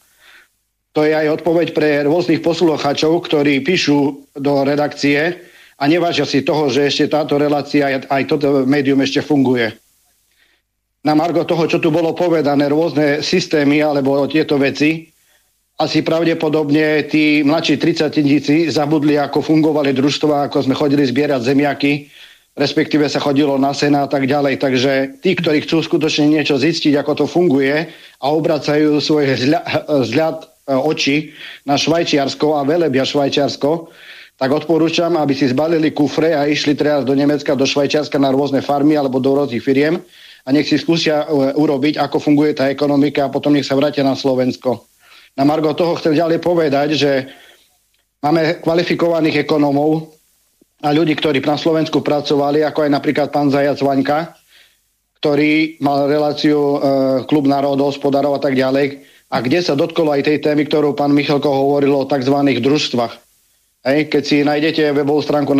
To je aj odpoveď pre rôznych poslucháčov, ktorí píšu do redakcie a nevážia si toho, že ešte táto relácia, aj toto médium ešte funguje. Na margo toho, čo tu bolo povedané, rôzne systémy alebo tieto veci, asi pravdepodobne tí mladší 30 zabudli, ako fungovali družstva, ako sme chodili zbierať zemiaky, respektíve sa chodilo na sena a tak ďalej. Takže tí, ktorí chcú skutočne niečo zistiť, ako to funguje a obracajú svoj vzhľad E, oči na Švajčiarsko a velebia Švajčiarsko, tak odporúčam, aby si zbalili kufre a išli teraz do Nemecka, do Švajčiarska na rôzne farmy alebo do rôznych firiem a nech si skúsia e, urobiť, ako funguje tá ekonomika a potom nech sa vrátia na Slovensko. Na Margo toho chcem ďalej povedať, že máme kvalifikovaných ekonomov a ľudí, ktorí na Slovensku pracovali, ako aj napríklad pán Zajac Vaňka, ktorý mal reláciu e, Klub národov, hospodárov a tak ďalej, a kde sa dotkolo aj tej témy, ktorú pán Michalko hovoril o tzv. družstvách. Hej, keď si nájdete webovú stránku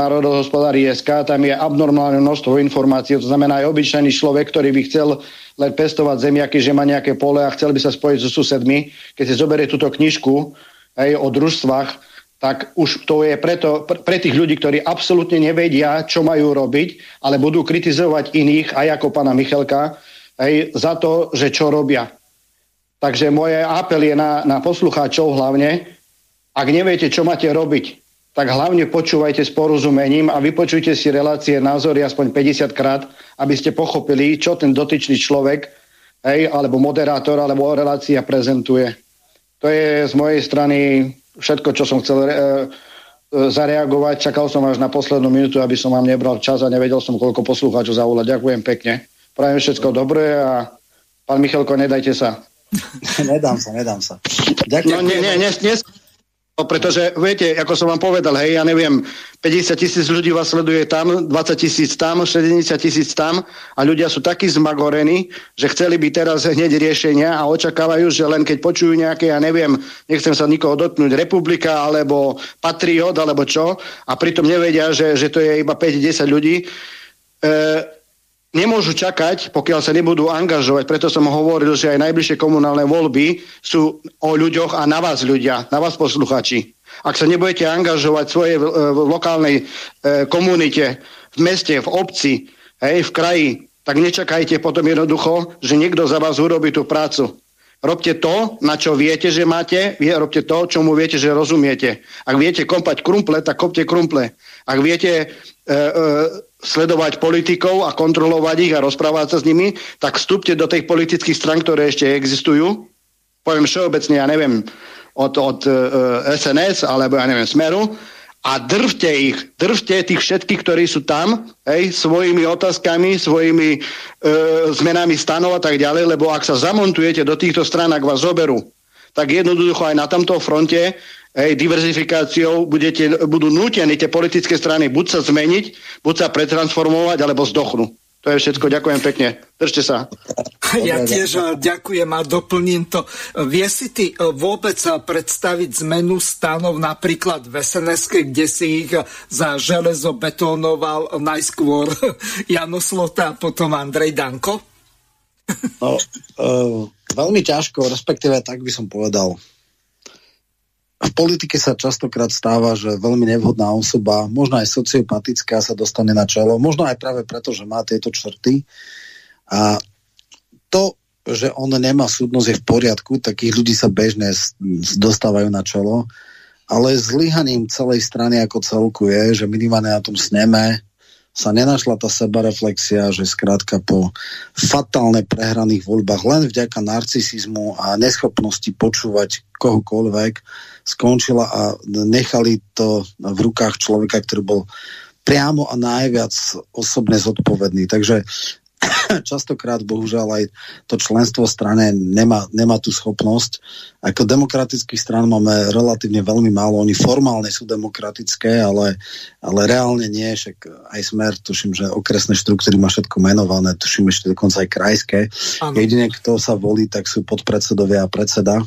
SK, tam je abnormálne množstvo informácií, to znamená aj obyčajný človek, ktorý by chcel len pestovať zemiaky, že má nejaké pole a chcel by sa spojiť so susedmi. Keď si zoberie túto knižku hej, o družstvách, tak už to je preto, pre tých ľudí, ktorí absolútne nevedia, čo majú robiť, ale budú kritizovať iných, aj ako pána Michalka, hej, za to, že čo robia. Takže moje apel je na, na poslucháčov hlavne, ak neviete, čo máte robiť, tak hlavne počúvajte s porozumením a vypočujte si relácie, názory aspoň 50 krát, aby ste pochopili, čo ten dotyčný človek, hej, alebo moderátor, alebo relácia prezentuje. To je z mojej strany všetko, čo som chcel e, e, zareagovať. Čakal som až na poslednú minútu, aby som vám nebral čas a nevedel som, koľko poslucháčov zavolať. Ďakujem pekne. Prajem všetko dobré a pán Michalko, nedajte sa. nedám sa, nedám sa. Ďakujem. No nie, nie, nie, nie, pretože, viete, ako som vám povedal, hej, ja neviem, 50 tisíc ľudí vás sleduje tam, 20 tisíc tam, 60 tisíc tam a ľudia sú takí zmagorení, že chceli by teraz hneď riešenia a očakávajú, že len keď počujú nejaké, ja neviem, nechcem sa nikoho dotknúť, republika alebo patriot alebo čo a pritom nevedia, že, že to je iba 5-10 ľudí, e, nemôžu čakať, pokiaľ sa nebudú angažovať. Preto som hovoril, že aj najbližšie komunálne voľby sú o ľuďoch a na vás ľudia, na vás posluchači. Ak sa nebudete angažovať v svojej v, v lokálnej e, komunite, v meste, v obci, hej, v kraji, tak nečakajte potom jednoducho, že niekto za vás urobí tú prácu. Robte to, na čo viete, že máte, robte to, čomu viete, že rozumiete. Ak viete kompať krumple, tak kopte krumple. Ak viete e, e, sledovať politikov a kontrolovať ich a rozprávať sa s nimi, tak vstúpte do tých politických stran, ktoré ešte existujú. Poviem všeobecne, ja neviem, od, od e, SNS alebo ja neviem, Smeru a drvte ich, drvte tých všetkých, ktorí sú tam, hej, svojimi otázkami, svojimi uh, zmenami stanov a tak ďalej, lebo ak sa zamontujete do týchto stran, ak vás zoberú, tak jednoducho aj na tomto fronte hej, diverzifikáciou budete, budú nútení tie politické strany buď sa zmeniť, buď sa pretransformovať, alebo zdochnú. To je všetko. Ďakujem pekne. Držte sa. Ja tiež eh, ďakujem a doplním to. Vie si ty eh, vôbec eh, predstaviť zmenu stanov napríklad v sns kde si ich za železo betónoval najskôr Jano Slota a potom Andrej Danko? No, uh, veľmi ťažko, respektíve tak by som povedal v politike sa častokrát stáva, že veľmi nevhodná osoba, možno aj sociopatická, sa dostane na čelo, možno aj práve preto, že má tieto črty. A to, že on nemá súdnosť je v poriadku, takých ľudí sa bežne dostávajú na čelo, ale zlyhaním celej strany ako celku je, že minimálne na tom sneme sa nenašla tá sebareflexia, že skrátka po fatálne prehraných voľbách len vďaka narcisizmu a neschopnosti počúvať kohokoľvek skončila a nechali to v rukách človeka, ktorý bol priamo a najviac osobne zodpovedný. Takže častokrát bohužiaľ aj to členstvo strane nemá, nemá tú schopnosť. Ako demokratických stran máme relatívne veľmi málo, oni formálne sú demokratické, ale, ale reálne nie, však aj smer, tuším, že okresné štruktúry má všetko menované, tuším ešte dokonca aj krajské. Ano. Jedine, kto sa volí, tak sú podpredsedovia a predseda.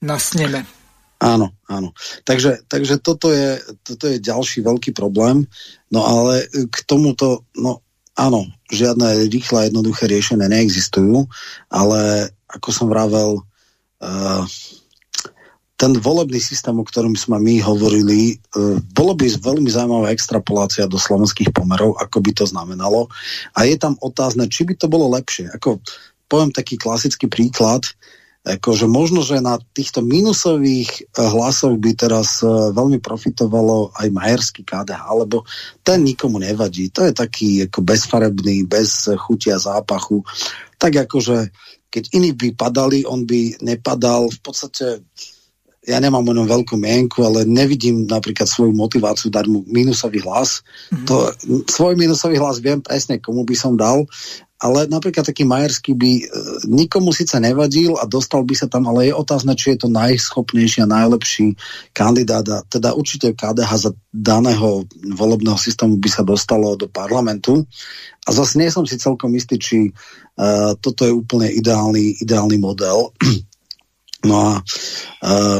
Na sneme. Áno, áno. Takže, takže toto, je, toto je ďalší veľký problém. No ale k tomuto, no áno, žiadne rýchle jednoduché riešenie neexistujú, ale ako som vravel, uh, ten volebný systém, o ktorom sme my hovorili, uh, bolo by veľmi zaujímavá extrapolácia do slovenských pomerov, ako by to znamenalo. A je tam otázne, či by to bolo lepšie. Ako, poviem taký klasický príklad, akože možno, že na týchto minusových eh, hlasoch by teraz eh, veľmi profitovalo aj majerský KDH, lebo ten nikomu nevadí. To je taký ako bezfarebný, bez chutia zápachu. Tak akože, keď iní by padali, on by nepadal. V podstate ja nemám o ňom veľkú mienku, ale nevidím napríklad svoju motiváciu dať mu minusový hlas. Mm-hmm. To, svoj minusový hlas viem presne, komu by som dal, ale napríklad taký Majerský by e, nikomu síce nevadil a dostal by sa tam, ale je otázne, či je to najschopnejší a najlepší kandidát a teda určite KDH za daného volebného systému by sa dostalo do parlamentu a zase nie som si celkom istý, či uh, toto je úplne ideálny, ideálny model. no a uh,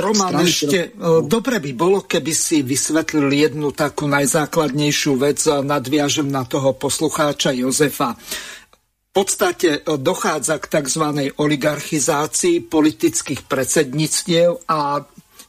Roman, strany, ešte ktoré... dobre by bolo, keby si vysvetlil jednu takú najzákladnejšiu vec, nadviažem na toho poslucháča Jozefa. V podstate dochádza k tzv. oligarchizácii politických predsedníctiev a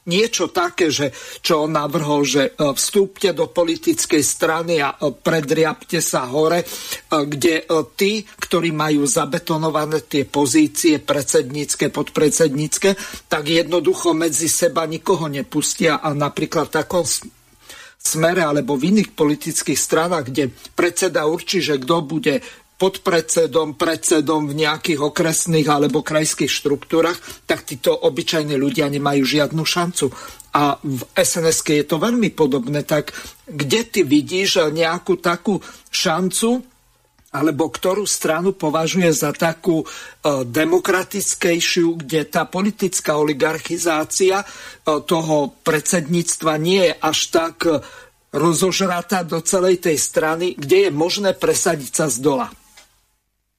niečo také, že čo on navrhol, že e, vstúpte do politickej strany a e, predriapte sa hore, e, kde tí, ktorí majú zabetonované tie pozície predsednícke, podpredsednícke, tak jednoducho medzi seba nikoho nepustia a napríklad takom smere alebo v iných politických stranách, kde predseda určí, že kto bude podpredsedom, predsedom v nejakých okresných alebo krajských štruktúrach, tak títo obyčajní ľudia nemajú žiadnu šancu. A v sns je to veľmi podobné. Tak kde ty vidíš nejakú takú šancu, alebo ktorú stranu považuje za takú e, demokratickejšiu, kde tá politická oligarchizácia e, toho predsedníctva nie je až tak rozožratá do celej tej strany, kde je možné presadiť sa z dola.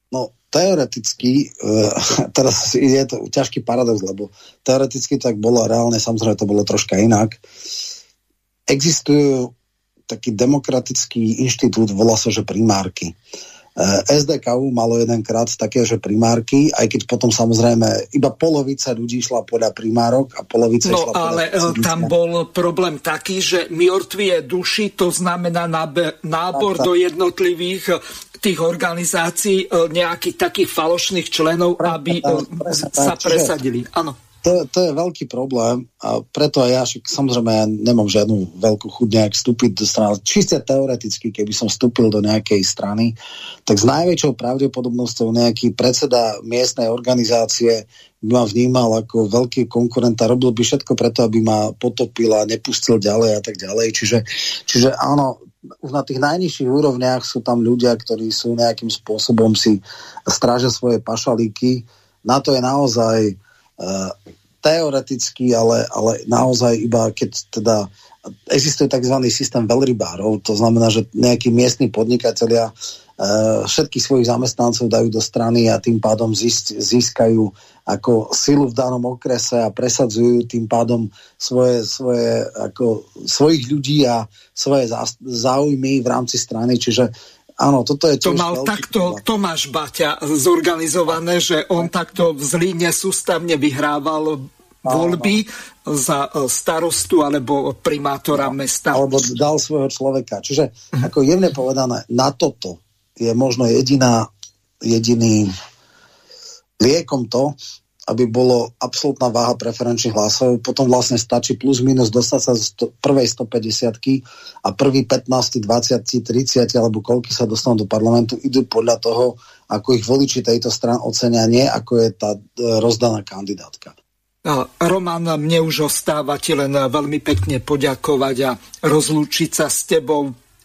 No, teoreticky, uh, teraz je to ťažký paradox, lebo teoreticky tak bolo reálne samozrejme to bolo troška inak. Existujú taký demokratický inštitút, volá sa, že primárky. SDKU malo jedenkrát také, že primárky, aj keď potom samozrejme iba polovica ľudí šla podľa primárok a polovica no, šla ale podľa e, tam bol problém taký, že mŕtvie duši, to znamená nábor tak, tak. do jednotlivých tých organizácií nejakých takých falošných členov, aby e, sa presadili. Áno. To, to je veľký problém a preto aj ja, však samozrejme ja nemám žiadnu veľkú chuť nejak vstúpiť do strany. Čiste teoreticky, keby som vstúpil do nejakej strany, tak s najväčšou pravdepodobnosťou nejaký predseda miestnej organizácie by ma vnímal ako veľký konkurent a robil by všetko preto, aby ma potopil a nepustil ďalej a tak ďalej. Čiže, čiže áno, už na tých najnižších úrovniach sú tam ľudia, ktorí sú nejakým spôsobom si strážia svoje pašalíky. Na to je naozaj teoreticky, ale, ale naozaj iba keď teda existuje tzv. systém veľrybárov, to znamená, že nejakí miestni podnikatelia uh, všetkých svojich zamestnancov dajú do strany a tým pádom získajú ako silu v danom okrese a presadzujú tým pádom svoje, svoje, ako, svojich ľudí a svoje záujmy v rámci strany. Čiže áno, toto je To mal takto problém. Tomáš Baťa zorganizované, že on takto v Zlíne sústavne vyhrával voľby za e, starostu alebo primátora no, mesta. Alebo dal svojho človeka. Čiže, ako jemne povedané, na toto je možno jediná, jediný liekom to, aby bolo absolútna váha preferenčných hlasov, potom vlastne stačí plus minus dostať sa z prvej 150 a prvý 15, 20, 30 alebo koľky sa dostanú do parlamentu, idú podľa toho, ako ich voliči tejto stran ocenia, nie ako je tá e, rozdaná kandidátka. Roman, mne už ostáva ti len veľmi pekne poďakovať a rozlúčiť sa s tebou